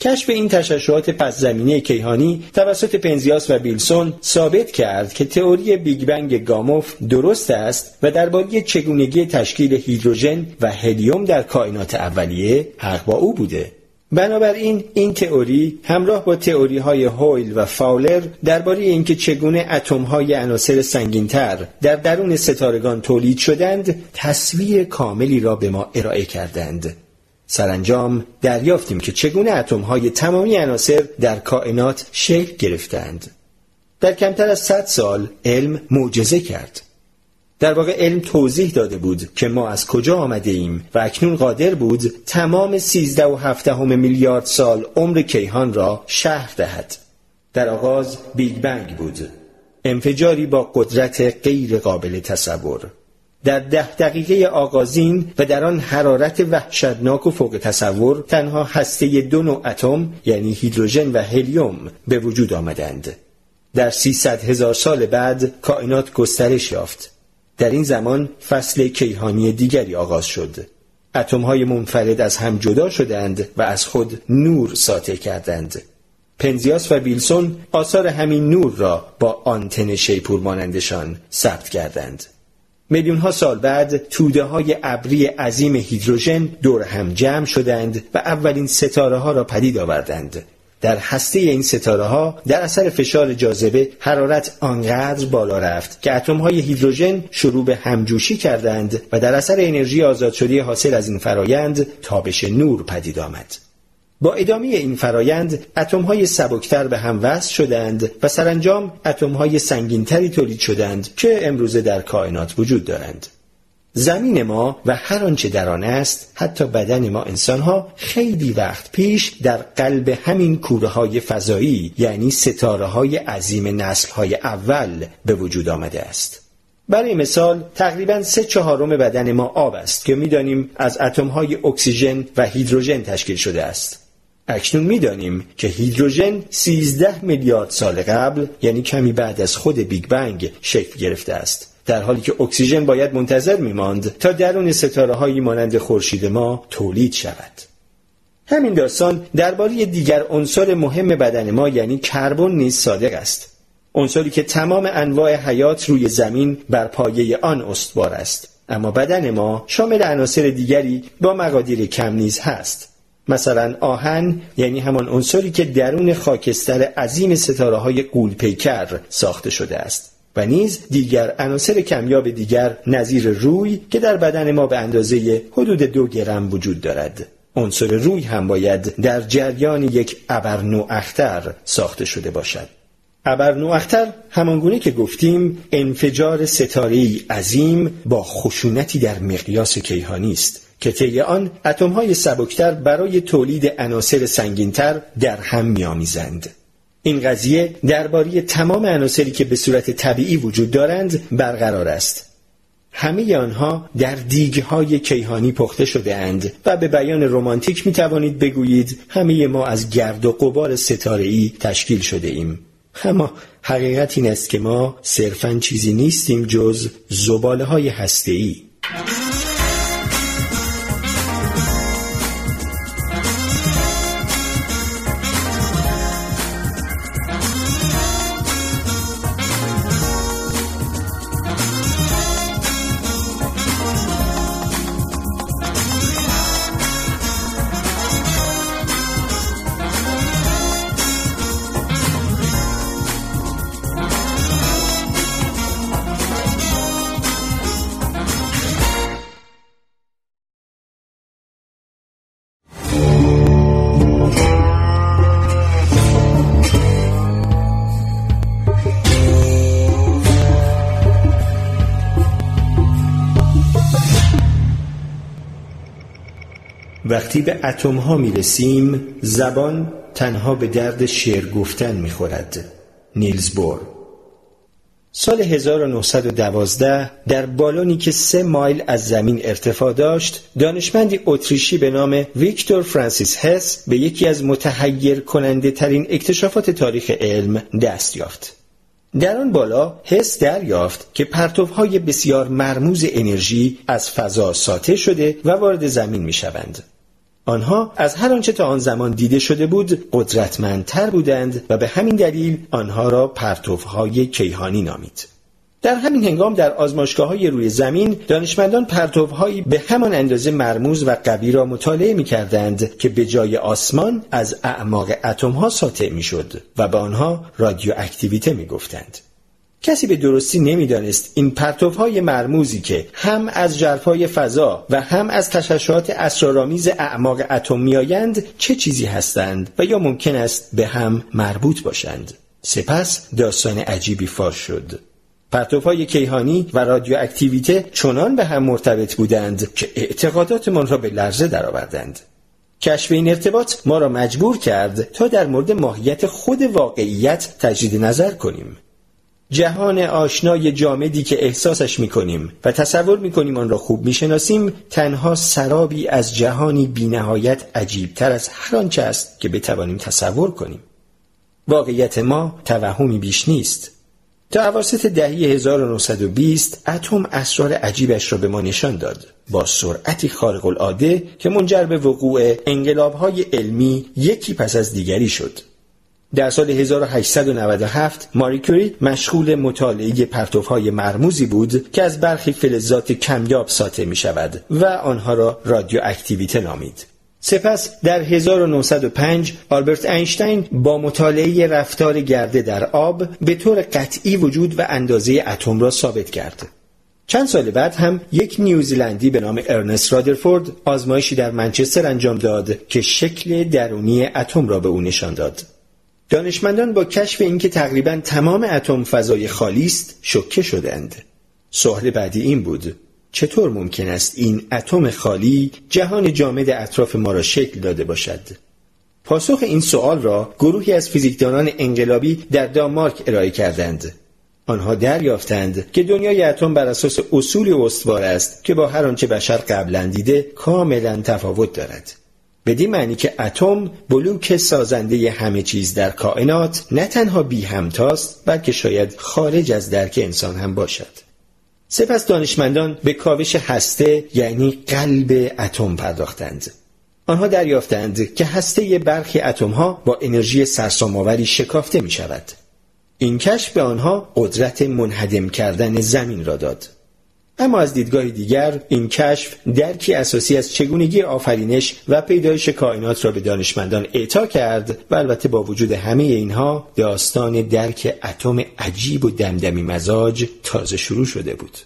کشف این تشعشعات پس زمینه کیهانی توسط پنزیاس و ویلسون ثابت کرد که تئوری بیگ بنگ گاموف درست است و درباره چگونگی تشکیل هیدروژن و هلیوم در کائنات اولیه حق با او بوده. بنابراین این تئوری همراه با تئوری های هویل و فاولر درباره اینکه چگونه اتم های عناصر سنگینتر در درون ستارگان تولید شدند تصویر کاملی را به ما ارائه کردند. سرانجام دریافتیم که چگونه اتم های تمامی عناصر در کائنات شکل گرفتند. در کمتر از 100 سال علم معجزه کرد. در واقع علم توضیح داده بود که ما از کجا آمده ایم و اکنون قادر بود تمام سیزده و هفت میلیارد سال عمر کیهان را شرح دهد. در آغاز بیگ بنگ بود. انفجاری با قدرت غیر قابل تصور. در ده دقیقه آغازین و در آن حرارت وحشتناک و فوق تصور تنها هسته دو نوع اتم یعنی هیدروژن و هلیوم به وجود آمدند. در 300 هزار سال بعد کائنات گسترش یافت. در این زمان فصل کیهانی دیگری آغاز شد. های منفرد از هم جدا شدند و از خود نور ساطع کردند. پنزیاس و ویلسون آثار همین نور را با آنتن شیپور مانندشان ثبت کردند. میلیون ها سال بعد توده های ابری عظیم هیدروژن دور هم جمع شدند و اولین ستاره ها را پدید آوردند. در هسته این ستاره ها در اثر فشار جاذبه حرارت آنقدر بالا رفت که اتم های هیدروژن شروع به همجوشی کردند و در اثر انرژی آزاد شده حاصل از این فرایند تابش نور پدید آمد. با ادامه این فرایند اتم های سبکتر به هم وصل شدند و سرانجام اتم های سنگینتری تولید شدند که امروزه در کائنات وجود دارند. زمین ما و هر آنچه در آن است حتی بدن ما انسانها خیلی وقت پیش در قلب همین کوره های فضایی یعنی ستاره های عظیم نسل های اول به وجود آمده است. برای مثال تقریبا سه چهارم بدن ما آب است که می‌دانیم از اتم های اکسیژن و هیدروژن تشکیل شده است. اکنون می‌دانیم که هیدروژن 13 میلیارد سال قبل یعنی کمی بعد از خود بیگ بنگ شکل گرفته است. در حالی که اکسیژن باید منتظر میماند تا درون ستاره هایی مانند خورشید ما تولید شود. همین داستان درباره دیگر عنصر مهم بدن ما یعنی کربن نیز صادق است. عنصری که تمام انواع حیات روی زمین بر پایه آن استوار است. اما بدن ما شامل عناصر دیگری با مقادیر کم نیز هست. مثلا آهن یعنی همان عنصری که درون خاکستر عظیم ستاره های ساخته شده است. و نیز دیگر عناصر کمیاب دیگر نظیر روی که در بدن ما به اندازه حدود دو گرم وجود دارد. عنصر روی هم باید در جریان یک ابرنواختر ساخته شده باشد. ابرنواختر همانگونه که گفتیم انفجار ستاره عظیم با خشونتی در مقیاس کیهانی است که طی آن اتمهای سبکتر برای تولید عناصر سنگینتر در هم میآمیزند. این قضیه درباره تمام عناصری که به صورت طبیعی وجود دارند برقرار است. همه آنها در های کیهانی پخته شده اند و به بیان رمانتیک می توانید بگویید همه ما از گرد و قبار ستاره تشکیل شده ایم. اما حقیقت این است که ما صرفا چیزی نیستیم جز زباله های هسته ای وقتی به اتم ها می رسیم زبان تنها به درد شعر گفتن می خورد. نیلز بور سال 1912 در بالونی که سه مایل از زمین ارتفاع داشت دانشمندی اتریشی به نام ویکتور فرانسیس هس به یکی از متحیر کننده ترین اکتشافات تاریخ علم دست یافت در آن بالا حس دریافت که پرتوهای بسیار مرموز انرژی از فضا ساطع شده و وارد زمین می شوند. آنها از هر آنچه تا آن زمان دیده شده بود قدرتمندتر بودند و به همین دلیل آنها را پرتوهای کیهانی نامید. در همین هنگام در آزمایشگاه های روی زمین دانشمندان پرتوهایی به همان اندازه مرموز و قوی را مطالعه می کردند که به جای آسمان از اعماق اتم ها ساطع می شد و به آنها رادیواکتیویته می گفتند. کسی به درستی نمی‌دانست این پرتوهای مرموزی که هم از جرفای فضا و هم از تشعشعات اسرارآمیز اعماق اتم میآیند چه چیزی هستند و یا ممکن است به هم مربوط باشند. سپس داستان عجیبی فاش شد. پرتوهای کیهانی و رادیواکتیویته چنان به هم مرتبط بودند که اعتقاداتمان را به لرزه درآوردند. کشف این ارتباط ما را مجبور کرد تا در مورد ماهیت خود واقعیت تجدید نظر کنیم. جهان آشنای جامدی که احساسش می‌کنیم و تصور می‌کنیم آن را خوب می‌شناسیم تنها سرابی از جهانی بینهایت عجیبتر از هر آنچه است که بتوانیم تصور کنیم. واقعیت ما توهمی بیش نیست. تا عواسط دهه 1920 اتم اسرار عجیبش را به ما نشان داد. با سرعتی خارق العاده که منجر به وقوع انقلابهای علمی یکی پس از دیگری شد. در سال 1897 ماری کوری مشغول مطالعه پرتوهای مرموزی بود که از برخی فلزات کمیاب ساطع می شود و آنها را رادیواکتیویته نامید. سپس در 1905 آلبرت اینشتین با مطالعه رفتار گرده در آب به طور قطعی وجود و اندازه اتم را ثابت کرد. چند سال بعد هم یک نیوزیلندی به نام ارنست رادرفورد آزمایشی در منچستر انجام داد که شکل درونی اتم را به او نشان داد. دانشمندان با کشف اینکه تقریبا تمام اتم فضای خالی است شوکه شدند. سوال بعدی این بود چطور ممکن است این اتم خالی جهان جامد اطراف ما را شکل داده باشد؟ پاسخ این سوال را گروهی از فیزیکدانان انقلابی در دانمارک ارائه کردند. آنها دریافتند که دنیای اتم بر اساس اصول استوار است که با هر آنچه بشر قبلا دیده کاملا تفاوت دارد. بدین معنی که اتم بلوک سازنده همه چیز در کائنات نه تنها بی همتاست بلکه شاید خارج از درک انسان هم باشد. سپس دانشمندان به کاوش هسته یعنی قلب اتم پرداختند. آنها دریافتند که هسته برخی اتم ها با انرژی سرسام‌آوری شکافته می شود این کشف به آنها قدرت منهدم کردن زمین را داد. اما از دیدگاه دیگر این کشف درکی اساسی از چگونگی آفرینش و پیدایش کائنات را به دانشمندان اعطا کرد و البته با وجود همه اینها داستان درک اتم عجیب و دمدمی مزاج تازه شروع شده بود.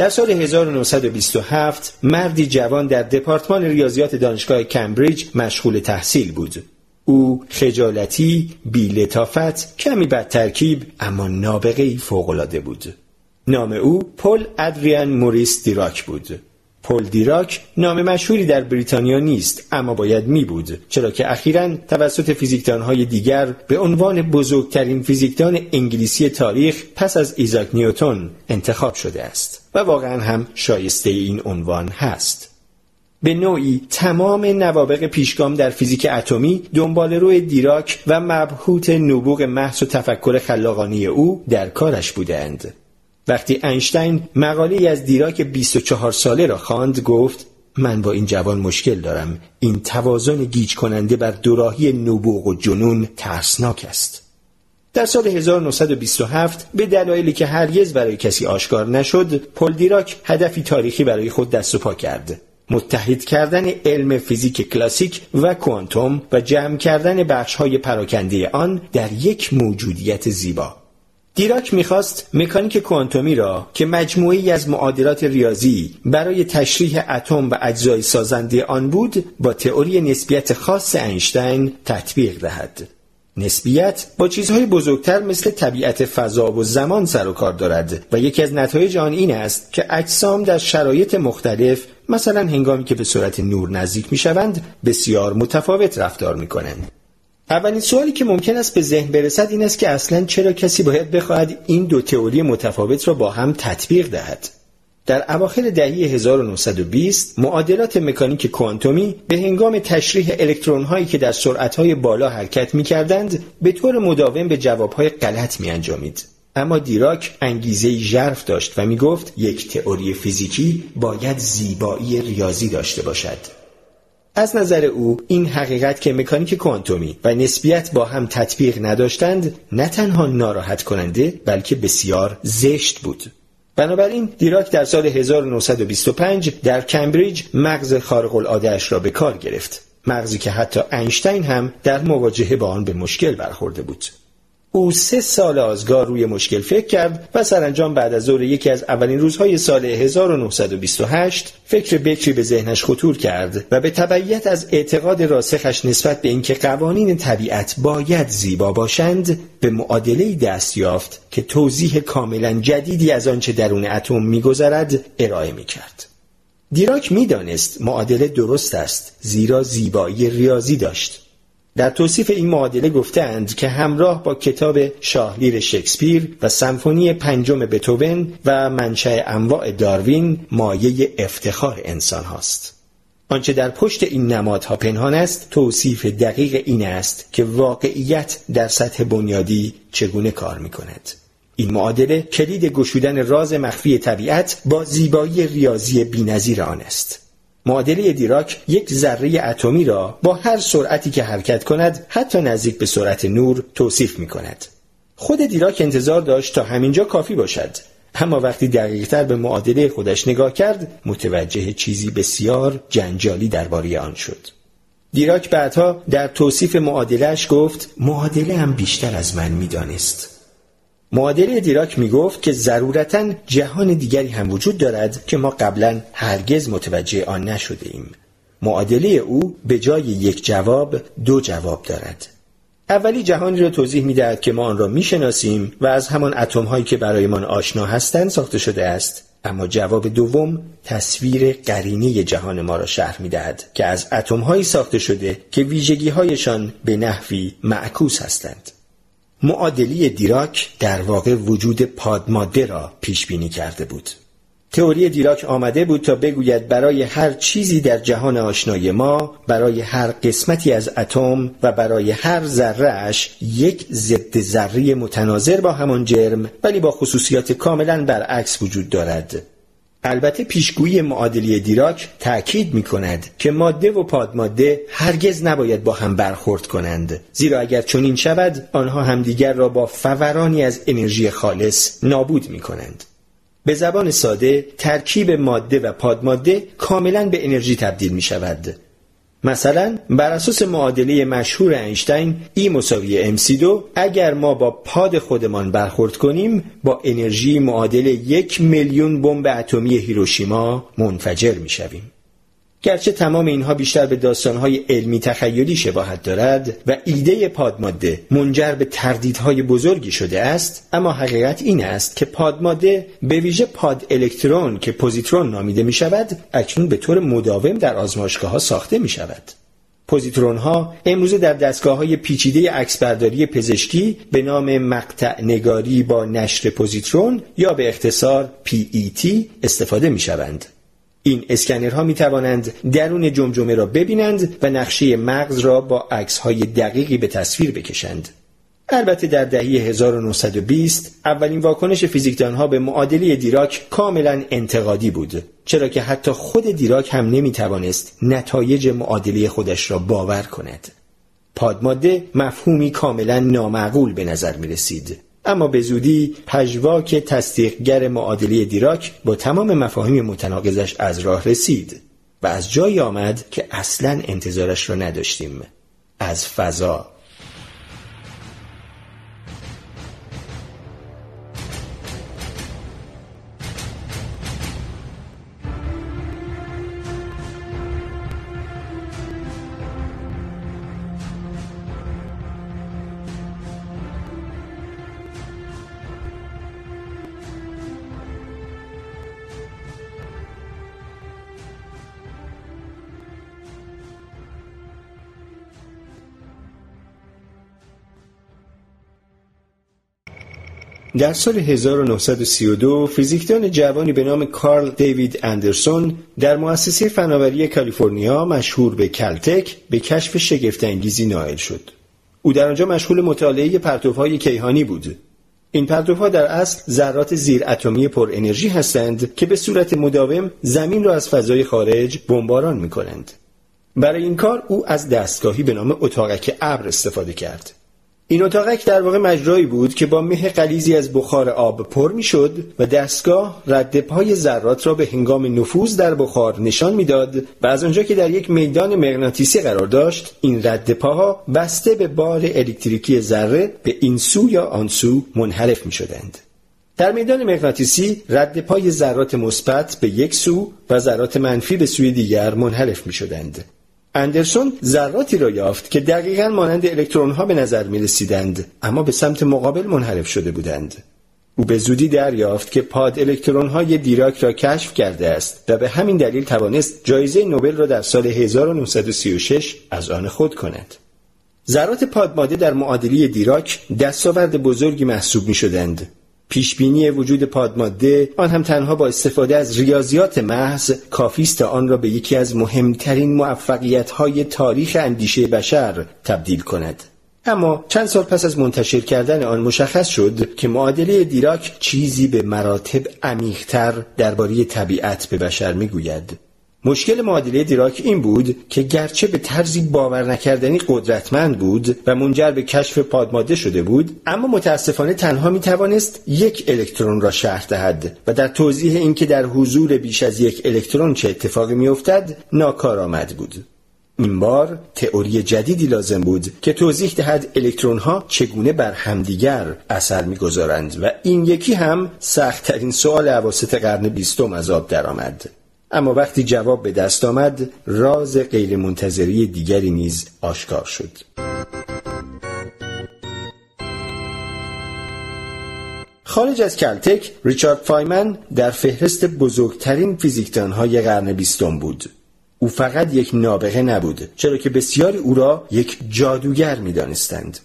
در سال 1927 مردی جوان در دپارتمان ریاضیات دانشگاه کمبریج مشغول تحصیل بود. او خجالتی، بی‌لطافت، کمی بد ترکیب اما نابغه ای فوق‌العاده بود. نام او پل ادریان موریس دیراک بود. پل دیراک نام مشهوری در بریتانیا نیست اما باید می بود چرا که اخیرا توسط فیزیکدانهای دیگر به عنوان بزرگترین فیزیکدان انگلیسی تاریخ پس از ایزاک نیوتون انتخاب شده است و واقعا هم شایسته این عنوان هست. به نوعی تمام نوابق پیشگام در فیزیک اتمی دنبال روی دیراک و مبهوت نبوغ محض و تفکر خلاقانی او در کارش بودند. وقتی اینشتین مقاله از دیراک 24 ساله را خواند گفت من با این جوان مشکل دارم. این توازن گیج کننده بر دوراهی نبوغ و جنون ترسناک است. در سال 1927 به دلایلی که هرگز برای کسی آشکار نشد پل دیراک هدفی تاریخی برای خود دست و پا کرد. متحد کردن علم فیزیک کلاسیک و کوانتوم و جمع کردن بخش‌های پراکنده آن در یک موجودیت زیبا. دیراک می‌خواست مکانیک کوانتومی را که مجموعی از معادلات ریاضی برای تشریح اتم و اجزای سازنده آن بود با تئوری نسبیت خاص اینشتین تطبیق دهد نسبیت با چیزهای بزرگتر مثل طبیعت فضا و زمان سر و کار دارد و یکی از نتایج آن این است که اجسام در شرایط مختلف مثلا هنگامی که به صورت نور نزدیک می شوند بسیار متفاوت رفتار می کنند. اولین سوالی که ممکن است به ذهن برسد این است که اصلا چرا کسی باید بخواهد این دو تئوری متفاوت را با هم تطبیق دهد در اواخر دهه 1920 معادلات مکانیک کوانتومی به هنگام تشریح الکترون هایی که در سرعت های بالا حرکت می کردند به طور مداوم به جواب های غلط می انجامید. اما دیراک انگیزه ژرف داشت و می گفت یک تئوری فیزیکی باید زیبایی ریاضی داشته باشد. از نظر او این حقیقت که مکانیک کوانتومی و نسبیت با هم تطبیق نداشتند نه تنها ناراحت کننده بلکه بسیار زشت بود. بنابراین دیراک در سال 1925 در کمبریج مغز خارق العاده را به کار گرفت. مغزی که حتی اینشتین هم در مواجهه با آن به مشکل برخورده بود. او سه سال آزگار روی مشکل فکر کرد و سرانجام بعد از ظهر یکی از اولین روزهای سال 1928 فکر بکری به ذهنش خطور کرد و به تبعیت از اعتقاد راسخش نسبت به اینکه قوانین طبیعت باید زیبا باشند به معادله دست یافت که توضیح کاملا جدیدی از آنچه درون اتم میگذرد ارائه می‌کرد. دیراک می‌دانست معادله درست است زیرا زیبایی ریاضی داشت در توصیف این معادله گفتند که همراه با کتاب شاهلیر شکسپیر و سمفونی پنجم بتوون و منشأ انواع داروین مایه افتخار انسان هاست. آنچه در پشت این نمادها پنهان است توصیف دقیق این است که واقعیت در سطح بنیادی چگونه کار می کند. این معادله کلید گشودن راز مخفی طبیعت با زیبایی ریاضی بینظیر آن است. معادله دیراک یک ذره اتمی را با هر سرعتی که حرکت کند حتی نزدیک به سرعت نور توصیف می کند. خود دیراک انتظار داشت تا همینجا کافی باشد. اما وقتی دقیقتر به معادله خودش نگاه کرد متوجه چیزی بسیار جنجالی درباره آن شد. دیراک بعدها در توصیف معادلهش گفت معادله هم بیشتر از من می‌دانست. معادله دیراک می گفت که ضرورتا جهان دیگری هم وجود دارد که ما قبلا هرگز متوجه آن نشده ایم. معادله او به جای یک جواب دو جواب دارد. اولی جهانی را توضیح می دهد که ما آن را می شناسیم و از همان اتم هایی که برایمان آشنا هستند ساخته شده است. اما جواب دوم تصویر قرینه جهان ما را شرح می دهد که از اتم هایی ساخته شده که ویژگی هایشان به نحوی معکوس هستند. معادلی دیراک در واقع وجود پادماده را پیش بینی کرده بود. تئوری دیراک آمده بود تا بگوید برای هر چیزی در جهان آشنای ما برای هر قسمتی از اتم و برای هر ذرهش یک ضد ذره متناظر با همان جرم ولی با خصوصیات کاملا برعکس وجود دارد البته پیشگویی معادلی دیراک تأکید می کند که ماده و پادماده هرگز نباید با هم برخورد کنند. زیرا اگر چنین شود آنها همدیگر را با فورانی از انرژی خالص نابود می کنند به زبان ساده ترکیب ماده و پادماده کاملا به انرژی تبدیل می شود مثلا بر اساس معادله مشهور اینشتین ای مساوی mc2 اگر ما با پاد خودمان برخورد کنیم با انرژی معادل یک میلیون بمب اتمی هیروشیما منفجر می‌شویم. گرچه تمام اینها بیشتر به داستانهای علمی تخیلی شباهت دارد و ایده پادماده منجر به تردیدهای بزرگی شده است اما حقیقت این است که پادماده به ویژه پاد الکترون که پوزیترون نامیده می شود اکنون به طور مداوم در آزمایشگاه ها ساخته می شود پوزیترون ها امروزه در دستگاه های پیچیده عکسبرداری پزشکی به نام مقطع نگاری با نشر پوزیترون یا به اختصار PET استفاده می شوند. این اسکنرها می توانند درون جمجمه را ببینند و نقشه مغز را با عکس های دقیقی به تصویر بکشند. البته در دهه 1920 اولین واکنش فیزیکدانها به معادله دیراک کاملا انتقادی بود چرا که حتی خود دیراک هم نمی توانست نتایج معادله خودش را باور کند. پادماده مفهومی کاملا نامعقول به نظر می رسید. اما به زودی پژواک تصدیقگر معادله دیراک با تمام مفاهیم متناقضش از راه رسید و از جایی آمد که اصلا انتظارش را نداشتیم. از فضا در سال 1932 فیزیکدان جوانی به نام کارل دیوید اندرسون در مؤسسه فناوری کالیفرنیا مشهور به کلتک به کشف شگفت انگیزی نائل شد. او در آنجا مشغول مطالعه پرتوهای کیهانی بود. این پرتوها در اصل ذرات زیر اتمی پر انرژی هستند که به صورت مداوم زمین را از فضای خارج بمباران می کنند. برای این کار او از دستگاهی به نام اتاقک ابر استفاده کرد. این اتاقک در واقع مجرایی بود که با مه قلیزی از بخار آب پر می‌شد و دستگاه رد پای ذرات را به هنگام نفوذ در بخار نشان می‌داد و از آنجا که در یک میدان مغناطیسی قرار داشت این رد پاها بسته به بار الکتریکی ذره به این سو یا آن سو منحرف می شدند. در میدان مغناطیسی رد پای ذرات مثبت به یک سو و ذرات منفی به سوی دیگر منحرف می شدند. اندرسون ذراتی را یافت که دقیقا مانند الکترون ها به نظر می رسیدند اما به سمت مقابل منحرف شده بودند. او به زودی دریافت که پاد الکترون های دیراک را کشف کرده است و به همین دلیل توانست جایزه نوبل را در سال 1936 از آن خود کند. ذرات پادماده در معادلی دیراک دستاورد بزرگی محسوب می شدند پیشبینی وجود پادماده آن هم تنها با استفاده از ریاضیات محض کافی است آن را به یکی از مهمترین موفقیت‌های تاریخ اندیشه بشر تبدیل کند. اما چند سال پس از منتشر کردن آن مشخص شد که معادله دیراک چیزی به مراتب عمیقتر درباره طبیعت به بشر می‌گوید. مشکل معادله دیراک این بود که گرچه به طرزی باور نکردنی قدرتمند بود و منجر به کشف پادماده شده بود اما متاسفانه تنها می توانست یک الکترون را شرح دهد و در توضیح اینکه در حضور بیش از یک الکترون چه اتفاقی می افتد ناکارآمد بود این بار تئوری جدیدی لازم بود که توضیح دهد الکترون ها چگونه بر همدیگر اثر می‌گذارند و این یکی هم سختترین سوال عواسط قرن بیستم از آب درآمد. اما وقتی جواب به دست آمد راز غیرمنتظری دیگری نیز آشکار شد. خارج از کلتک ریچارد فایمن در فهرست بزرگترین فیزیکدانهای قرن بیستم بود. او فقط یک نابغه نبود چرا که بسیاری او را یک جادوگر می‌دانستند.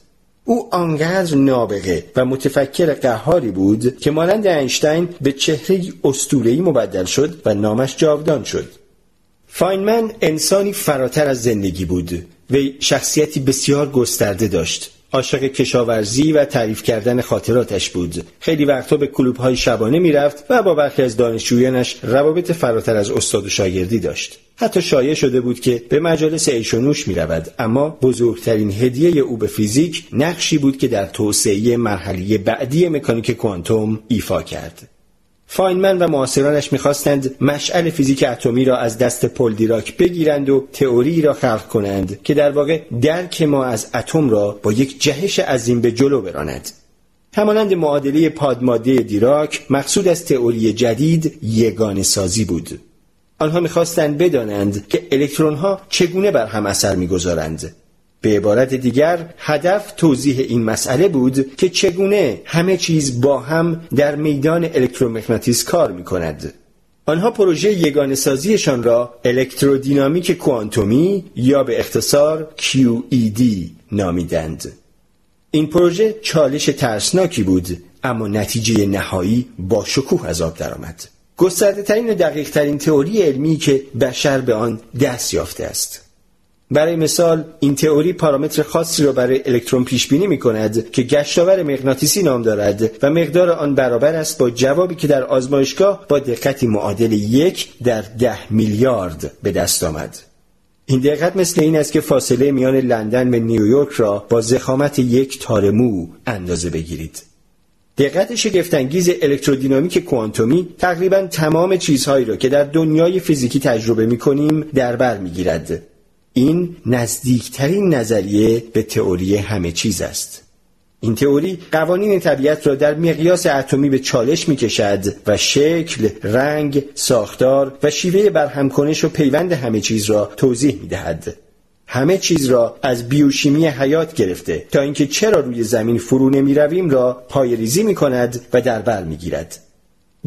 او آنقدر نابغه و متفکر قهاری بود که مانند اینشتین به چهره استورهی مبدل شد و نامش جاودان شد. فاینمن انسانی فراتر از زندگی بود. و شخصیتی بسیار گسترده داشت. عاشق کشاورزی و تعریف کردن خاطراتش بود. خیلی وقتها به کلوب های شبانه می‌رفت و با برخی از دانشجویانش روابط فراتر از استاد و شاگردی داشت. حتی شایع شده بود که به مجالس عیش و نوش می رود اما بزرگترین هدیه او به فیزیک نقشی بود که در توسعه مرحله بعدی مکانیک کوانتوم ایفا کرد. فاینمن و معاصرانش می‌خواستند مشعل فیزیک اتمی را از دست پل دیراک بگیرند و تئوری را خلق کنند که در واقع درک ما از اتم را با یک جهش عظیم به جلو براند. همانند معادله پادماده دیراک مقصود از تئوری جدید یگان سازی بود. آنها می‌خواستند بدانند که الکترون ها چگونه بر هم اثر می‌گذارند. به عبارت دیگر هدف توضیح این مسئله بود که چگونه همه چیز با هم در میدان الکترومغناطیس کار می کند. آنها پروژه یگان سازیشان را الکترودینامیک کوانتومی یا به اختصار QED نامیدند. این پروژه چالش ترسناکی بود اما نتیجه نهایی با شکوه از آب درآمد. گسترده ترین و دقیق ترین تئوری علمی که بشر به آن دست یافته است. برای مثال این تئوری پارامتر خاصی را برای الکترون پیش بینی می کند که گشتاور مغناطیسی نام دارد و مقدار آن برابر است با جوابی که در آزمایشگاه با دقتی معادل یک در ده میلیارد به دست آمد. این دقت مثل این است که فاصله میان لندن و نیویورک را با زخامت یک تار مو اندازه بگیرید. دقت شگفتانگیز الکترودینامیک کوانتومی تقریبا تمام چیزهایی را که در دنیای فیزیکی تجربه می کنیم در بر می گیرد. این نزدیکترین نظریه به تئوری همه چیز است. این تئوری قوانین طبیعت را در مقیاس اتمی به چالش می کشد و شکل، رنگ، ساختار و شیوه برهمکنش و پیوند همه چیز را توضیح می دهد. همه چیز را از بیوشیمی حیات گرفته تا اینکه چرا روی زمین فرو نمی رویم را پایریزی می کند و در بر می گیرد.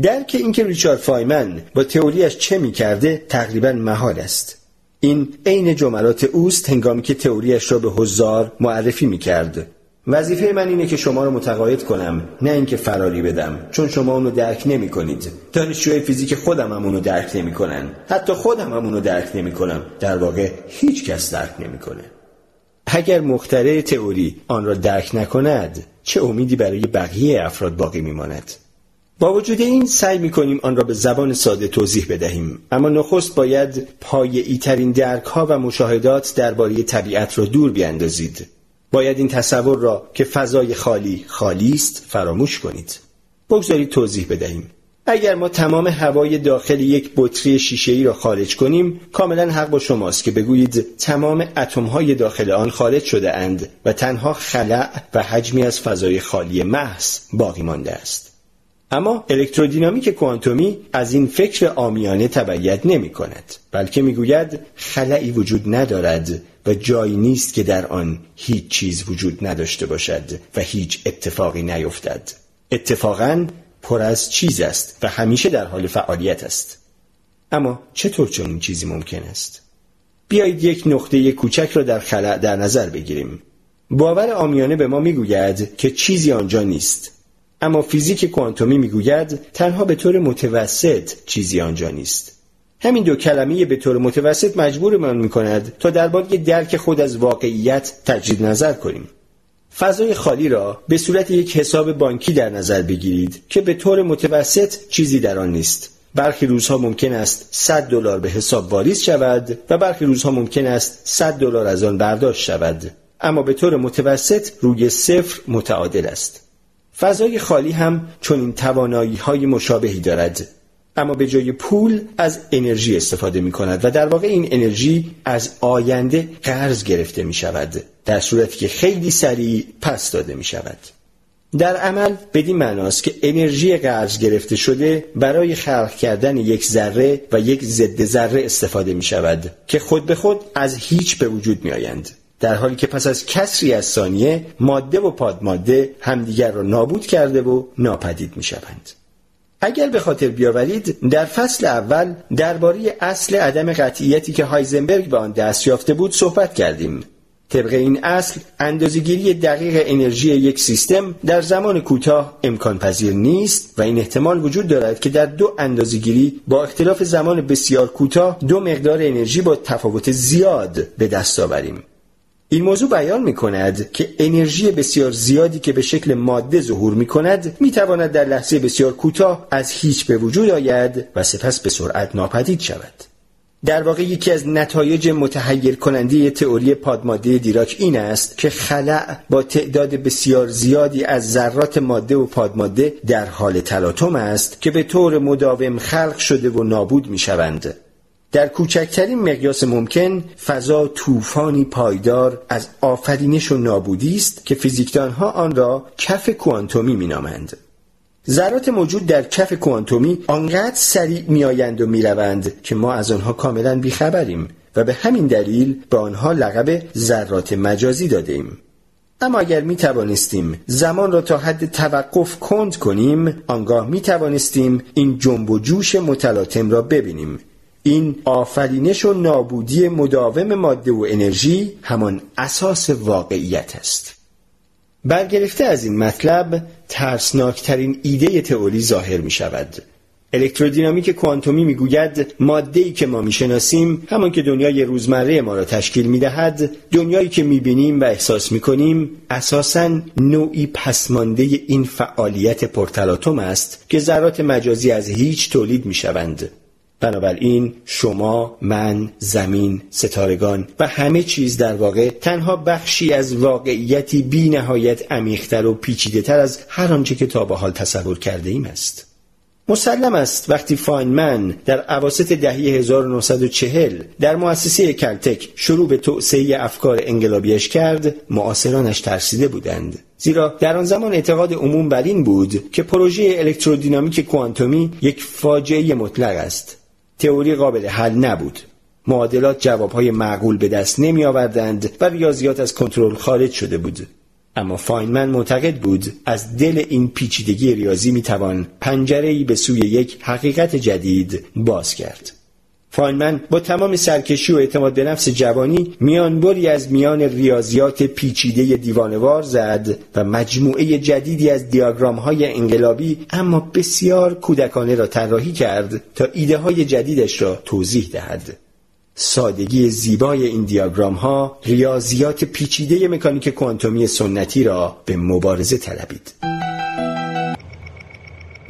درک اینکه ریچارد فایمن با تئوریش چه می کرده تقریبا محال است. این عین جملات اوست هنگامی که تئوریش را به حضار معرفی می کرد. وظیفه من اینه که شما رو متقاعد کنم نه اینکه فراری بدم چون شما اونو درک نمی کنید دانشجوی فیزیک خودم هم اونو درک نمی کنن حتی خودم هم اونو درک نمی کنم در واقع هیچ کس درک نمی کنه اگر مختره تئوری آن را درک نکند چه امیدی برای بقیه افراد باقی میماند؟ با وجود این سعی می کنیم آن را به زبان ساده توضیح بدهیم. اما نخست باید پایه‌ای ترین درک ها و مشاهدات درباره طبیعت را دور بیاندازید. باید این تصور را که فضای خالی خالی است فراموش کنید. بگذارید توضیح بدهیم. اگر ما تمام هوای داخل یک بطری ای را خارج کنیم کاملا حق با شماست که بگویید تمام های داخل آن خارج شده اند و تنها خلع و حجمی از فضای خالی محض باقی مانده است. اما الکترودینامیک کوانتومی از این فکر آمیانه تبعیت نمی کند بلکه می‌گوید خلعی وجود ندارد و جایی نیست که در آن هیچ چیز وجود نداشته باشد و هیچ اتفاقی نیفتد. اتفاقا پر از چیز است و همیشه در حال فعالیت است. اما چطور چنین چیزی ممکن است؟ بیایید یک نقطه کوچک را در خلع در نظر بگیریم. باور آمیانه به ما می‌گوید که چیزی آنجا نیست. اما فیزیک کوانتومی می‌گوید تنها به طور متوسط چیزی آنجا نیست همین دو کلمه به طور متوسط مجبورمان می کند تا درباره درک خود از واقعیت تجدید نظر کنیم. فضای خالی را به صورت یک حساب بانکی در نظر بگیرید که به طور متوسط چیزی در آن نیست. برخی روزها ممکن است 100 دلار به حساب واریز شود و برخی روزها ممکن است 100 دلار از آن برداشت شود. اما به طور متوسط روی صفر متعادل است. فضای خالی هم چنین توانایی های مشابهی دارد اما به جای پول از انرژی استفاده می کند و در واقع این انرژی از آینده قرض گرفته می شود در صورتی که خیلی سریع پس داده می شود در عمل بدین معناست که انرژی قرض گرفته شده برای خلق کردن یک ذره و یک ضد ذره استفاده می شود که خود به خود از هیچ به وجود می آیند. در حالی که پس از کسری از ثانیه ماده و پادماده همدیگر را نابود کرده و ناپدید می شوند. اگر به خاطر بیاورید در فصل اول درباره اصل عدم قطعیتی که هایزنبرگ به آن دست یافته بود صحبت کردیم طبق این اصل اندازهگیری دقیق انرژی یک سیستم در زمان کوتاه امکان پذیر نیست و این احتمال وجود دارد که در دو اندازهگیری با اختلاف زمان بسیار کوتاه دو مقدار انرژی با تفاوت زیاد به دست آوریم این موضوع بیان می کند که انرژی بسیار زیادی که به شکل ماده ظهور می کند می تواند در لحظه بسیار کوتاه از هیچ به وجود آید و سپس به سرعت ناپدید شود. در واقع یکی از نتایج متحیر کننده تئوری پادماده دیراک این است که خلع با تعداد بسیار زیادی از ذرات ماده و پادماده در حال تلاطم است که به طور مداوم خلق شده و نابود می شوند. در کوچکترین مقیاس ممکن فضا طوفانی پایدار از آفرینش و نابودی است که فیزیکدانها آن را کف کوانتومی مینامند ذرات موجود در کف کوانتومی آنقدر سریع میآیند و می‌روند که ما از آنها کاملا بیخبریم و به همین دلیل به آنها لقب ذرات مجازی داده ایم. اما اگر می توانستیم زمان را تا حد توقف کند کنیم آنگاه می توانستیم این جنب و جوش متلاطم را ببینیم این آفرینش و نابودی مداوم ماده و انرژی همان اساس واقعیت است. برگرفته از این مطلب ترسناکترین ایده تئوری ظاهر می شود الکترودینامیک کوانتومی می‌گوید ماده ای که ما می‌شناسیم همان که دنیای روزمره ما را تشکیل می‌دهد دنیایی که می‌بینیم و احساس می‌کنیم اساسا نوعی پسمانده این فعالیت پرتلاتوم است که ذرات مجازی از هیچ تولید می‌شوند. بنابراین شما، من، زمین، ستارگان و همه چیز در واقع تنها بخشی از واقعیتی بی نهایت عمیقتر و پیچیده تر از هر آنچه که تا به حال تصور کرده ایم است. مسلم است وقتی فاینمن در عواسط دهه 1940 در مؤسسه کلتک شروع به توسعه افکار انقلابیش کرد معاصرانش ترسیده بودند زیرا در آن زمان اعتقاد عموم بر این بود که پروژه الکترودینامیک کوانتومی یک فاجعه مطلق است تئوری قابل حل نبود معادلات جوابهای معقول به دست نمی آوردند و ریاضیات از کنترل خارج شده بود اما فاینمن معتقد بود از دل این پیچیدگی ریاضی می‌توان پنجره به سوی یک حقیقت جدید باز کرد. فاینمن با تمام سرکشی و اعتماد به نفس جوانی میانبری از میان ریاضیات پیچیده دیوانوار زد و مجموعه جدیدی از دیاگرام های انقلابی اما بسیار کودکانه را طراحی کرد تا ایده های جدیدش را توضیح دهد. سادگی زیبای این دیاگرام ها ریاضیات پیچیده مکانیک کوانتومی سنتی را به مبارزه طلبید.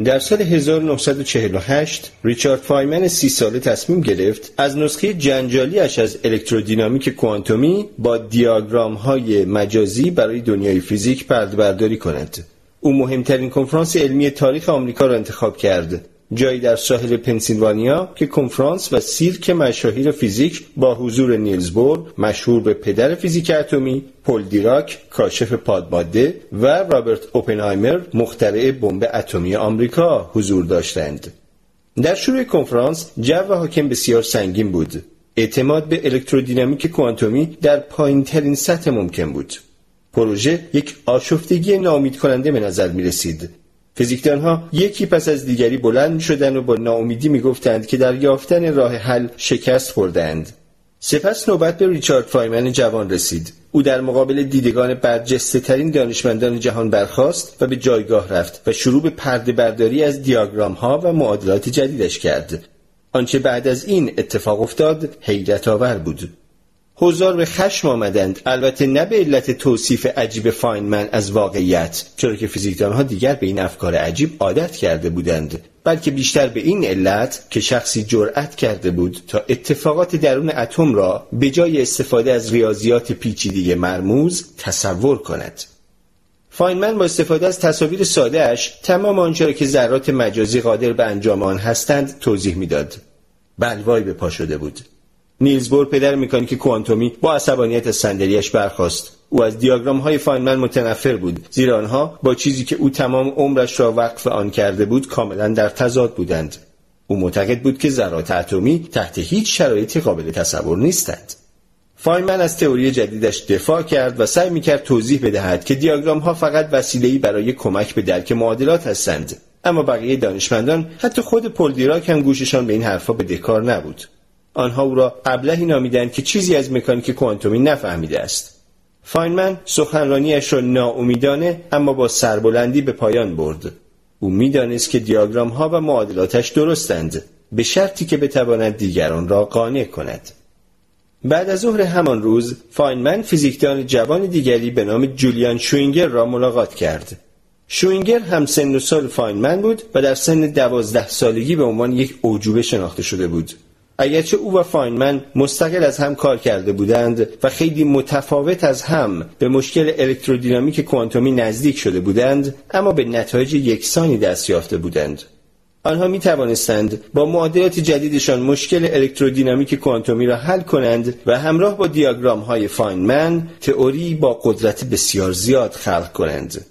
در سال 1948 ریچارد فایمن سی ساله تصمیم گرفت از نسخه جنجالیش از الکترودینامیک کوانتومی با دیاگرام های مجازی برای دنیای فیزیک پرده برداری کند. او مهمترین کنفرانس علمی تاریخ آمریکا را انتخاب کرد جایی در ساحل پنسیلوانیا که کنفرانس و سیرک مشاهیر فیزیک با حضور نیلز بور مشهور به پدر فیزیک اتمی پل دیراک کاشف پادماده و رابرت اوپنهایمر مخترع بمب اتمی آمریکا حضور داشتند. در شروع کنفرانس جو حاکم بسیار سنگین بود. اعتماد به الکترودینامیک کوانتومی در پایین ترین سطح ممکن بود. پروژه یک آشفتگی نامید کننده به نظر می رسید ها یکی پس از دیگری بلند می شدن و با ناامیدی می گفتند که در یافتن راه حل شکست خوردند. سپس نوبت به ریچارد فایمن جوان رسید. او در مقابل دیدگان برجسته ترین دانشمندان جهان برخاست و به جایگاه رفت و شروع به پرده برداری از دیاگرام ها و معادلات جدیدش کرد. آنچه بعد از این اتفاق افتاد حیرت آور بود. حضار به خشم آمدند. البته نه به علت توصیف عجیب فاینمن از واقعیت چرا که فیزیکدانها دیگر به این افکار عجیب عادت کرده بودند بلکه بیشتر به این علت که شخصی جرأت کرده بود تا اتفاقات درون اتم را به جای استفاده از ریاضیات پیچیده مرموز تصور کند. فاینمن با استفاده از تصاویر سادهش تمام آنچه را که ذرات مجازی قادر به انجام آن هستند توضیح می‌داد. بلوایی به پا شده بود. نیلز بور پدر مکانیک کوانتومی با عصبانیت صندلیاش برخاست. او از دیاگرام های فاینمن متنفر بود زیرا آنها با چیزی که او تمام عمرش را وقف آن کرده بود کاملا در تضاد بودند. او معتقد بود که ذرات اتمی تحت هیچ شرایطی قابل تصور نیستند. فاینمن از تئوری جدیدش دفاع کرد و سعی می‌کرد توضیح بدهد که دیاگرام ها فقط وسیله‌ای برای کمک به درک معادلات هستند. اما بقیه دانشمندان حتی خود پل دیراک هم گوششان به این حرفها بدهکار نبود. آنها او را ابلهی نامیدند که چیزی از مکانیک کوانتومی نفهمیده است. فاینمن سخنرانیش را ناامیدانه اما با سربلندی به پایان برد. او می‌دانست که دیاگرام ها و معادلاتش درستند به شرطی که بتواند دیگران را قانع کند. بعد از ظهر همان روز فاینمن فیزیکدان جوان دیگری به نام جولیان شوینگر را ملاقات کرد. شوینگر هم سن و سال فاینمن بود و در سن دوازده سالگی به عنوان یک اعجوبه شناخته شده بود. اگرچه او و فاینمن مستقل از هم کار کرده بودند و خیلی متفاوت از هم به مشکل الکترودینامیک کوانتومی نزدیک شده بودند اما به نتایج یکسانی دست یافته بودند. آنها می توانستند با معادلات جدیدشان مشکل الکترودینامیک کوانتومی را حل کنند و همراه با دیاگرام های فاینمن تئوری با قدرت بسیار زیاد خلق کنند.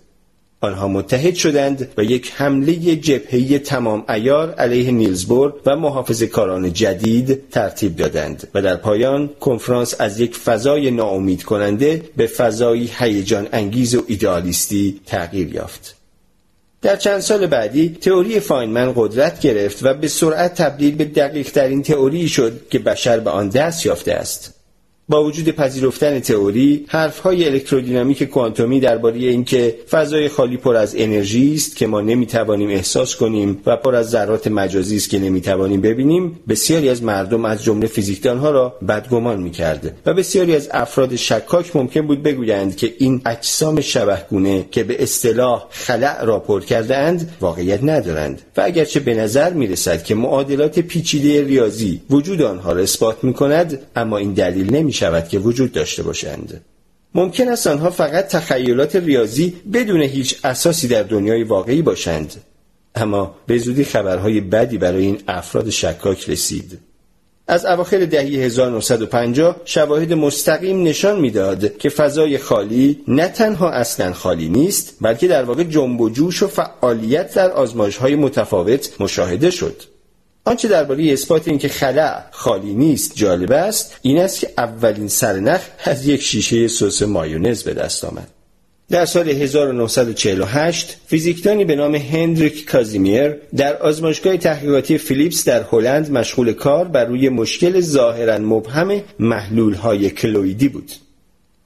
آنها متحد شدند و یک حمله جبهه‌ای تمام ایار علیه نیلزبور و محافظ کاران جدید ترتیب دادند و در پایان کنفرانس از یک فضای ناامید کننده به فضایی هیجان انگیز و ایدئالیستی تغییر یافت. در چند سال بعدی تئوری فاینمن قدرت گرفت و به سرعت تبدیل به دقیق ترین تئوری شد که بشر به آن دست یافته است. با وجود پذیرفتن تئوری حرفهای الکترودینامیک کوانتومی درباره اینکه فضای خالی پر از انرژی است که ما نمی‌توانیم احساس کنیم و پر از ذرات مجازی است که نمی‌توانیم ببینیم بسیاری از مردم از جمله فیزیکدانها را بدگمان می‌کرد و بسیاری از افراد شکاک ممکن بود بگویند که این اجسام شبهگونه که به اصطلاح خلع را پر کرده اند واقعیت ندارند. و اگرچه به نظر می‌رسد که معادلات پیچیده ریاضی وجود آنها را اثبات می‌کند اما این دلیل نمی شود که وجود داشته باشند. ممکن است آنها فقط تخیلات ریاضی بدون هیچ اساسی در دنیای واقعی باشند. اما به زودی خبرهای بدی برای این افراد شکاک رسید. از اواخر دهه 1950 شواهد مستقیم نشان می‌داد که فضای خالی نه تنها اصلا خالی نیست بلکه در واقع جنب و جوش و فعالیت در آزمایش‌های متفاوت مشاهده شد. آنچه درباره اثبات اینکه خلع خالی نیست جالب است این است که اولین سرنخ از یک شیشه سس مایونز به دست آمد در سال 1948 فیزیکدانی به نام هندریک کازیمیر در آزمایشگاه تحقیقاتی فیلیپس در هلند مشغول کار بر روی مشکل ظاهرا مبهم های کلویدی بود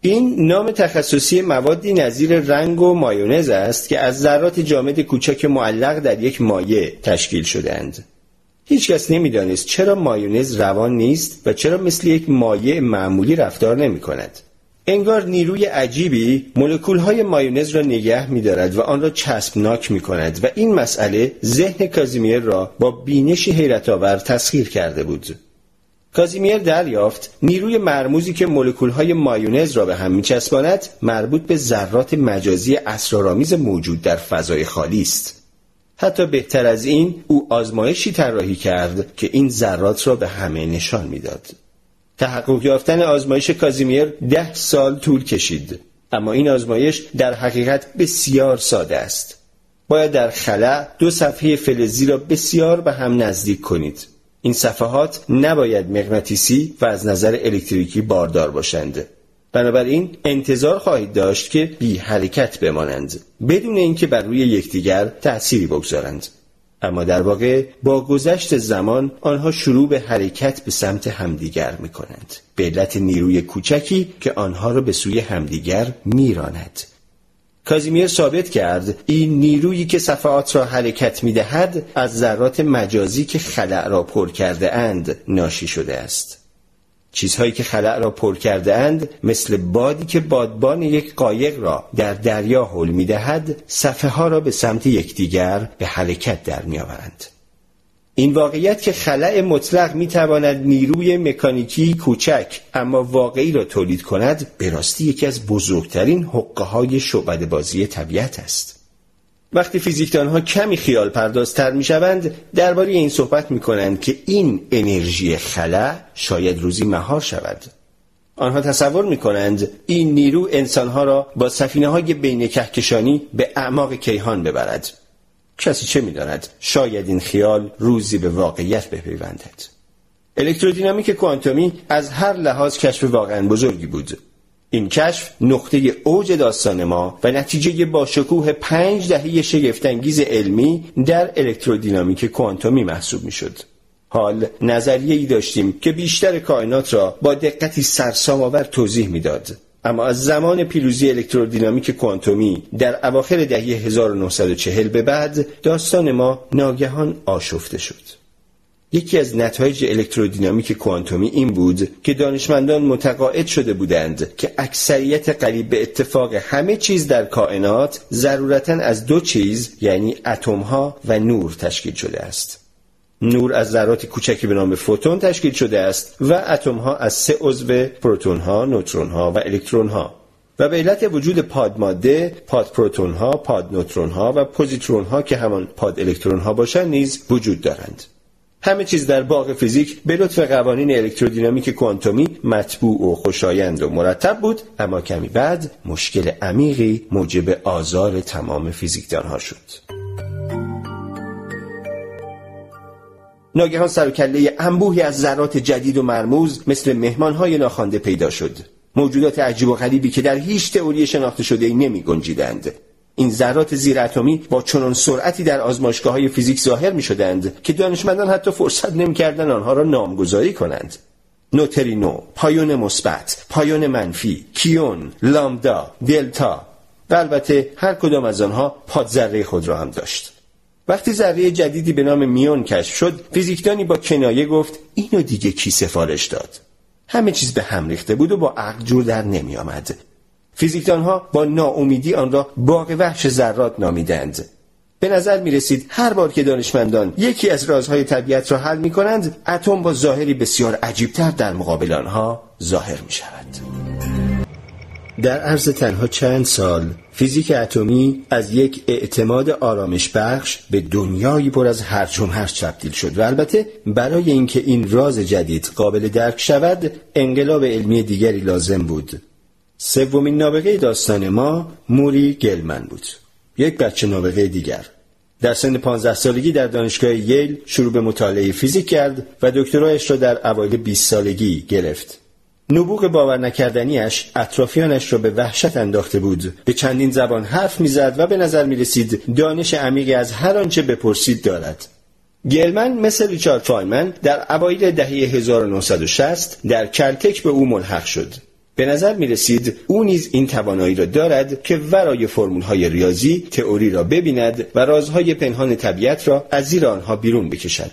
این نام تخصصی موادی نظیر رنگ و مایونز است که از ذرات جامد کوچک معلق در یک مایع تشکیل شدهاند. هیچکس نمی‌دانست چرا مایونز روان نیست و چرا مثل یک مایع معمولی رفتار نمی کند. انگار نیروی عجیبی مولکول های مایونز را نگه می دارد و آن را چسبناک می کند و این مسئله ذهن کازیمیر را با بینشی حیرت آور تسخیر کرده بود. کازیمیر دریافت نیروی مرموزی که مولکول های مایونز را به هم می چسباند مربوط به ذرات مجازی اسرارآمیز موجود در فضای خالی است. حتی بهتر از این او آزمایشی طراحی کرد که این ذرات را به همه نشان می‌داد. تحقق یافتن آزمایش کازیمیر ده سال طول کشید. اما این آزمایش در حقیقت بسیار ساده است. باید در خلع دو صفحه فلزی را بسیار به هم نزدیک کنید. این صفحات نباید مغناطیسی و از نظر الکتریکی باردار باشند. بنابراین انتظار خواهید داشت که بی حرکت بمانند بدون اینکه بر روی یکدیگر تأثیری بگذارند. اما در واقع با گذشت زمان آنها شروع به حرکت به سمت همدیگر می کنند به علت نیروی کوچکی که آنها را به سوی همدیگر میراند. کازیمیر ثابت کرد این نیرویی که صفحات را حرکت می دهد از ذرات مجازی که خلع را پر کرده اند ناشی شده است. چیزهایی که خلع را پر کرده اند مثل بادی که بادبان یک قایق را در دریا حل می دهد صفحه ها را به سمت یکدیگر به حرکت در می آورند. این واقعیت که خلع مطلق می تواند نیروی مکانیکی کوچک اما واقعی را تولید کند به راستی یکی از بزرگترین حقه های بازی طبیعت است. وقتی فیزیکدان ها کمی خیال پردازتر می شوند درباره این صحبت می کنند که این انرژی خلا شاید روزی مهار شود. آنها تصور می کنند این نیرو انسانها را با سفینه های بین کهکشانی به اعماق کیهان ببرد. کسی چه می داند؟ شاید این خیال روزی به واقعیت بپیوندد. الکترودینامیک کوانتومی از هر لحاظ کشف واقعا بزرگی بود. این کشف نقطه اوج داستان ما و نتیجه با شکوه پنج دهه شگفتانگیز علمی در الکترودینامیک کوانتومی محسوب می شد. حال نظریه ای داشتیم که بیشتر کائنات را با دقتی سرسام آور توضیح می‌داد. اما از زمان پیروزی الکترودینامیک کوانتومی در اواخر دهه 1940 به بعد داستان ما ناگهان آشفته شد. یکی از نتایج الکترودینامیک کوانتومی این بود که دانشمندان متقاعد شده بودند که اکثریت قریب به اتفاق همه چیز در کائنات ضرورتا از دو چیز یعنی اتمها و نور تشکیل شده است نور از ذرات کوچکی به نام فوتون تشکیل شده است و اتمها از سه عضو پروتون ها، نوترون ها و الکترون ها و به علت وجود پاد ماده، پاد پروتون ها، پاد نوترون ها و پوزیترون ها که همان پاد الکترون ها باشند نیز وجود دارند. همه چیز در باغ فیزیک به لطف قوانین الکترودینامیک کوانتومی مطبوع و خوشایند و مرتب بود اما کمی بعد مشکل عمیقی موجب آزار تمام فیزیکدانها شد. ناگهان سر و کله انبوهی از ذرات جدید و مرموز مثل مهمانهای ناخوانده پیدا شد. موجودات عجیب و غریبی که در هیچ تئوری شناخته شده ای نمی گنجیدند این ذرات زیر اتمی با چنان سرعتی در آزمایشگاه های فیزیک ظاهر می شدند که دانشمندان حتی فرصت نمی کردن آنها را نامگذاری کنند. نوترینو پایون مثبت پایون منفی کیون لامدا دلتا و البته هر کدام از آنها پادذره خود را هم داشت. وقتی ذره جدیدی به نام میون کشف شد فیزیکدانی با کنایه گفت اینو دیگه کی سفارش داد؟ همه چیز به هم ریخته بود و با عقل جور در نمی آمد فیزیکدانها با ناامیدی آن را باغ وحش ذرات نامیدند. به نظر می رسید هر بار که دانشمندان یکی از رازهای طبیعت را حل می کنند اتم با ظاهری بسیار عجیبتر در مقابل آنها ظاهر می شود در عرض تنها چند سال فیزیک اتمی از یک اعتماد آرامش بخش به دنیایی پر از هرچ و هرچ تبدیل شد و البته برای اینکه این راز جدید قابل درک شود انقلاب علمی دیگری لازم بود. سومین نابغه داستان ما موری گلمن بود. یک بچه نابغه دیگر. در سن 15 سالگی در دانشگاه ییل شروع به مطالعه فیزیک کرد و دکترایش را در اوایل 20 سالگی گرفت. نبوغ باور نکردنیش اطرافیانش را به وحشت انداخته بود. به چندین زبان حرف می‌زد و به نظر می رسید دانش عمیقی از هر آنچه بپرسید دارد. گلمن مثل ریچارد فایمن در اوایل دهه 1960 در کلتک به او ملحق شد. به نظر می رسید او نیز این توانایی را دارد که ورای فرمول های ریاضی تئوری را ببیند و رازهای پنهان طبیعت را از زیر آنها بیرون بکشد.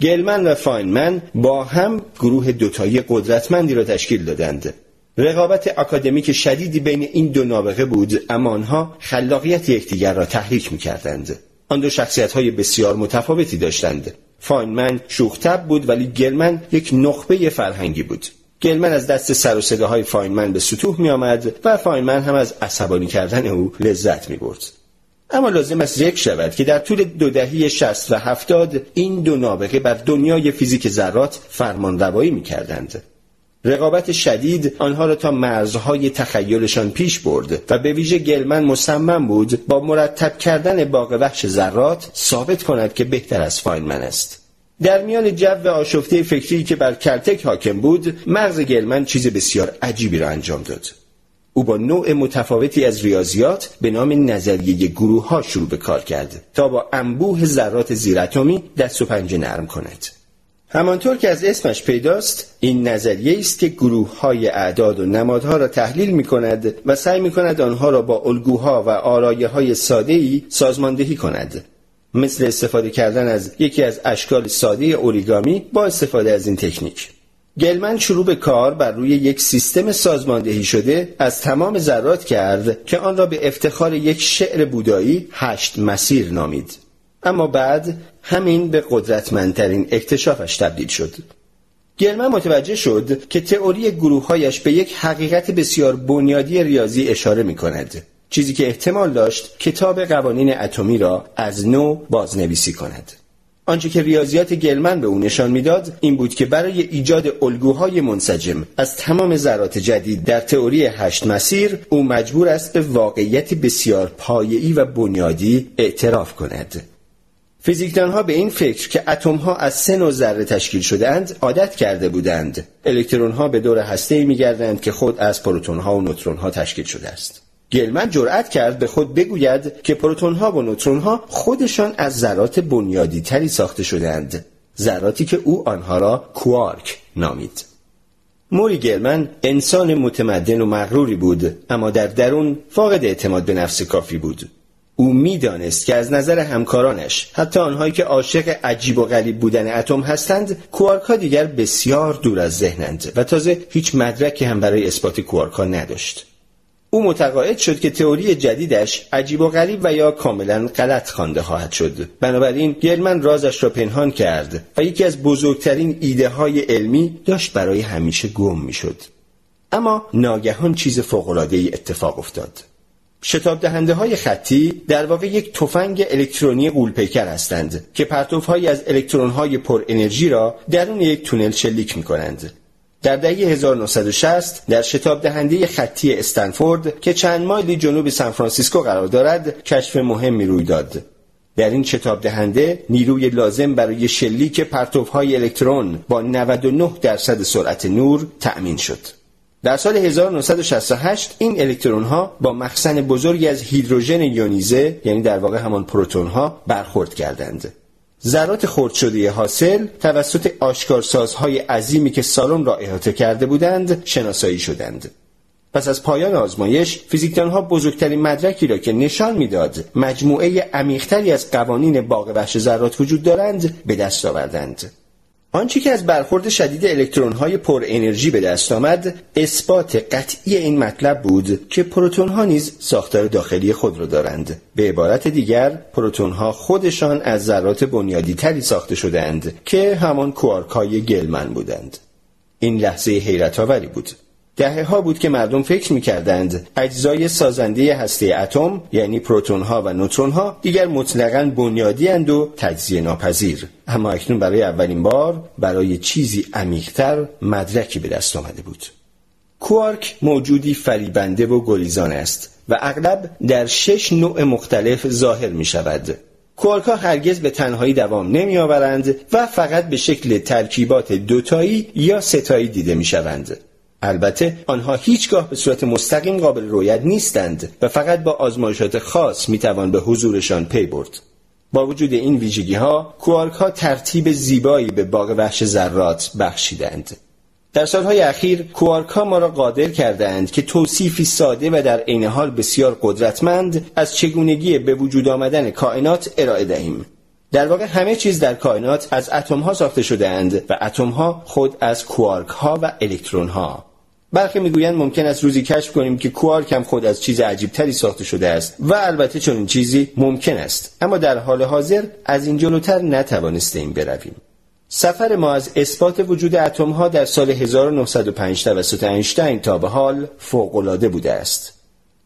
گلمن و فاینمن با هم گروه دوتایی قدرتمندی را تشکیل دادند. رقابت اکادمیک شدیدی بین این دو نابغه بود اما آنها خلاقیت یکدیگر را تحریک می کردند. آن دو شخصیت های بسیار متفاوتی داشتند. فاینمن شوخ‌طبع بود ولی گلمن یک نخبه فرهنگی بود. گلمن از دست سر و صداهای فاینمن به ستوه می آمد و فاینمن هم از عصبانی کردن او لذت می برد. اما لازم است ذکر شود که در طول دو دهه 60 و 70 این دو نابغه بر دنیای فیزیک ذرات فرمان روایی می کردند. رقابت شدید آنها را تا مرزهای تخیلشان پیش برد و به ویژه گلمن مصمم بود با مرتب کردن باغ وحش ذرات ثابت کند که بهتر از فاینمن است. در میان جو آشفته فکری که بر کلتک حاکم بود مغز گلمن چیز بسیار عجیبی را انجام داد. او با نوع متفاوتی از ریاضیات به نام نظریه گروه ها شروع به کار کرد تا با انبوه ذرات زیراتمی دست و پنجه نرم کند. همانطور که از اسمش پیداست این نظریه است که گروه های اعداد و نمادها را تحلیل می کند و سعی می کند آنها را با الگوها و آرایه های ساده ای سازماندهی کند. مثل استفاده کردن از یکی از اشکال ساده اوریگامی با استفاده از این تکنیک. گلمن شروع به کار بر روی یک سیستم سازماندهی شده از تمام ذرات کرد که آن را به افتخار یک شعر بودایی هشت مسیر نامید. اما بعد همین به قدرتمندترین اکتشافش تبدیل شد. گلمن متوجه شد که تئوری گروههایش به یک حقیقت بسیار بنیادی ریاضی اشاره می کند چیزی که احتمال داشت کتاب قوانین اتمی را از نو بازنویسی کند. آنچه که ریاضیات گلمن به او نشان می‌داد این بود که برای ایجاد الگوهای منسجم از تمام ذرات جدید در تئوری هشت مسیر او مجبور است به واقعیت بسیار پایه‌ای و بنیادی اعتراف کند. فیزیکدانها به این فکر که اتم ها از سه نوع ذره تشکیل شدهاند عادت کرده بودند. الکترون ها به دور هسته میگردند که خود از پروتون ها و نوترون ها تشکیل شده است. گلمن جرأت کرد به خود بگوید که پروتون ها و نوترون ها خودشان از ذرات بنیادی تری ساخته شدند ذراتی که او آنها را کوارک نامید. موری گلمن انسان متمدن و مغروری بود اما در درون فاقد اعتماد به نفس کافی بود. او می‌دانست که از نظر همکارانش حتی آنهایی که عاشق عجیب و غریب بودن اتم هستند کوارکا دیگر بسیار دور از ذهنند و تازه هیچ مدرکی هم برای اثبات کوارکا نداشت. او متقاعد شد که تئوری جدیدش عجیب و غریب و یا کاملا غلط خوانده خواهد شد. بنابراین گلمن رازش را پنهان کرد و یکی از بزرگترین ایده های علمی داشت برای همیشه گم می‌شد. اما ناگهان چیز فوقالعاده ای اتفاق افتاد. شتاب دهنده های خطی در واقع یک تفنگ الکترونی قولپیکر هستند که پرتوهای از الکترون های پر انرژی را درون یک تونل شلیک می کنند. در دهه 1960 در شتاب دهنده خطی استنفورد که چند مایلی جنوب سانفرانسیسکو قرار دارد کشف مهمی روی داد. در این شتاب دهنده نیروی لازم برای شلیک پرتوهای الکترون با 99 درصد سرعت نور تأمین شد. در سال 1968 این الکترون ها با مخزن بزرگی از هیدروژن یونیزه یعنی در واقع همان پروتون ها برخورد کردند. ذرات خرد شده حاصل توسط آشکارسازهای عظیمی که سالن را احاطه کرده بودند شناسایی شدند. پس از پایان آزمایش فیزیکدانها بزرگترین مدرکی را که نشان می‌داد مجموعه عمیقتری از قوانین باغ وحش ذرات وجود دارند به دست آوردند آنچه که از برخورد شدید الکترون های پر انرژی به دست آمد اثبات قطعی این مطلب بود که پروتون ها نیز ساختار داخلی خود را دارند. به عبارت دیگر پروتون ها خودشان از ذرات بنیادی تری ساخته شدند که همان کوارک های گلمن بودند. این لحظه حیرت آوری بود. دهه ها بود که مردم فکر می کردند اجزای سازنده هسته اتم یعنی پروتون ها و نوترون ها دیگر مطلقا بنیادی اند و تجزیه ناپذیر. اما اکنون برای اولین بار برای چیزی عمیقتر مدرکی به دست آمده بود. کوارک موجودی فریبنده و گلیزان است و اغلب در شش نوع مختلف ظاهر می شود کوارک ها هرگز به تنهایی دوام نمی آورند و فقط به شکل ترکیبات دوتایی یا ستایی دیده می شوند. البته آنها هیچگاه به صورت مستقیم قابل رویت نیستند و فقط با آزمایشات خاص می‌توان به حضورشان پی برد. با وجود این ویژگی ها کوارک ها ترتیب زیبایی به باغ وحش ذرات بخشیدند. در سالهای اخیر کوارک ها ما را قادر کردند که توصیفی ساده و در عین حال بسیار قدرتمند از چگونگی به وجود آمدن کائنات ارائه دهیم. در واقع همه چیز در کائنات از اتم ها ساخته شده اند و اتم ها خود از کوارک ها و الکترون ها. برخی می‌گویند ممکن است روزی کشف کنیم که کوارک هم خود از چیز عجیبتری ساخته شده است و البته چنین چیزی ممکن است. اما در حال حاضر از این جلوتر نتوانستیم برویم. سفر ما از اثبات وجود اتم ها در سال 1905 توسط اینشتین تا به حال فوقالعاده بوده است.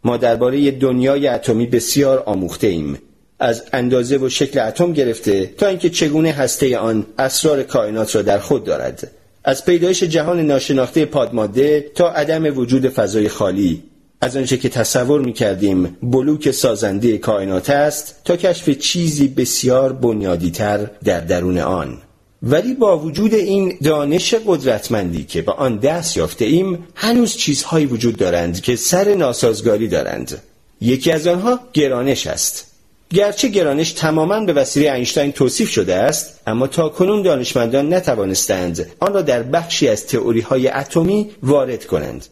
ما درباره دنیای اتمی بسیار آموخته ایم. از اندازه و شکل اتم گرفته تا اینکه چگونه هسته آن اسرار کائنات را در خود دارد. از پیدایش جهان ناشناخته پادماده تا عدم وجود فضای خالی. از آنچه که تصور می کردیم بلوک سازنده کائنات است تا کشف چیزی بسیار بنیادیتر در درون آن. ولی با وجود این دانش قدرتمندی که به آن دست یافته ایم هنوز چیزهایی وجود دارند که سر ناسازگاری دارند. یکی از آنها گرانش است. گرچه گرانش تماما به وسیله اینشتین توصیف شده است اما تا کنون دانشمندان نتوانستند آن را در بخشی از تئوری های اتمی وارد کنند.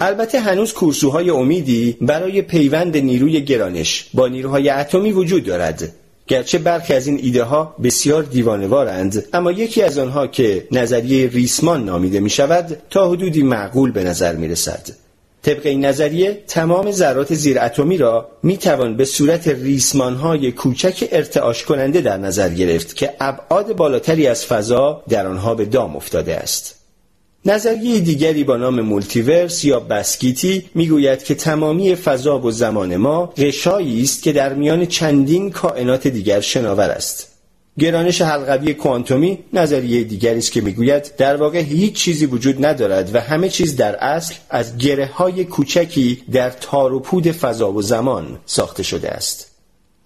البته هنوز کورسوهای امیدی برای پیوند نیروی گرانش با نیروهای اتمی وجود دارد. گرچه برخی از این ایده ها بسیار دیوانوارند اما یکی از آنها که نظریه ریسمان نامیده می شود تا حدودی معقول به نظر می رسد طبق این نظریه تمام ذرات زیر اتمی را می توان به صورت ریسمانهای کوچک ارتعاش کننده در نظر گرفت که ابعاد بالاتری از فضا در آنها به دام افتاده است. نظریه دیگری با نام multiverse یا بس‌گیتی می‌گوید که تمامی فضا و زمان ما غشایی است که در میان چندین کائنات دیگر شناور است. گرانش حلقوی کوانتومی نظریه دیگری است که می‌گوید در واقع هیچ چیزی وجود ندارد و همه چیز در اصل از گره های کوچکی در تار و پود فضا و زمان ساخته شده است.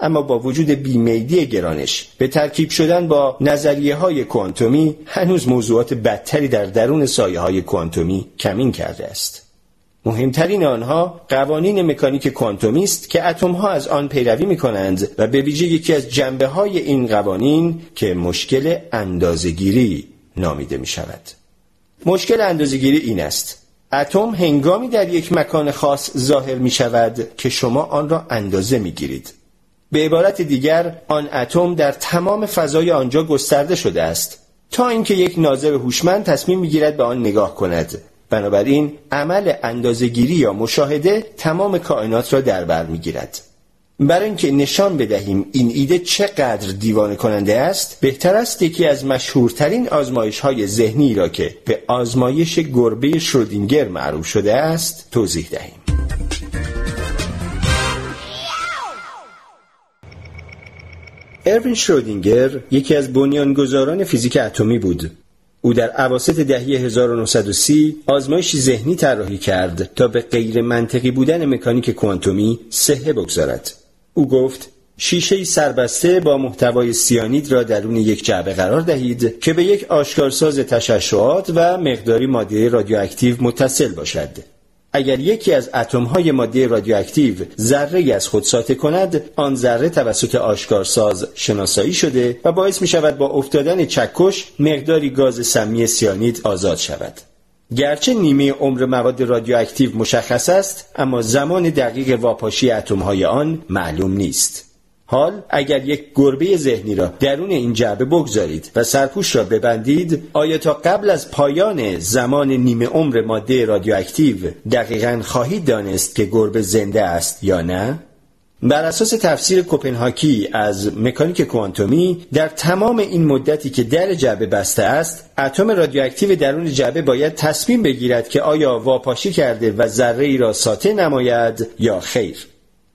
اما با وجود بی‌میلی گرانش به ترکیب شدن با نظریه های کوانتومی هنوز موضوعات بدتری در درون سایه های کوانتومی کمین کرده است. مهمترین آنها قوانین مکانیک کوانتومی است که اتم ها از آن پیروی می کنند و به ویژه یکی از جنبه های این قوانین که مشکل اندازگیری نامیده می شود. مشکل اندازگیری این است اتم هنگامی در یک مکان خاص ظاهر می شود که شما آن را اندازه می گیرید. به عبارت دیگر آن اتم در تمام فضای آنجا گسترده شده است تا اینکه یک ناظر هوشمند تصمیم می‌گیرد به آن نگاه کند بنابراین عمل اندازگیری یا مشاهده تمام کائنات را در بر می‌گیرد. برای اینکه نشان بدهیم این ایده چقدر دیوانه کننده است بهتر است یکی از مشهورترین آزمایش های ذهنی را که به آزمایش گربه شرودینگر معروف شده است توضیح دهیم. اروین شرودینگر یکی از بنیانگذاران فیزیک اتمی بود. او در عواسط دهه 1930 آزمایشی ذهنی طراحی کرد تا به غیر منطقی بودن مکانیک کوانتومی سهه بگذارد. او گفت شیشه سربسته با محتوای سیانید را درون یک جعبه قرار دهید که به یک آشکارساز تشعشعات و مقداری ماده رادیواکتیو متصل باشد. اگر یکی از های ماده رادیواکتیو ذره از خود ساطع کند آن ذره توسط آشکارساز شناسایی شده و باعث می شود با افتادن چکش مقداری گاز سمی سیانید آزاد شود. گرچه نیمه عمر مواد رادیواکتیو مشخص است اما زمان دقیق واپاشی های آن معلوم نیست. حال اگر یک گربه ذهنی را درون این جعبه بگذارید و سرپوش را ببندید آیا تا قبل از پایان زمان نیمه عمر ماده رادیواکتیو دقیقا خواهید دانست که گربه زنده است یا نه؟ بر اساس تفسیر کپنهاگی از مکانیک کوانتومی در تمام این مدتی که در جعبه بسته است اتم رادیواکتیو درون جعبه باید تصمیم بگیرد که آیا واپاشی کرده و ذره ای را ساطع نماید یا خیر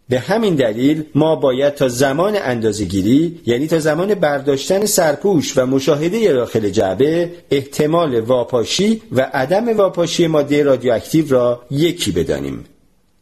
به همین دلیل ما باید تا زمان اندازگیری یعنی تا زمان برداشتن سرپوش و مشاهده داخل جعبه احتمال واپاشی و عدم واپاشی ماده رادیواکتیو را یکی بدانیم.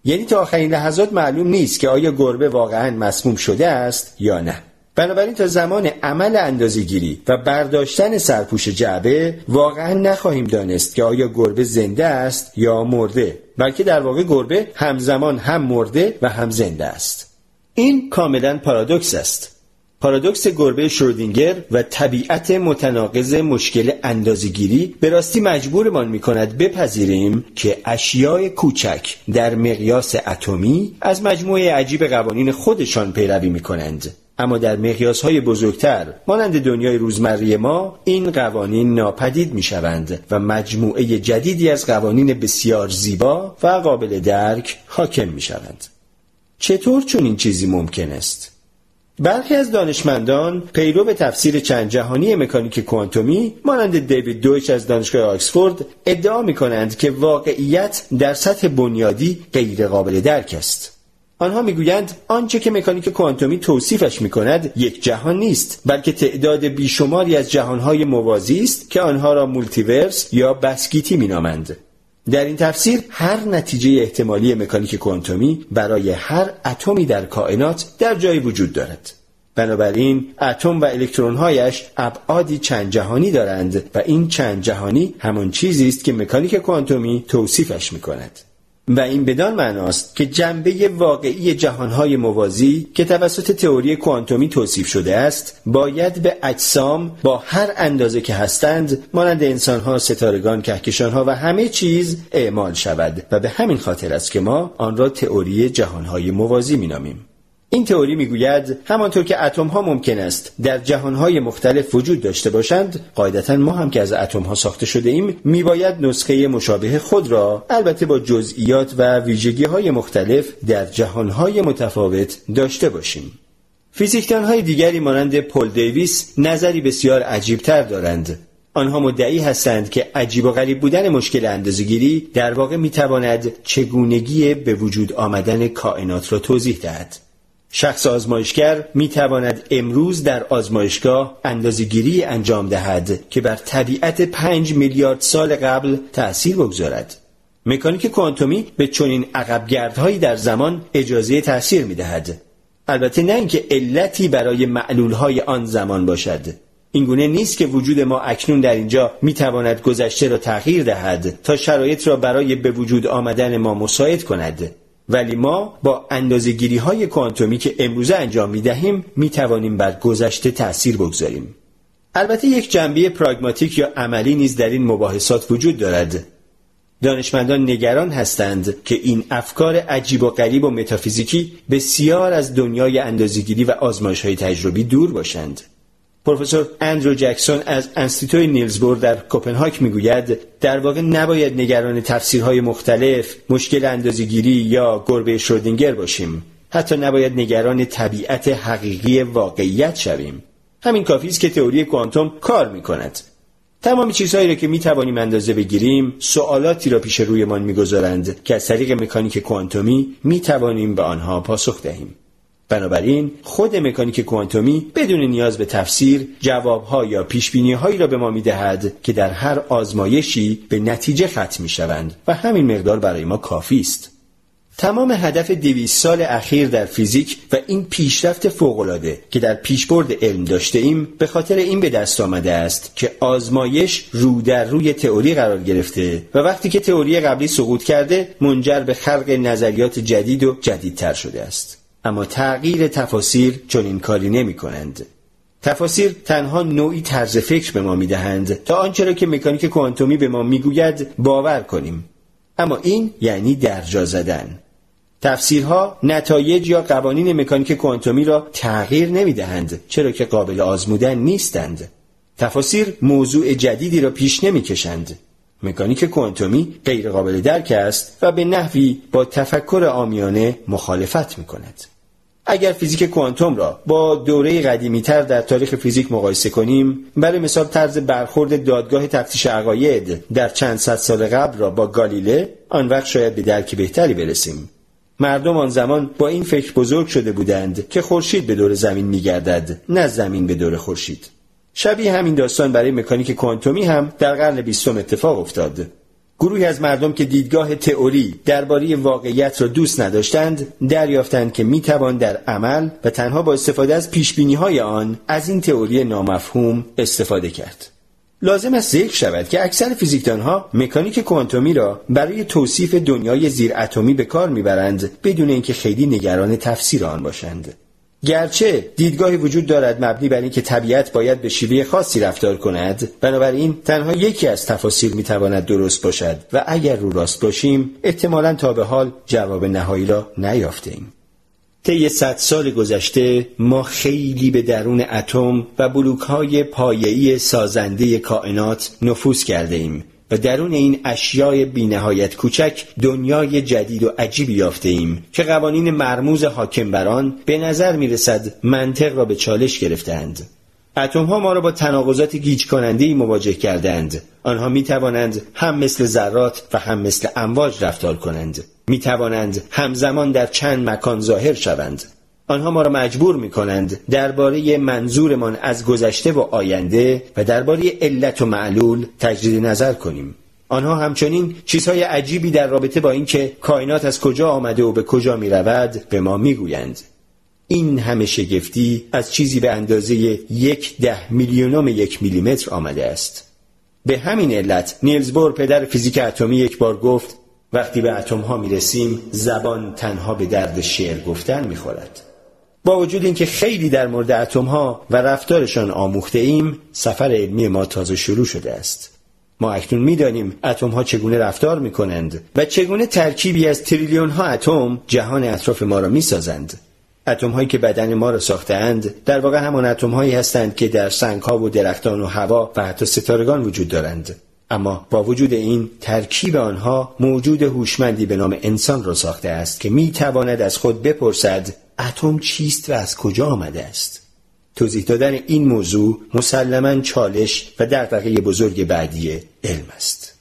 یعنی تا آخرین لحظات معلوم نیست که آیا گربه واقعا مسموم شده است یا نه. بنابراین تا زمان عمل اندازهگیری و برداشتن سرپوش جعبه واقعا نخواهیم دانست که آیا گربه زنده است یا مرده. بلکه در واقع گربه همزمان هم مرده و هم زنده است. این کاملا پارادوکس است. پارادوکس گربه شرودینگر و طبیعت متناقض مشکل اندازگیری به راستی مجبورمان می کند بپذیریم که اشیاء کوچک در مقیاس اتمی از مجموعه عجیب قوانین خودشان پیروی می کنند اما در مقیاس های بزرگتر مانند دنیای روزمره ما این قوانین ناپدید می شوند و مجموعه جدیدی از قوانین بسیار زیبا و قابل درک حاکم می شوند. چطور چنین چیزی ممکن است؟ برخی از دانشمندان پیرو به تفسیر چند جهانی مکانیک کوانتومی مانند دیوید دویچ از دانشگاه آکسفورد ادعا می کنند که واقعیت در سطح بنیادی غیر قابل درک است. آنها می‌گویند آنچه که مکانیک کوانتومی توصیفش می کند یک جهان نیست بلکه تعداد بیشماری از جهانهای موازی است که آنها را multiverse یا بس‌گیتی مینامند در این تفسیر هر نتیجه احتمالی مکانیک کوانتومی برای هر اتمی در کائنات در جایی وجود دارد بنابراین اتم و الکترونهایش ابعادی چند جهانی دارند و این چند جهانی همان چیزی است که مکانیک کوانتومی توصیفش می کند. و این بدان معناست که جنبه واقعی جهانهای موازی که توسط تئوری کوانتومی توصیف شده است باید به اجسام با هر اندازه که هستند مانند انسانها ستارگان کهکشانها و همه چیز اعمال شود و به همین خاطر است که ما آن را تئوری جهانهای موازی مینامیم. این تئوری می‌گوید همانطور که اتم ها ممکن است در جهان های مختلف وجود داشته باشند قاعدتا ما هم که از اتم ها ساخته شده ایم میباید نسخه مشابه خود را البته با جزئیات و ویژگی های مختلف در جهان های متفاوت داشته باشیم. فیزیکدان های دیگری مانند پل دیویس نظری بسیار عجیبتر دارند. آنها مدعی هستند که عجیب و غریب بودن مشکل اندازگیری در واقع می‌تواند چگونگی به وجود آمدن کائنات را توضیح دهد. شخص آزمایشگر می تواند امروز در آزمایشگاه اندازگیری انجام دهد که بر طبیعت پنج میلیارد سال قبل تأثیر بگذارد. مکانیک کوانتومی به چنین عقبگردهایی در زمان اجازه تأثیر می دهد. البته نه اینکه علتی برای معلولهای آن زمان باشد. اینگونه نیست که وجود ما اکنون در اینجا می تواند گذشته را تغییر دهد تا شرایط را برای به وجود آمدن ما مساعد کند ولی ما با اندازگیری های کوانتومی که امروزه انجام می دهیم می توانیم بر گذشته تأثیر بگذاریم. البته یک جنبه پراگماتیک یا عملی نیز در این مباحثات وجود دارد. دانشمندان نگران هستند که این افکار عجیب و غریب و متافیزیکی بسیار از دنیای اندازگیری و آزمایش های تجربی دور باشند. پروفسور اندرو جکسون از انستیتوی نیلزبور در کوپنهاگ می‌گوید در واقع نباید نگران تفسیرهای مختلف مشکل اندازگیری یا گربه شرودینگر باشیم. حتی نباید نگران طبیعت حقیقی واقعیت شویم. همین کافی است که تئوری کوانتوم کار می کند تمام چیزهایی را که می توانیم اندازه بگیریم سوالاتی را پیش رویمان می‌گذارند که از طریق مکانیک کوانتومی می توانیم به آنها پاسخ دهیم. بنابراین خود مکانیک کوانتومی بدون نیاز به تفسیر جوابها یا پیشبینیهایی را به ما می‌دهد که در هر آزمایشی به نتیجه ختم می شوند و همین مقدار برای ما کافی است. تمام هدف دویست سال اخیر در فیزیک و این پیشرفت فوقالعاده که در پیشبرد علم داشته ایم به خاطر این به دست آمده است که آزمایش رو در روی تئوری قرار گرفته و وقتی که تئوری قبلی سقوط کرده منجر به خلق نظریات جدید و جدیدتر شده است. اما تغییر تفاسیر چنین کاری نمی کنند. تفاسیر تنها نوعی طرز فکر به ما می دهند تا آنچه را که مکانیک کوانتومی به ما می‌گوید باور کنیم اما این یعنی درجا زدن تفسیرها نتایج یا قوانین مکانیک کوانتومی را تغییر نمی دهند چرا که قابل آزمودن نیستند تفاسیر موضوع جدیدی را پیش نمی کشند مکانیک کوانتومی غیر قابل درک است و به نحوی با تفکر آمیانه مخالفت می کند. اگر فیزیک کوانتوم را با دوره قدیمی تر در تاریخ فیزیک مقایسه کنیم برای مثال طرز برخورد دادگاه تفتیش عقاید در چند صد سال قبل را با گالیله آن وقت شاید به درک بهتری برسیم. مردم آن زمان با این فکر بزرگ شده بودند که خورشید به دور زمین میگردد نه زمین به دور خورشید. شبیه همین داستان برای مکانیک کوانتومی هم در قرن بیستم اتفاق افتاد. گروهی از مردم که دیدگاه تئوری درباره واقعیت را دوست نداشتند دریافتند که می‌توان در عمل و تنها با استفاده از پیشبینی های آن از این تئوری نامفهوم استفاده کرد. لازم است ذکر شود که اکثر فیزیکدانها مکانیک کوانتومی را برای توصیف دنیای زیر اتمی به کار می‌برند بدون اینکه خیلی نگران تفسیر آن باشند. گرچه دیدگاهی وجود دارد مبنی بر اینکه طبیعت باید به شیوه خاصی رفتار کند بنابراین تنها یکی از تفاسیر می‌تواند درست باشد و اگر رو راست باشیم احتمالا تا به حال جواب نهایی را نیافته ایم طی صد سال گذشته ما خیلی به درون اتم و بلوک های پایه‌ای سازنده کائنات نفوذ کرده ایم. و درون این اشیای بینهایت کوچک دنیای جدید و عجیبی یافته ایم که قوانین مرموز حاکم بر آن به نظر می رسد منطق را به چالش گرفتند اتم ها ما را با تناقضات گیج کننده ای مواجه کردند آنها می توانند هم مثل ذرات و هم مثل امواج رفتار کنند. می توانند همزمان در چند مکان ظاهر شوند. آنها ما را مجبور می کنند درباره منظورمان از گذشته و آینده و درباره علت و معلول تجدید نظر کنیم آنها همچنین چیزهای عجیبی در رابطه با اینکه کائنات از کجا آمده و به کجا می رود به ما می گویند. این همه شگفتی از چیزی به اندازه یک ده میلیونم یک میلیمتر آمده است. به همین علت نیلز بور پدر فیزیک اتمی یک بار گفت وقتی به اتم ها می رسیم زبان تنها به درد شعر گفتن می خورد. با وجود اینکه خیلی در مورد اتم ها و رفتارشان آموخته ایم سفر علمی ما تازه شروع شده است ما اکنون می‌دانیم اتم ها چگونه رفتار می کنند و چگونه ترکیبی از تریلیون ها اتم جهان اطراف ما را می سازند. اتم هایی که بدن ما را ساختند در واقع همان اتم هایی هستند که در سنگ ها و درختان و هوا و حتی ستارگان وجود دارند اما با وجود این ترکیب آنها موجود هوشمندی به نام انسان را ساخته است که می تواند از خود بپرسد اتم چیست و از کجا آمده است؟ توضیح دادن این موضوع مسلما چالش و دغدغه بزرگ بعدی علم است.